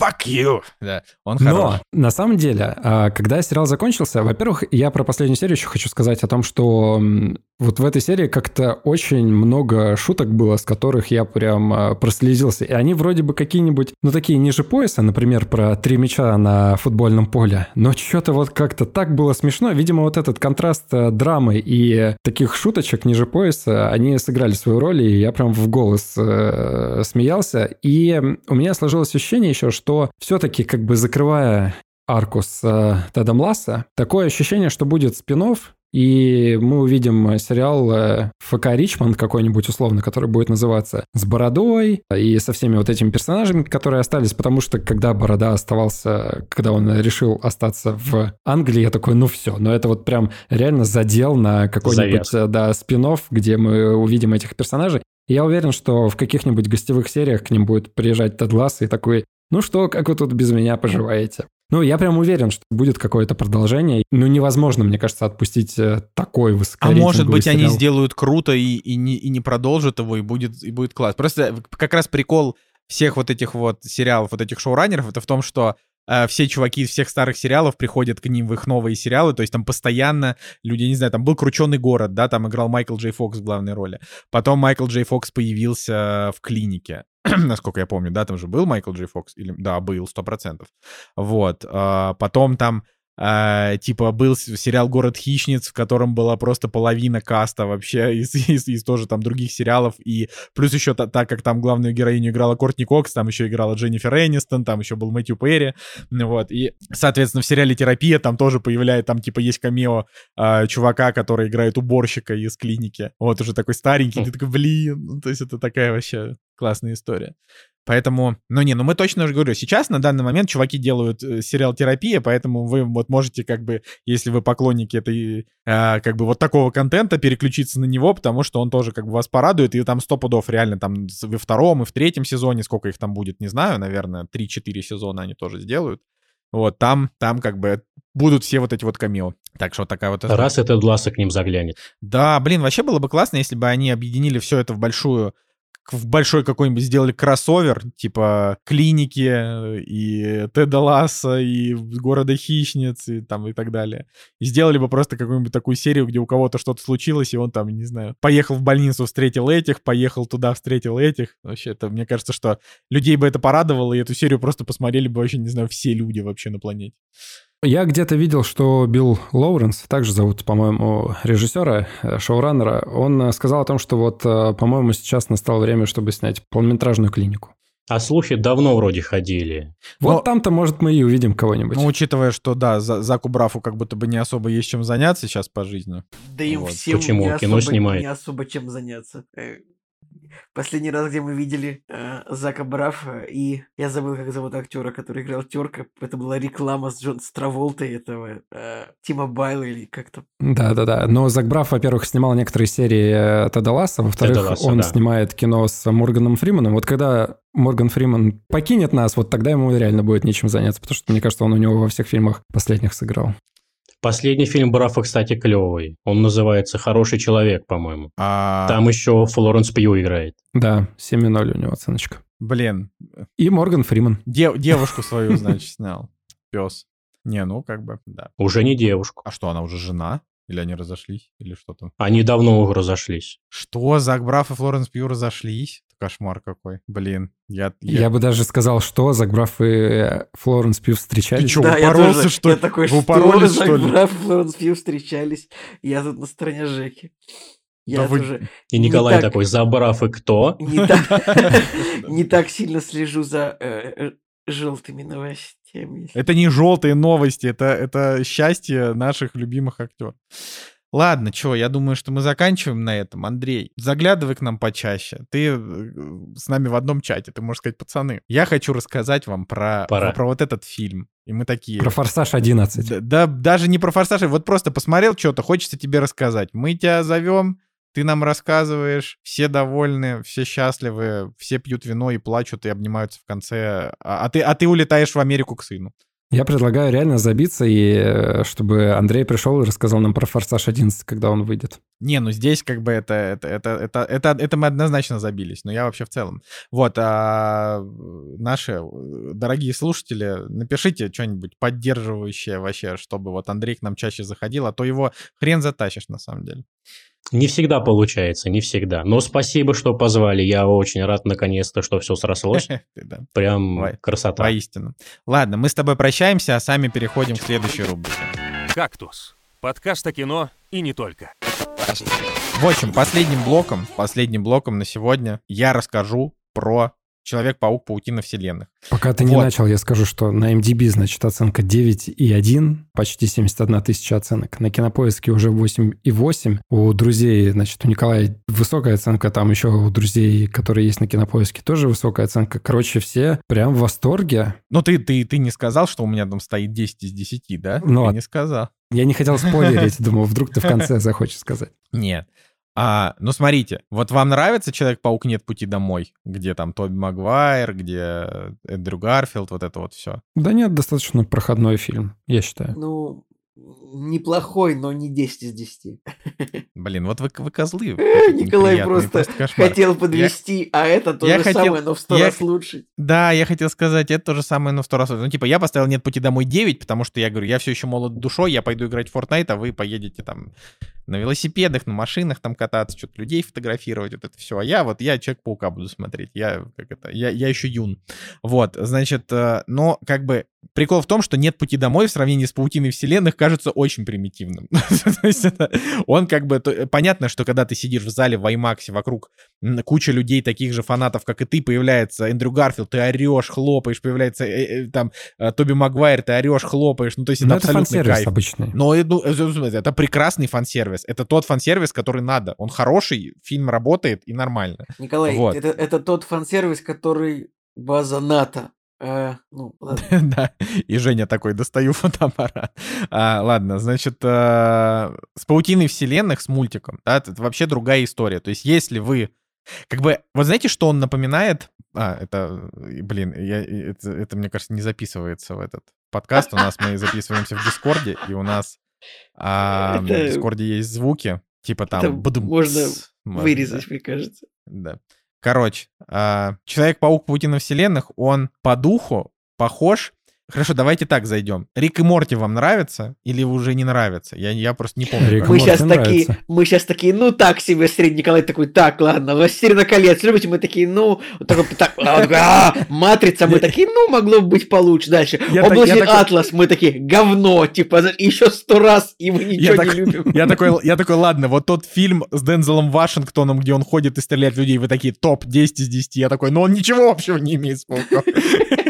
[SPEAKER 1] Fuck you! Да, он
[SPEAKER 2] Но
[SPEAKER 1] хорош.
[SPEAKER 2] на самом деле, а, когда сериал закончился, во-первых, я про последнюю серию еще хочу сказать о том, что вот в этой серии как-то очень много шуток было, с которых я прям а, прослезился. И они вроде бы какие-нибудь, ну такие ниже пояса, например, про три мяча на футбольном поле. Но что-то вот как-то так было смешно. Видимо, вот этот контраст а, драмы и таких шуточек ниже пояса, они сыграли свою роль, и я прям в голос э, смеялся. И у меня сложилось ощущение еще, что все-таки как бы закрывая арку с э, Тедом Ласса, такое ощущение, что будет спин и мы увидим сериал э, ФК Ричмонд какой-нибудь условно, который будет называться «С бородой» и со всеми вот этими персонажами, которые остались, потому что когда Борода оставался, когда он решил остаться в Англии, я такой, ну все, но это вот прям реально задел на какой-нибудь, э, да, спин где мы увидим этих персонажей. Я уверен, что в каких-нибудь гостевых сериях к ним будет приезжать Тед Ласс и такой, ну что, как вы тут без меня поживаете? Ну, я прям уверен, что будет какое-то продолжение. Ну, невозможно, мне кажется, отпустить э, такой
[SPEAKER 1] А
[SPEAKER 2] высокорейтинговый
[SPEAKER 1] может быть, они
[SPEAKER 2] сериал.
[SPEAKER 1] сделают круто и, и, не, и не продолжат его, и будет, и будет класс. Просто как раз прикол всех вот этих вот сериалов, вот этих шоураннеров, это в том, что э, все чуваки из всех старых сериалов приходят к ним в их новые сериалы, то есть там постоянно люди, не знаю, там был «Крученый город», да, там играл Майкл Джей Фокс в главной роли. Потом Майкл Джей Фокс появился в клинике. насколько я помню, да, там же был Майкл Джей Фокс, или, да, был, сто процентов. Вот, а, потом там, а, типа, был сериал «Город хищниц», в котором была просто половина каста вообще из, из, из тоже там других сериалов, и плюс еще та- так как там главную героиню играла Кортни Кокс, там еще играла Дженнифер Энистон, там еще был Мэтью Перри, вот, и, соответственно, в сериале «Терапия» там тоже появляется, там, типа, есть камео а, чувака, который играет уборщика из клиники, вот, уже такой старенький, ты такой, блин, ну, то есть это такая вообще классная история. Поэтому, ну не, ну мы точно уже говорю, сейчас на данный момент чуваки делают э, сериал «Терапия», поэтому вы вот можете как бы, если вы поклонники этой, э, как бы вот такого контента, переключиться на него, потому что он тоже как бы вас порадует, и там сто пудов реально там во втором и в третьем сезоне, сколько их там будет, не знаю, наверное, 3-4 сезона они тоже сделают. Вот, там, там как бы будут все вот эти вот камео. Так что вот такая вот...
[SPEAKER 5] Раз этот Ласса к ним заглянет.
[SPEAKER 1] Да, блин, вообще было бы классно, если бы они объединили все это в большую в большой какой-нибудь сделали кроссовер, типа клиники э, и Теда Ласса, и города хищниц, и там и так далее. И сделали бы просто какую-нибудь такую серию, где у кого-то что-то случилось, и он там, не знаю, поехал в больницу, встретил этих, поехал туда, встретил этих. Вообще, это, мне кажется, что людей бы это порадовало, и эту серию просто посмотрели бы вообще, не знаю, все люди вообще на планете.
[SPEAKER 2] Я где-то видел, что Билл Лоуренс, также зовут, по-моему, режиссера, э, шоураннера, он э, сказал о том, что вот, э, по-моему, сейчас настало время, чтобы снять полнометражную клинику.
[SPEAKER 5] А слухи давно вроде ходили.
[SPEAKER 2] Вот
[SPEAKER 1] Но-
[SPEAKER 2] там-то, может, мы и увидим кого-нибудь.
[SPEAKER 1] Ну, учитывая, что, да, За- Заку Брафу как будто бы не особо есть чем заняться сейчас по жизни.
[SPEAKER 3] Да и
[SPEAKER 1] Вот.
[SPEAKER 3] всем
[SPEAKER 5] Почему?
[SPEAKER 3] не
[SPEAKER 5] Кино
[SPEAKER 3] особо,
[SPEAKER 5] снимает.
[SPEAKER 3] не особо чем заняться. Последний раз, где мы видели э, Зака Брафа, и я забыл, как зовут актера, который играл Терка. Это была реклама с Джон Траволтой этого э, Тима Байла или как-то.
[SPEAKER 2] Да-да-да. Но Зак Браф, во-первых, снимал некоторые серии э, Теда Ласса, во-вторых,
[SPEAKER 5] Теда Ласса,
[SPEAKER 2] он
[SPEAKER 5] да.
[SPEAKER 2] снимает кино с Морганом Фриманом. Вот когда Морган Фриман покинет нас, вот тогда ему реально будет нечем заняться, потому что, мне кажется, он у него во всех фильмах последних сыграл.
[SPEAKER 5] Последний фильм Брафа, кстати, клевый. Он называется «Хороший человек», по-моему.
[SPEAKER 1] А,
[SPEAKER 5] Там еще Флоренс Пью играет.
[SPEAKER 2] Да, 7,0 у него оценочка.
[SPEAKER 1] Блин,
[SPEAKER 2] И Морган Фриман.
[SPEAKER 1] де- девушку свою, значит, снял. Пес. Не, ну как бы, да.
[SPEAKER 5] Уже не девушку.
[SPEAKER 1] А что, она уже жена? Или они разошлись? Или что там?
[SPEAKER 5] Они давно уже разошлись.
[SPEAKER 1] Что? Зак Браф и Флоренс Пью разошлись? Кошмар какой. Блин, я...
[SPEAKER 2] Я, бы даже сказал, что Зак Браф и Флоренс Пью встречались.
[SPEAKER 1] Ты чё,
[SPEAKER 3] Да, я
[SPEAKER 1] упоролся,
[SPEAKER 3] тоже-
[SPEAKER 1] что
[SPEAKER 3] Я
[SPEAKER 1] ли?
[SPEAKER 3] такой,
[SPEAKER 1] Вы
[SPEAKER 3] что
[SPEAKER 1] упоролись,
[SPEAKER 3] Зак
[SPEAKER 1] что ли?
[SPEAKER 3] Браф и Флоренс Пью встречались. Я тут на стороне Жеки. Я
[SPEAKER 1] Да вы-
[SPEAKER 3] тоже
[SPEAKER 5] И
[SPEAKER 3] Не
[SPEAKER 5] Николай
[SPEAKER 3] так.
[SPEAKER 5] такой, Забрав и кто?
[SPEAKER 3] не так, не так сильно слежу за э, желтыми новостями.
[SPEAKER 1] Это не желтые новости, это, это счастье наших любимых актеров. Ладно, что, я думаю, что мы заканчиваем на этом. Андрей, заглядывай к нам почаще. Ты э, с нами в одном чате, ты можешь сказать, пацаны. Я хочу рассказать вам про,
[SPEAKER 5] Пора.
[SPEAKER 1] про, про вот этот фильм. И мы такие...
[SPEAKER 2] Про «Форсаж 11».
[SPEAKER 1] Да, да, даже не про форсаж, вот просто посмотрел что-то, хочется тебе рассказать. Мы тебя зовем, ты нам рассказываешь, все довольны, все счастливы, все пьют вино и плачут и обнимаются в конце, а, а ты, а ты улетаешь в Америку к сыну.
[SPEAKER 2] Я предлагаю реально забиться, и э, чтобы Андрей пришел и рассказал нам про «Форсаж 11», когда он выйдет.
[SPEAKER 1] Не, ну здесь как бы это, это, это, это, это, это мы однозначно забились, но я вообще в целом. Вот, а наши э, дорогие слушатели, напишите что-нибудь поддерживающее вообще, чтобы вот Андрей к нам чаще заходил, а то его хрен затащишь на самом деле.
[SPEAKER 5] Не всегда получается, не всегда. Но спасибо, что позвали. Я очень рад наконец-то, что все срослось. Прям красота.
[SPEAKER 1] Воистину. Ладно, мы с тобой прощаемся, а сами переходим к следующей рубрике.
[SPEAKER 4] «Кактус». Подкаст о кино и не только.
[SPEAKER 1] В общем, последним блоком, последним блоком на сегодня я расскажу про Человек-паук Паутина Вселенных.
[SPEAKER 2] Пока ты не
[SPEAKER 1] Вот.
[SPEAKER 2] начал, я скажу, что на MDB, значит, оценка 9,1, почти 71 тысяча оценок. На Кинопоиске уже 8,8. У друзей, значит, у Николая высокая оценка, там еще у друзей, которые есть на Кинопоиске, тоже высокая оценка. Короче, все прям в восторге.
[SPEAKER 1] Ну, ты, ты, ты не сказал, что у меня там стоит 10 из 10, да?
[SPEAKER 2] Ну,
[SPEAKER 1] ты
[SPEAKER 2] а-
[SPEAKER 1] не сказал.
[SPEAKER 2] Я не хотел спойлерить, думал, вдруг ты в конце захочешь сказать.
[SPEAKER 1] Нет. А, ну, смотрите, вот вам нравится Человек-паук Нет пути домой, где там Тоби Магуайр, где Эндрю Гарфилд, вот это вот все.
[SPEAKER 2] Да нет, достаточно проходной фильм, я считаю.
[SPEAKER 3] Ну, неплохой, но не 10 из 10.
[SPEAKER 1] Блин, вот вы, вы козлы.
[SPEAKER 3] Николай просто
[SPEAKER 1] кошмар.
[SPEAKER 3] Хотел подвести, а это то
[SPEAKER 1] я
[SPEAKER 3] же
[SPEAKER 1] хотел-
[SPEAKER 3] самое, но в сто
[SPEAKER 1] я-
[SPEAKER 3] раз лучше.
[SPEAKER 1] Да, я хотел сказать, это то же самое, но в сто раз. Ну, типа, я поставил «Нет пути домой» 9, потому что я говорю, я все еще молод душой, я пойду играть в Fortnite, а вы поедете там на велосипедах, на машинах там кататься, что-то людей фотографировать, вот это все. А я вот, я Человек-паука буду смотреть, я как это, я, я еще юн. Вот, значит, э, но как бы прикол в том, что «Нет пути домой» в сравнении с «Паутиной вселенных» кажется очень примитивным. То есть это- он как бы... то- Понятно, что когда ты сидишь в зале в IMAX, вокруг куча людей, таких же фанатов, как и ты, появляется Эндрю Гарфилд, ты орешь, хлопаешь, появляется э, э, там э, Тоби Магуайр, ты орешь, хлопаешь, ну то есть это
[SPEAKER 2] Ну, это
[SPEAKER 1] абсолютный
[SPEAKER 2] фан-сервис
[SPEAKER 1] кайф.
[SPEAKER 2] обычный.
[SPEAKER 1] Но э, ну, это прекрасный фан-сервис. Это тот фан-сервис, который надо. Он хороший, фильм работает и нормально.
[SPEAKER 3] Николай,
[SPEAKER 1] Вот.
[SPEAKER 3] это, это тот фан-сервис, который база НАТО. Э, ну.
[SPEAKER 1] Да, и Женя такой, достаю фотоаппарат. А, ладно, значит, э, с паутиной вселенных, с мультиком, да, это вообще другая история. То есть если вы, как бы, вот знаете, что он напоминает? А, это, э, блин, я, это, это, мне кажется, не записывается в этот подкаст. У нас мы записываемся в Дискорде, и у нас а, в
[SPEAKER 3] Это-
[SPEAKER 1] Дискорде есть звуки, типа там...
[SPEAKER 3] Это можно
[SPEAKER 1] можно,
[SPEAKER 3] Вырезать,
[SPEAKER 1] да.
[SPEAKER 3] мне кажется.
[SPEAKER 1] Да. Короче, а, Человек-паук Паутина Вселенных, он по духу похож. Хорошо, давайте так зайдем. Рик и Морти вам нравится или уже не нравится? Я, я просто не помню.
[SPEAKER 2] Рик.
[SPEAKER 3] Мы
[SPEAKER 2] Морти
[SPEAKER 3] сейчас такие,
[SPEAKER 2] нравится.
[SPEAKER 3] мы сейчас такие, ну так себе, средний Николай такой, так, ладно, Властелина колец, любите? Мы такие, ну, вот такой, так, а, он такой, «А, Матрица, мы такие, ну, могло бы быть получше. Дальше, Облачный Атлас, мы такие, говно, типа, еще сто раз, и мы ничего не любим.
[SPEAKER 1] Я такой, я такой, ладно, вот тот фильм с Дензелом Вашингтоном, где он ходит и стреляет людей, вы такие, топ, 10 из 10. Я такой, но он ничего общего не имеет с.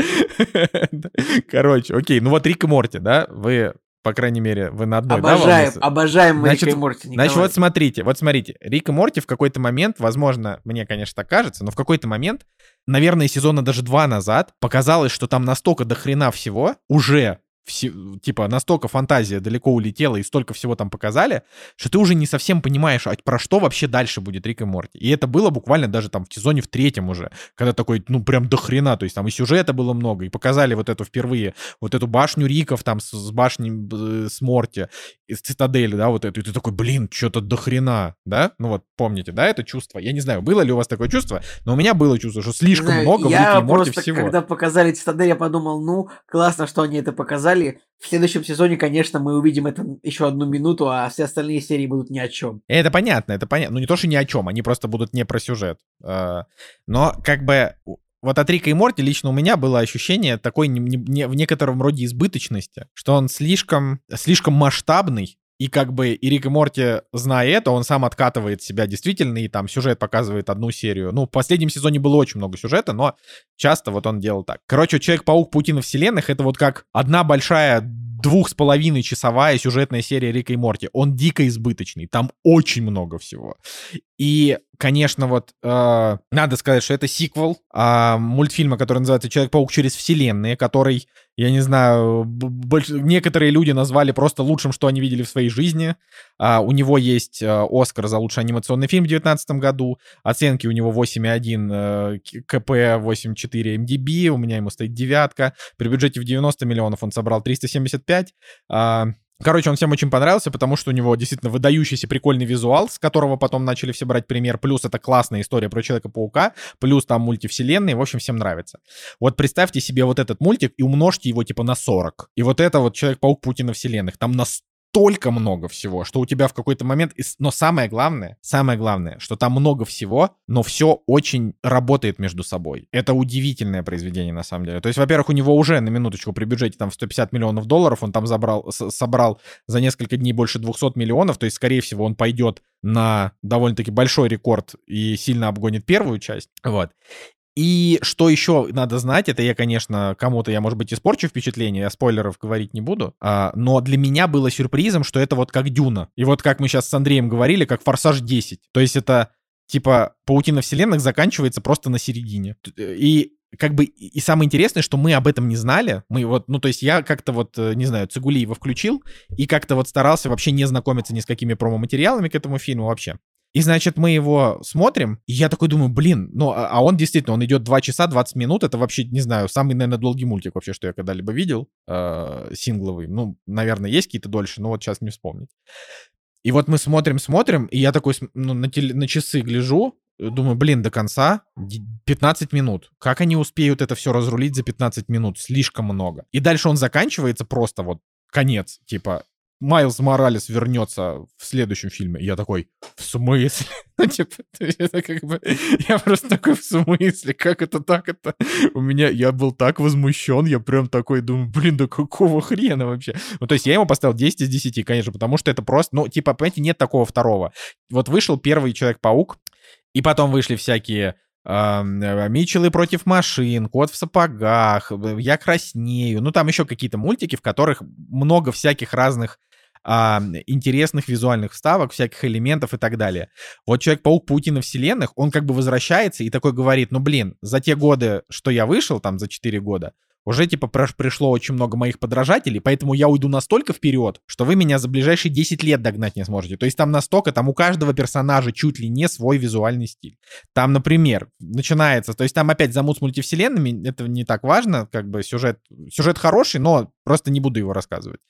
[SPEAKER 1] Короче, окей, ну вот Рик и Морти, да, вы, по крайней мере, вы на одной, да,
[SPEAKER 3] Обожаем,
[SPEAKER 1] волне?
[SPEAKER 3] обожаем мы
[SPEAKER 1] Значит,
[SPEAKER 3] Рика и Морти, Николай.
[SPEAKER 1] Значит, вот смотрите, вот смотрите, Рик и Морти в какой-то момент, возможно, мне, конечно, так кажется, но в какой-то момент, наверное, сезона даже два назад, показалось, что там настолько до хрена всего уже все- типа, настолько фантазия далеко улетела и столько всего там показали, что ты уже не совсем понимаешь, а про что вообще дальше будет Рик и Морти. И это было буквально даже там в сезоне в третьем уже, когда такой, ну, прям до хрена, то есть там и сюжета было много, и показали вот эту впервые, вот эту башню Риков там с, с башней э, с Морти, из цитадели, да, вот эту, и ты такой, блин, что-то до хрена, да? Ну вот, помните, да, это чувство? Я не знаю, было ли у вас такое чувство, но у меня было чувство, что слишком
[SPEAKER 3] знаю,
[SPEAKER 1] много в Рике и Морти всего.
[SPEAKER 3] когда показали Цитадель, я подумал, ну, классно, что они это показали, сказали, в следующем сезоне, конечно, мы увидим это еще одну минуту, а все остальные серии будут ни о чем.
[SPEAKER 1] Это понятно, это понятно. Ну не то, что ни о чем, они просто будут не про сюжет. А, но как бы вот от Рика и Морти лично у меня было ощущение такой не, не, в некотором роде избыточности, что он слишком, слишком масштабный, и как бы и Рик и Морти, зная это, он сам откатывает себя действительно, и там сюжет показывает одну серию. Ну, в последнем сезоне было очень много сюжета, но часто вот он делал так. Короче, Человек-паук Паутина вселенных — это вот как одна большая двух с половиной часовая сюжетная серия Рика и Морти. Он дико избыточный, там очень много всего. И, конечно, вот э, надо сказать, что это сиквел э, мультфильма, который называется «Человек-паук через вселенные», который, я не знаю, больше, некоторые люди назвали просто лучшим, что они видели в своей жизни. Э, у него есть э, Оскар за лучший анимационный фильм в 2019 году. Оценки у него 8,1 э, КП, 8,4 МДБ. У меня ему стоит девятка. При бюджете в 90 миллионов он собрал 375. Э, Короче, он всем очень понравился, потому что у него действительно выдающийся прикольный визуал, с которого потом начали все брать пример. Плюс это классная история про Человека-паука, плюс там мультивселенные, в общем, всем нравится. Вот представьте себе вот этот мультик и умножьте его типа на 40. И вот это вот Человек-паук Путина вселенных. Там на столько много всего, что у тебя в какой-то момент... Но самое главное, самое главное, что там много всего, но все очень работает между собой. Это удивительное произведение, на самом деле. То есть, во-первых, у него уже, на минуточку, при бюджете там в 150 миллионов долларов, он там забрал, собрал за несколько дней больше 200 миллионов, то есть, скорее всего, он пойдет на довольно-таки большой рекорд и сильно обгонит первую часть. Вот. И что еще надо знать, это я, конечно, кому-то я, может быть, испорчу впечатление, я спойлеров говорить не буду, а, но для меня было сюрпризом, что это вот как Дюна. И вот как мы сейчас с Андреем говорили, как Форсаж 10. То есть это типа паутина вселенных заканчивается просто на середине. И как бы и самое интересное, что мы об этом не знали. Мы вот, ну, то есть я как-то вот, э, не знаю, Цигулиева включил и как-то вот старался вообще не знакомиться ни с какими промо-материалами к этому фильму вообще. И, значит, мы его смотрим, и я такой думаю, блин, ну, а, а он действительно, он идет 2 часа 20 минут, это вообще, не знаю, самый, наверное, долгий мультик вообще, что я когда-либо видел, э, сингловый. Ну, наверное, есть какие-то дольше, но вот сейчас не вспомнить. И вот мы смотрим, смотрим, и я такой ну, на, теле, на часы гляжу, думаю, блин, до конца 15 минут. Как они успеют это все разрулить за 15 минут? Слишком много. И дальше он заканчивается просто вот конец, типа, Майлз Моралес вернется в следующем фильме. я такой, в смысле? Ну, типа, это как бы... Я просто такой, в смысле? Как это так это? У меня... Я был так возмущен, я прям такой думаю, блин, да какого хрена вообще? Ну, то есть я ему поставил 10 из 10, конечно, потому что это просто... Ну, типа, понимаете, нет такого второго. Вот вышел первый Человек-паук, и потом вышли всякие э, Митчеллы против машин, Кот в сапогах, Я краснею. Ну, там еще какие-то мультики, в которых много всяких разных а, интересных визуальных вставок, всяких элементов и так далее. Вот Человек-паук Паутина вселенных, он как бы возвращается и такой говорит, ну блин, за те годы, что я вышел, там за 4 года, уже типа пришло очень много моих подражателей, поэтому я уйду настолько вперед, что вы меня за ближайшие 10 лет догнать не сможете. То есть там настолько, там у каждого персонажа чуть ли не свой визуальный стиль. Там, например, начинается, то есть там опять замут с мультивселенными, это не так важно, как бы сюжет, сюжет хороший, но просто не буду его рассказывать.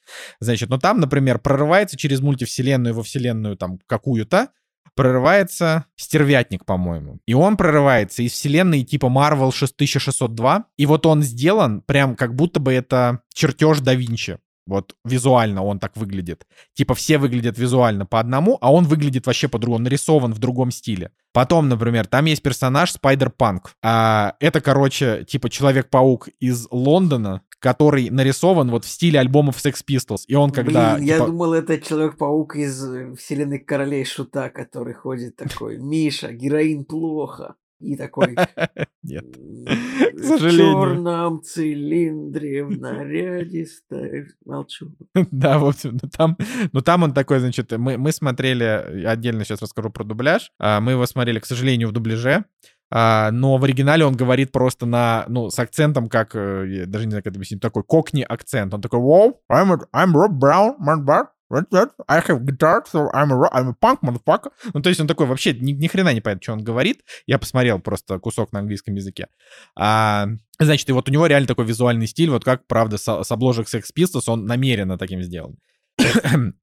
[SPEAKER 1] Значит, но там, например, прорывается через мультивселенную во вселенную там какую-то, прорывается стервятник, по-моему. И он прорывается из вселенной типа Marvel 6602. И вот он сделан прям как будто бы это чертеж да Винчи. Вот визуально он так выглядит. Типа все выглядят визуально по одному, а он выглядит вообще по-другому, он нарисован в другом стиле. Потом, например, там есть персонаж Spider-Punk. А, это, короче, типа Человек-паук из Лондона, который нарисован вот в стиле альбомов Sex Pistols. И он когда...
[SPEAKER 3] Блин, типа... я думал, это Человек-паук из э, вселенной Королей Шута, который ходит такой, Миша, героин плохо. И такой...
[SPEAKER 1] Нет.
[SPEAKER 3] К сожалению. В черном цилиндре, в наряде стоишь. Молчу.
[SPEAKER 1] Да, в общем, ну там, ну там он такой, значит, мы, мы смотрели, отдельно сейчас расскажу про дубляж, а, мы его смотрели, к сожалению, в дубляже, а, но в оригинале он говорит просто на, ну, с акцентом, как, э, я даже не знаю, как это объяснить, такой кокни акцент. Он такой, wow, I'm, I'm Rob Brown, man, I have guitar, so I'm a, I'm a punk, motherfucker. Ну, то есть он такой вообще ни, ни хрена не понятно, что он говорит. Я посмотрел просто кусок на английском языке. А, значит, и вот у него реально такой визуальный стиль, вот как, правда, с, с обложек Sex Pistols он намеренно таким сделан.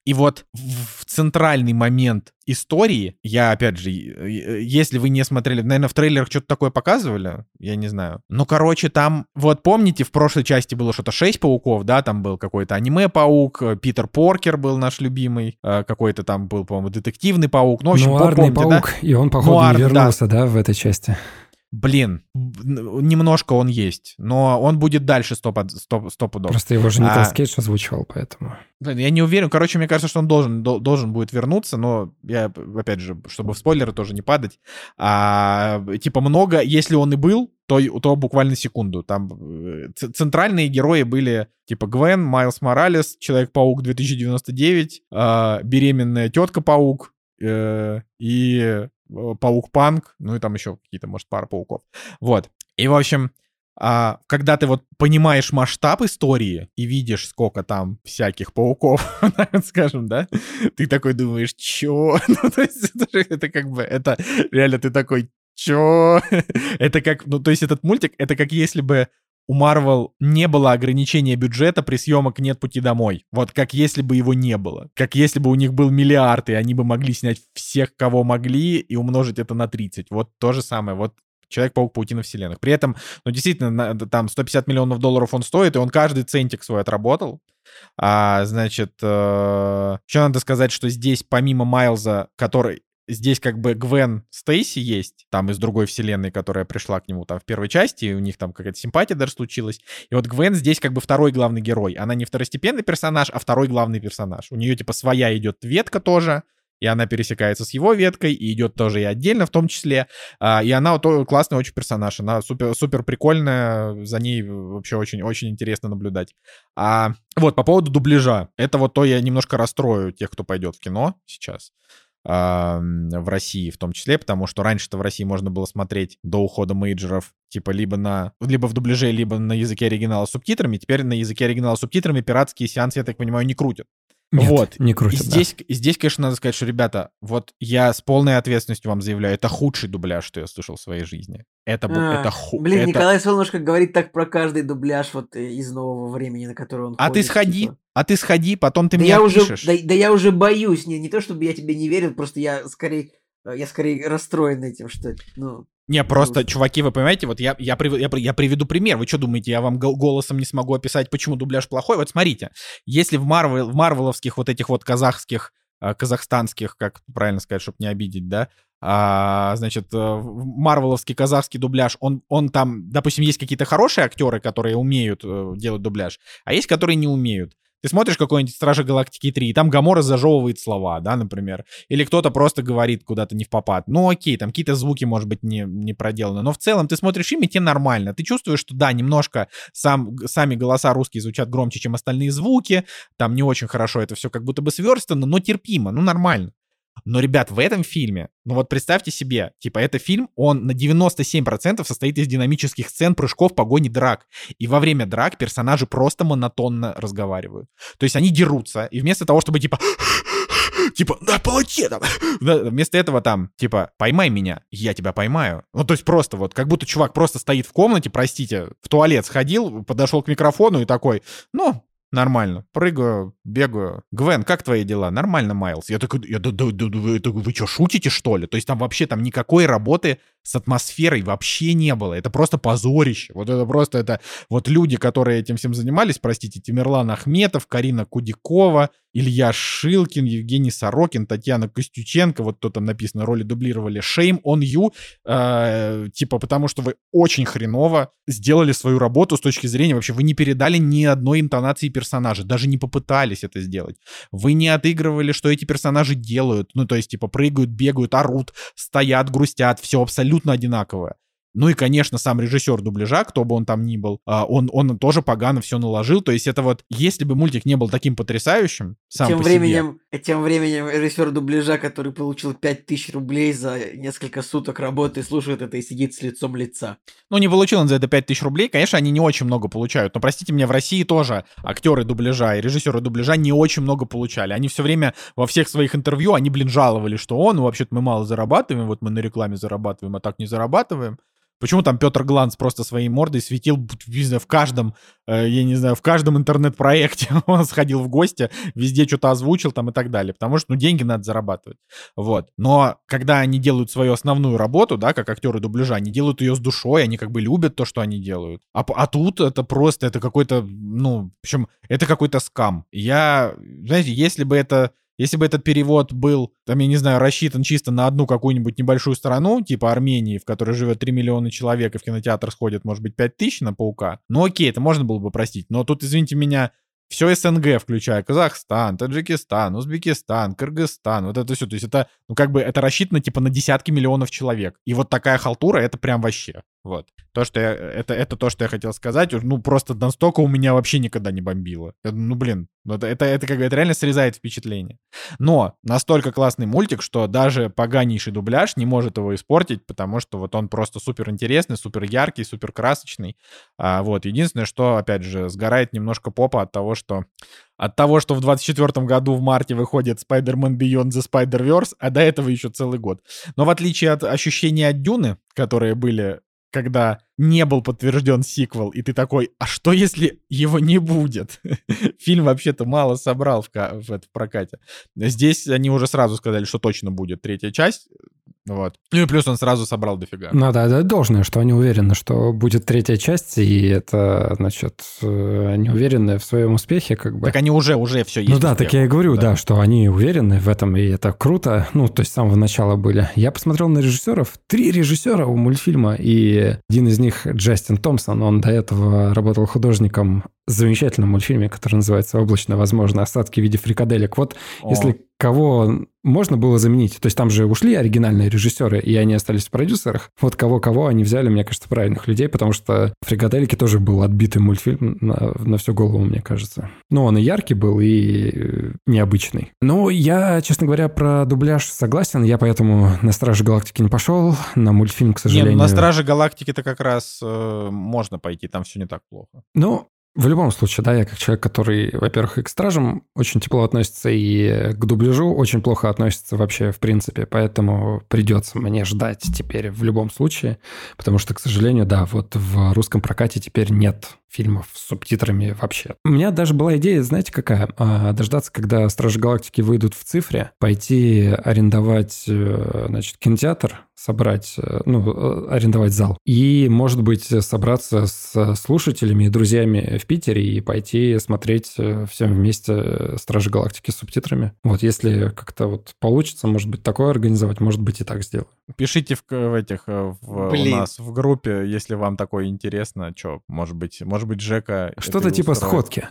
[SPEAKER 1] И вот в центральный момент истории, я, опять же, если вы не смотрели, наверное, в трейлерах что-то такое показывали, я не знаю. Ну, короче, там, вот помните, в прошлой части было что-то 6 пауков, да, там был какой-то аниме-паук, Питер Поркер был наш любимый, э, какой-то там был, по-моему, детективный паук, ну, в общем,
[SPEAKER 2] Нуарный
[SPEAKER 1] помните,
[SPEAKER 2] паук,
[SPEAKER 1] да?
[SPEAKER 2] и он, походу,
[SPEAKER 1] Нуар,
[SPEAKER 2] не
[SPEAKER 1] да.
[SPEAKER 2] вернулся, да, в этой части.
[SPEAKER 1] Блин, немножко он есть, но он будет дальше стоп, стоп, стопудов.
[SPEAKER 2] Просто его же Николас
[SPEAKER 1] А.
[SPEAKER 2] Кейдж озвучивал, поэтому...
[SPEAKER 1] Блин, Я не уверен. Короче, мне кажется, что он должен, дол- должен будет вернуться, но я, опять же, чтобы в спойлеры тоже не падать. А, типа много, если он и был, то, то буквально секунду. Там э, центральные герои были типа Гвен, Майлз Моралес, Человек-паук 2099, а, беременная тетка-паук э, и э, Паук-панк, ну и там еще какие-то, может, пара пауков. Вот. И, в общем, а, когда ты вот понимаешь масштаб истории и видишь, сколько там всяких пауков, скажем, да, ты такой думаешь, чё? Ну, то есть это, же- это как бы, это реально ты такой, чё? это как, ну, то есть этот мультик, это как если бы у Марвел не было ограничения бюджета при съемок «Нет пути домой». Вот как если бы его не было. Как если бы у них был миллиард, и они бы могли снять всех, кого могли, и умножить это на 30. Вот то же самое. Вот Человек-паук Паутина Вселенных. При этом, ну, действительно, там 150 миллионов долларов он стоит, и он каждый центик свой отработал. А, значит, еще надо сказать, что здесь помимо Майлза, который здесь как бы Гвен Стейси есть, там из другой вселенной, которая пришла к нему там в первой части, и у них там какая-то симпатия даже случилась. И вот Гвен здесь как бы второй главный герой. Она не второстепенный персонаж, а второй главный персонаж. У нее типа своя идет ветка тоже, и она пересекается с его веткой, и идет тоже и отдельно в том числе. А, и она вот классный очень персонаж, она супер, супер прикольная, за ней вообще очень, очень интересно наблюдать. А, вот, по поводу дубляжа. Это вот то я немножко расстрою тех, кто пойдет в кино сейчас в России в том числе, потому что раньше-то в России можно было смотреть до ухода мейджеров типа либо на либо в дубляже, либо на языке оригинала с субтитрами. Теперь на языке оригинала с субтитрами пиратские сеансы, я так понимаю, не крутят.
[SPEAKER 2] Нет,
[SPEAKER 1] Вот.
[SPEAKER 2] не
[SPEAKER 1] И
[SPEAKER 2] крутят, да.
[SPEAKER 1] здесь, и здесь, конечно, надо сказать, что, ребята, вот я с полной ответственностью вам заявляю, это худший дубляж, что я слышал в своей жизни. Это, был-
[SPEAKER 3] А,
[SPEAKER 1] это, ху-
[SPEAKER 3] Блин,
[SPEAKER 1] это-
[SPEAKER 3] Николай Солнышко говорит так про каждый дубляж вот э, из нового времени, на который он
[SPEAKER 1] А ты
[SPEAKER 3] ходит,
[SPEAKER 1] сходи,
[SPEAKER 3] типа.
[SPEAKER 1] А ты сходи, потом ты
[SPEAKER 3] да
[SPEAKER 1] мне
[SPEAKER 3] я уже,
[SPEAKER 1] опишешь.
[SPEAKER 3] да, да я уже боюсь, не, не то чтобы я тебе не верил, просто я скорее, э, я скорее расстроен этим, что, ну,
[SPEAKER 1] Не, просто, чуваки, вы понимаете, вот я, я, прив- я, я приведу пример. Вы что думаете, я вам гол- голосом не смогу описать, почему дубляж плохой? Вот смотрите, если в, Марвел, в марвеловских вот этих вот казахских, э, казахстанских, как правильно сказать, чтобы не обидеть, да, а, значит, э, марвеловский казахский дубляж, он, он там, допустим, есть какие-то хорошие актеры, которые умеют делать дубляж, а есть, которые не умеют. Ты смотришь какой-нибудь «Стражи Галактики 3», и там Гамора зажевывает слова, да, например. Или кто-то просто говорит куда-то не в попад. Ну окей, там какие-то звуки, может быть, не, не проделаны. Но в целом ты смотришь фильм, и тебе нормально. Ты чувствуешь, что да, немножко сам, сами голоса русские звучат громче, чем остальные звуки. Там не очень хорошо это все как будто бы сверстано, но терпимо, ну нормально. Но, ребят, в этом фильме, ну вот представьте себе, типа, это фильм, он на 97% состоит из динамических сцен, прыжков, погони, драк. И во время драк персонажи просто монотонно разговаривают. То есть они дерутся, и вместо того, чтобы, типа, типа, на палаке там. Вместо этого там, типа, поймай меня, я тебя поймаю. Ну, то есть просто вот, как будто чувак просто стоит в комнате, простите, в туалет сходил, подошел к микрофону и такой, ну, нормально, прыгаю, бегаю. Гвен, как твои дела? Нормально, Майлз. Я такой, я, да, да, да, вы, это вы что, шутите, что ли? То есть там вообще там никакой работы с атмосферой вообще не было. Это просто позорище. Вот это просто, это вот люди, которые этим всем занимались, простите, Тимирлан Ахметов, Карина Кудикова, Илья Шилкин, Евгений Сорокин, Татьяна Костюченко, вот кто там написано, роли дублировали. Shame on you, э, типа, потому что вы очень хреново сделали свою работу с точки зрения, вообще, вы не передали ни одной интонации персонажа, даже не попытались это сделать. Вы не отыгрывали, что эти персонажи делают, ну, то есть, типа, прыгают, бегают, орут, стоят, грустят, все абсолютно одинаковое. Ну и, конечно, сам режиссер дубляжа, кто бы он там ни был, а, он, он тоже погано все наложил. То есть это вот, если бы мультик не был таким потрясающим, сам
[SPEAKER 3] тем
[SPEAKER 1] по себе,
[SPEAKER 3] временем, тем временем режиссер дубляжа, который получил 5000 рублей за несколько суток работы, слушает это и сидит с лицом лица.
[SPEAKER 1] ну, не получил он за это 5000 рублей, конечно, они не очень много получают. Но, простите меня, в России тоже актеры дубляжа и режиссеры дубляжа не очень много получали. Они все время во всех своих интервью, они, блин, жаловались, что он, ну, вообще-то мы мало зарабатываем, вот мы на рекламе зарабатываем, а так не зарабатываем. Почему там Петр Гланц просто своей мордой светил не знаю, в каждом, э, я не знаю, в каждом интернет-проекте он сходил в гости, везде что-то озвучил там и так далее, потому что, ну, деньги надо зарабатывать. Вот. Но когда они делают свою основную работу, да, как актеры дубляжа, они делают ее с душой, они как бы любят то, что они делают. А, а тут это просто, это какой-то, ну, общем, это какой-то скам. Я, знаете, если бы это если бы этот перевод был, там, я не знаю, рассчитан чисто на одну какую-нибудь небольшую страну, типа Армении, в которой живет 3 миллиона человек, и в кинотеатр сходит, может быть, 5 тысяч на Паука, ну окей, это можно было бы простить. Но тут, извините меня, все СНГ, включая Казахстан, Таджикистан, Узбекистан, Кыргызстан, вот это все. То есть это, ну как бы, это рассчитано типа на десятки миллионов человек. И вот такая халтура, это прям вообще. Вот. То, что я, это, это то, что я хотел сказать. Ну, просто настолько у меня вообще никогда не бомбило. Ну, блин, ну, это, это, это, как, это реально срезает впечатление. Но настолько классный мультик, что даже поганейший дубляж не может его испортить, потому что вот он просто супер интересный, супер яркий, супер красочный. А, вот. Единственное, что, опять же, сгорает немножко попа от того, что от того, что в 24 году в марте выходит Spider-Man Beyond the Spider-Verse, а до этого еще целый год. Но в отличие от ощущений от Дюны, которые были когда не был подтвержден сиквел, и ты такой, а что если его не будет? Фильм вообще-то мало собрал в, в, в прокате. Здесь они уже сразу сказали, что точно будет третья часть. Вот. Ну и плюс он сразу собрал дофига.
[SPEAKER 2] Надо отдать должное, что они уверены, что будет третья часть, и это, значит, э, они уверены в своем успехе, как бы.
[SPEAKER 1] Так они уже, уже все есть.
[SPEAKER 2] Ну да, так я и говорю, да. да, что они уверены в этом, и это круто. Ну, то есть с самого начала были. Я посмотрел на режиссеров, три режиссера у мультфильма, и один из них Джастин Томпсон, он до этого работал художником замечательном мультфильме, который называется «Облачно возможно. Остатки в виде фрикаделек». Вот О. если кого можно было заменить, то есть там же ушли оригинальные режиссеры, и они остались в продюсерах, вот кого-кого они взяли, мне кажется, правильных людей, потому что «Фрикадельки» тоже был отбитый мультфильм на, на всю голову, мне кажется. Ну, он и яркий был, и э, необычный. Но я, честно говоря, про дубляж согласен, я поэтому на «Страже Галактики» не пошел, на мультфильм, к сожалению... Не, ну,
[SPEAKER 1] на «Страже Галактики»-то как раз э, можно пойти, там все не так плохо.
[SPEAKER 2] Ну, в любом случае, да, я как человек, который, во-первых, и к стражам очень тепло относится, и к дубляжу очень плохо относится вообще в принципе, поэтому придется мне ждать теперь в любом случае, потому что, к сожалению, да, вот в русском прокате теперь нет фильмов с субтитрами вообще. У меня даже была идея, знаете, какая? А, дождаться, когда «Стражи Галактики» выйдут в цифре, пойти арендовать, э, значит, кинотеатр, собрать, э, ну, э, арендовать зал. И, может быть, собраться с слушателями и друзьями в Питере и пойти смотреть всем вместе «Стражи Галактики» с субтитрами. Вот если как-то вот получится, может быть, такое организовать, может быть, и так сделаю.
[SPEAKER 1] Пишите в, в этих, в, у нас в группе, если вам такое интересно, что, может быть, может может быть, Жека...
[SPEAKER 2] Что-то типа сходки.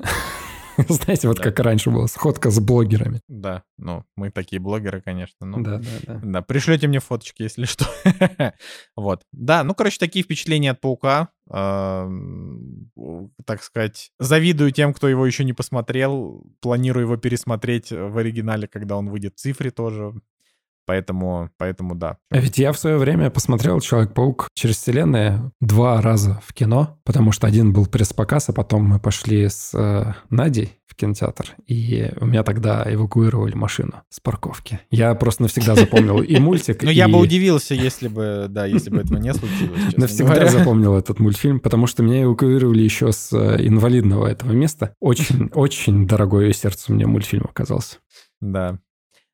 [SPEAKER 2] Знаете, вот да. как раньше было, сходка с блогерами.
[SPEAKER 1] Да, ну, мы такие блогеры, конечно. Ну,
[SPEAKER 2] да, да, да.
[SPEAKER 1] Да, пришлете мне фоточки, если что. вот. Да, ну, короче, такие впечатления от Паука. Э, так сказать, завидую тем, кто его еще не посмотрел. Планирую его пересмотреть в оригинале, когда он выйдет в цифре тоже. Поэтому, поэтому да.
[SPEAKER 2] А ведь я в свое время посмотрел «Человек-паук через вселенные» два раза в кино, потому что один был пресс-показ, а потом мы пошли с э, Надей в кинотеатр, и у меня тогда эвакуировали машину с парковки. Я просто навсегда запомнил и мультик,
[SPEAKER 1] Ну, я бы удивился, если бы, да, если бы этого не случилось,
[SPEAKER 2] Навсегда запомнил этот мультфильм, потому что меня эвакуировали еще с э, инвалидного этого места. Очень, очень дорогое сердцу мне мультфильм оказался.
[SPEAKER 1] Да,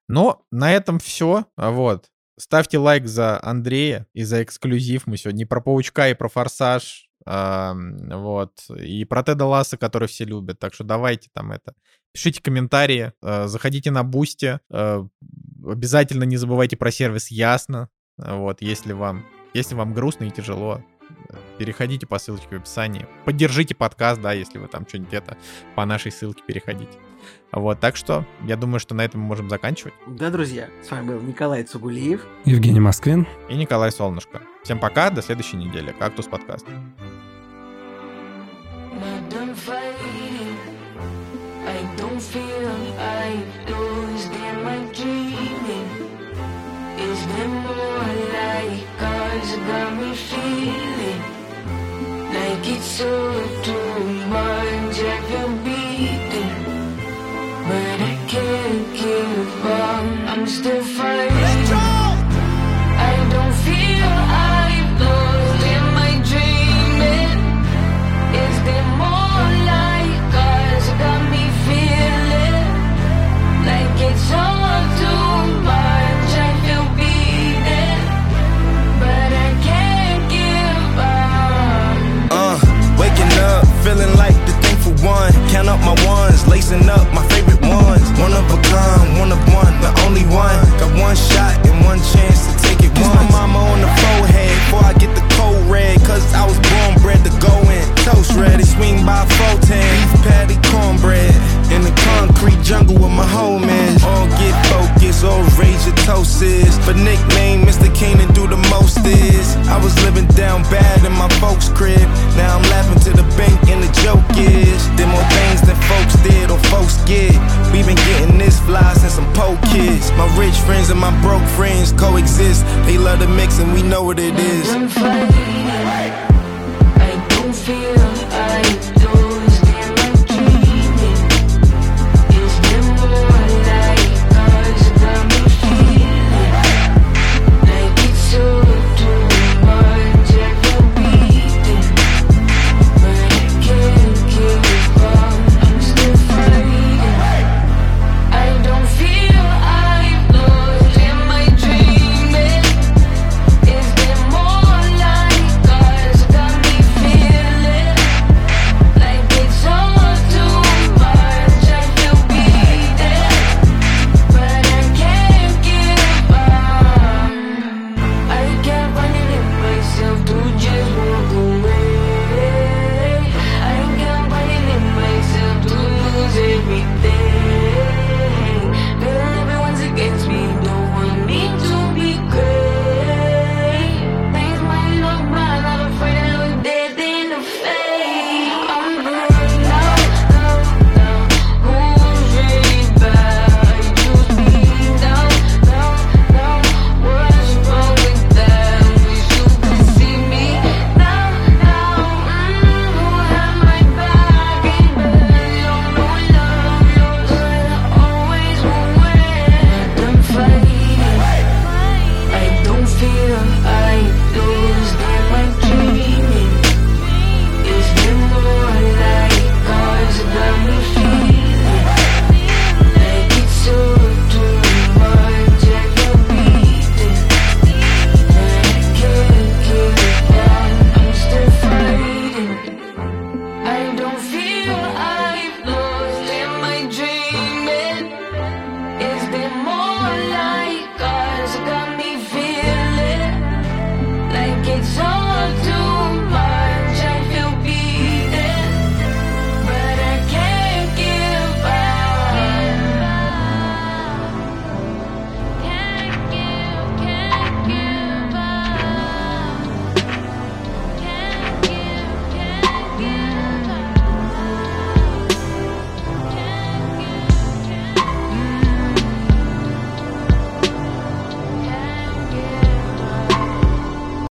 [SPEAKER 1] но на этом все. Вот. Ставьте лайк за Андрея и за эксклюзив. Мы сегодня и про Паучка, и про Форсаж. Э, вот. И про Теда Лассо, который все любят. Так что давайте там это. Пишите комментарии. Э, заходите на Boosty. Обязательно не забывайте про сервис Ясно. Вот. Если вам, если вам грустно и тяжело, переходите по ссылочке в описании. Поддержите подкаст, да, если вы там что-нибудь это по нашей ссылке переходите. Вот, так что я думаю, что на этом мы можем заканчивать.
[SPEAKER 3] Да, друзья, с вами был Николай Цугулиев,
[SPEAKER 2] Евгений Москвин
[SPEAKER 1] и Николай Солнышко. Всем пока, до следующей недели. Кактус подкаст. it's so too much of your beating But still fighting
[SPEAKER 6] My rich friends and my broke friends coexist. They love the mix, and we know what it is.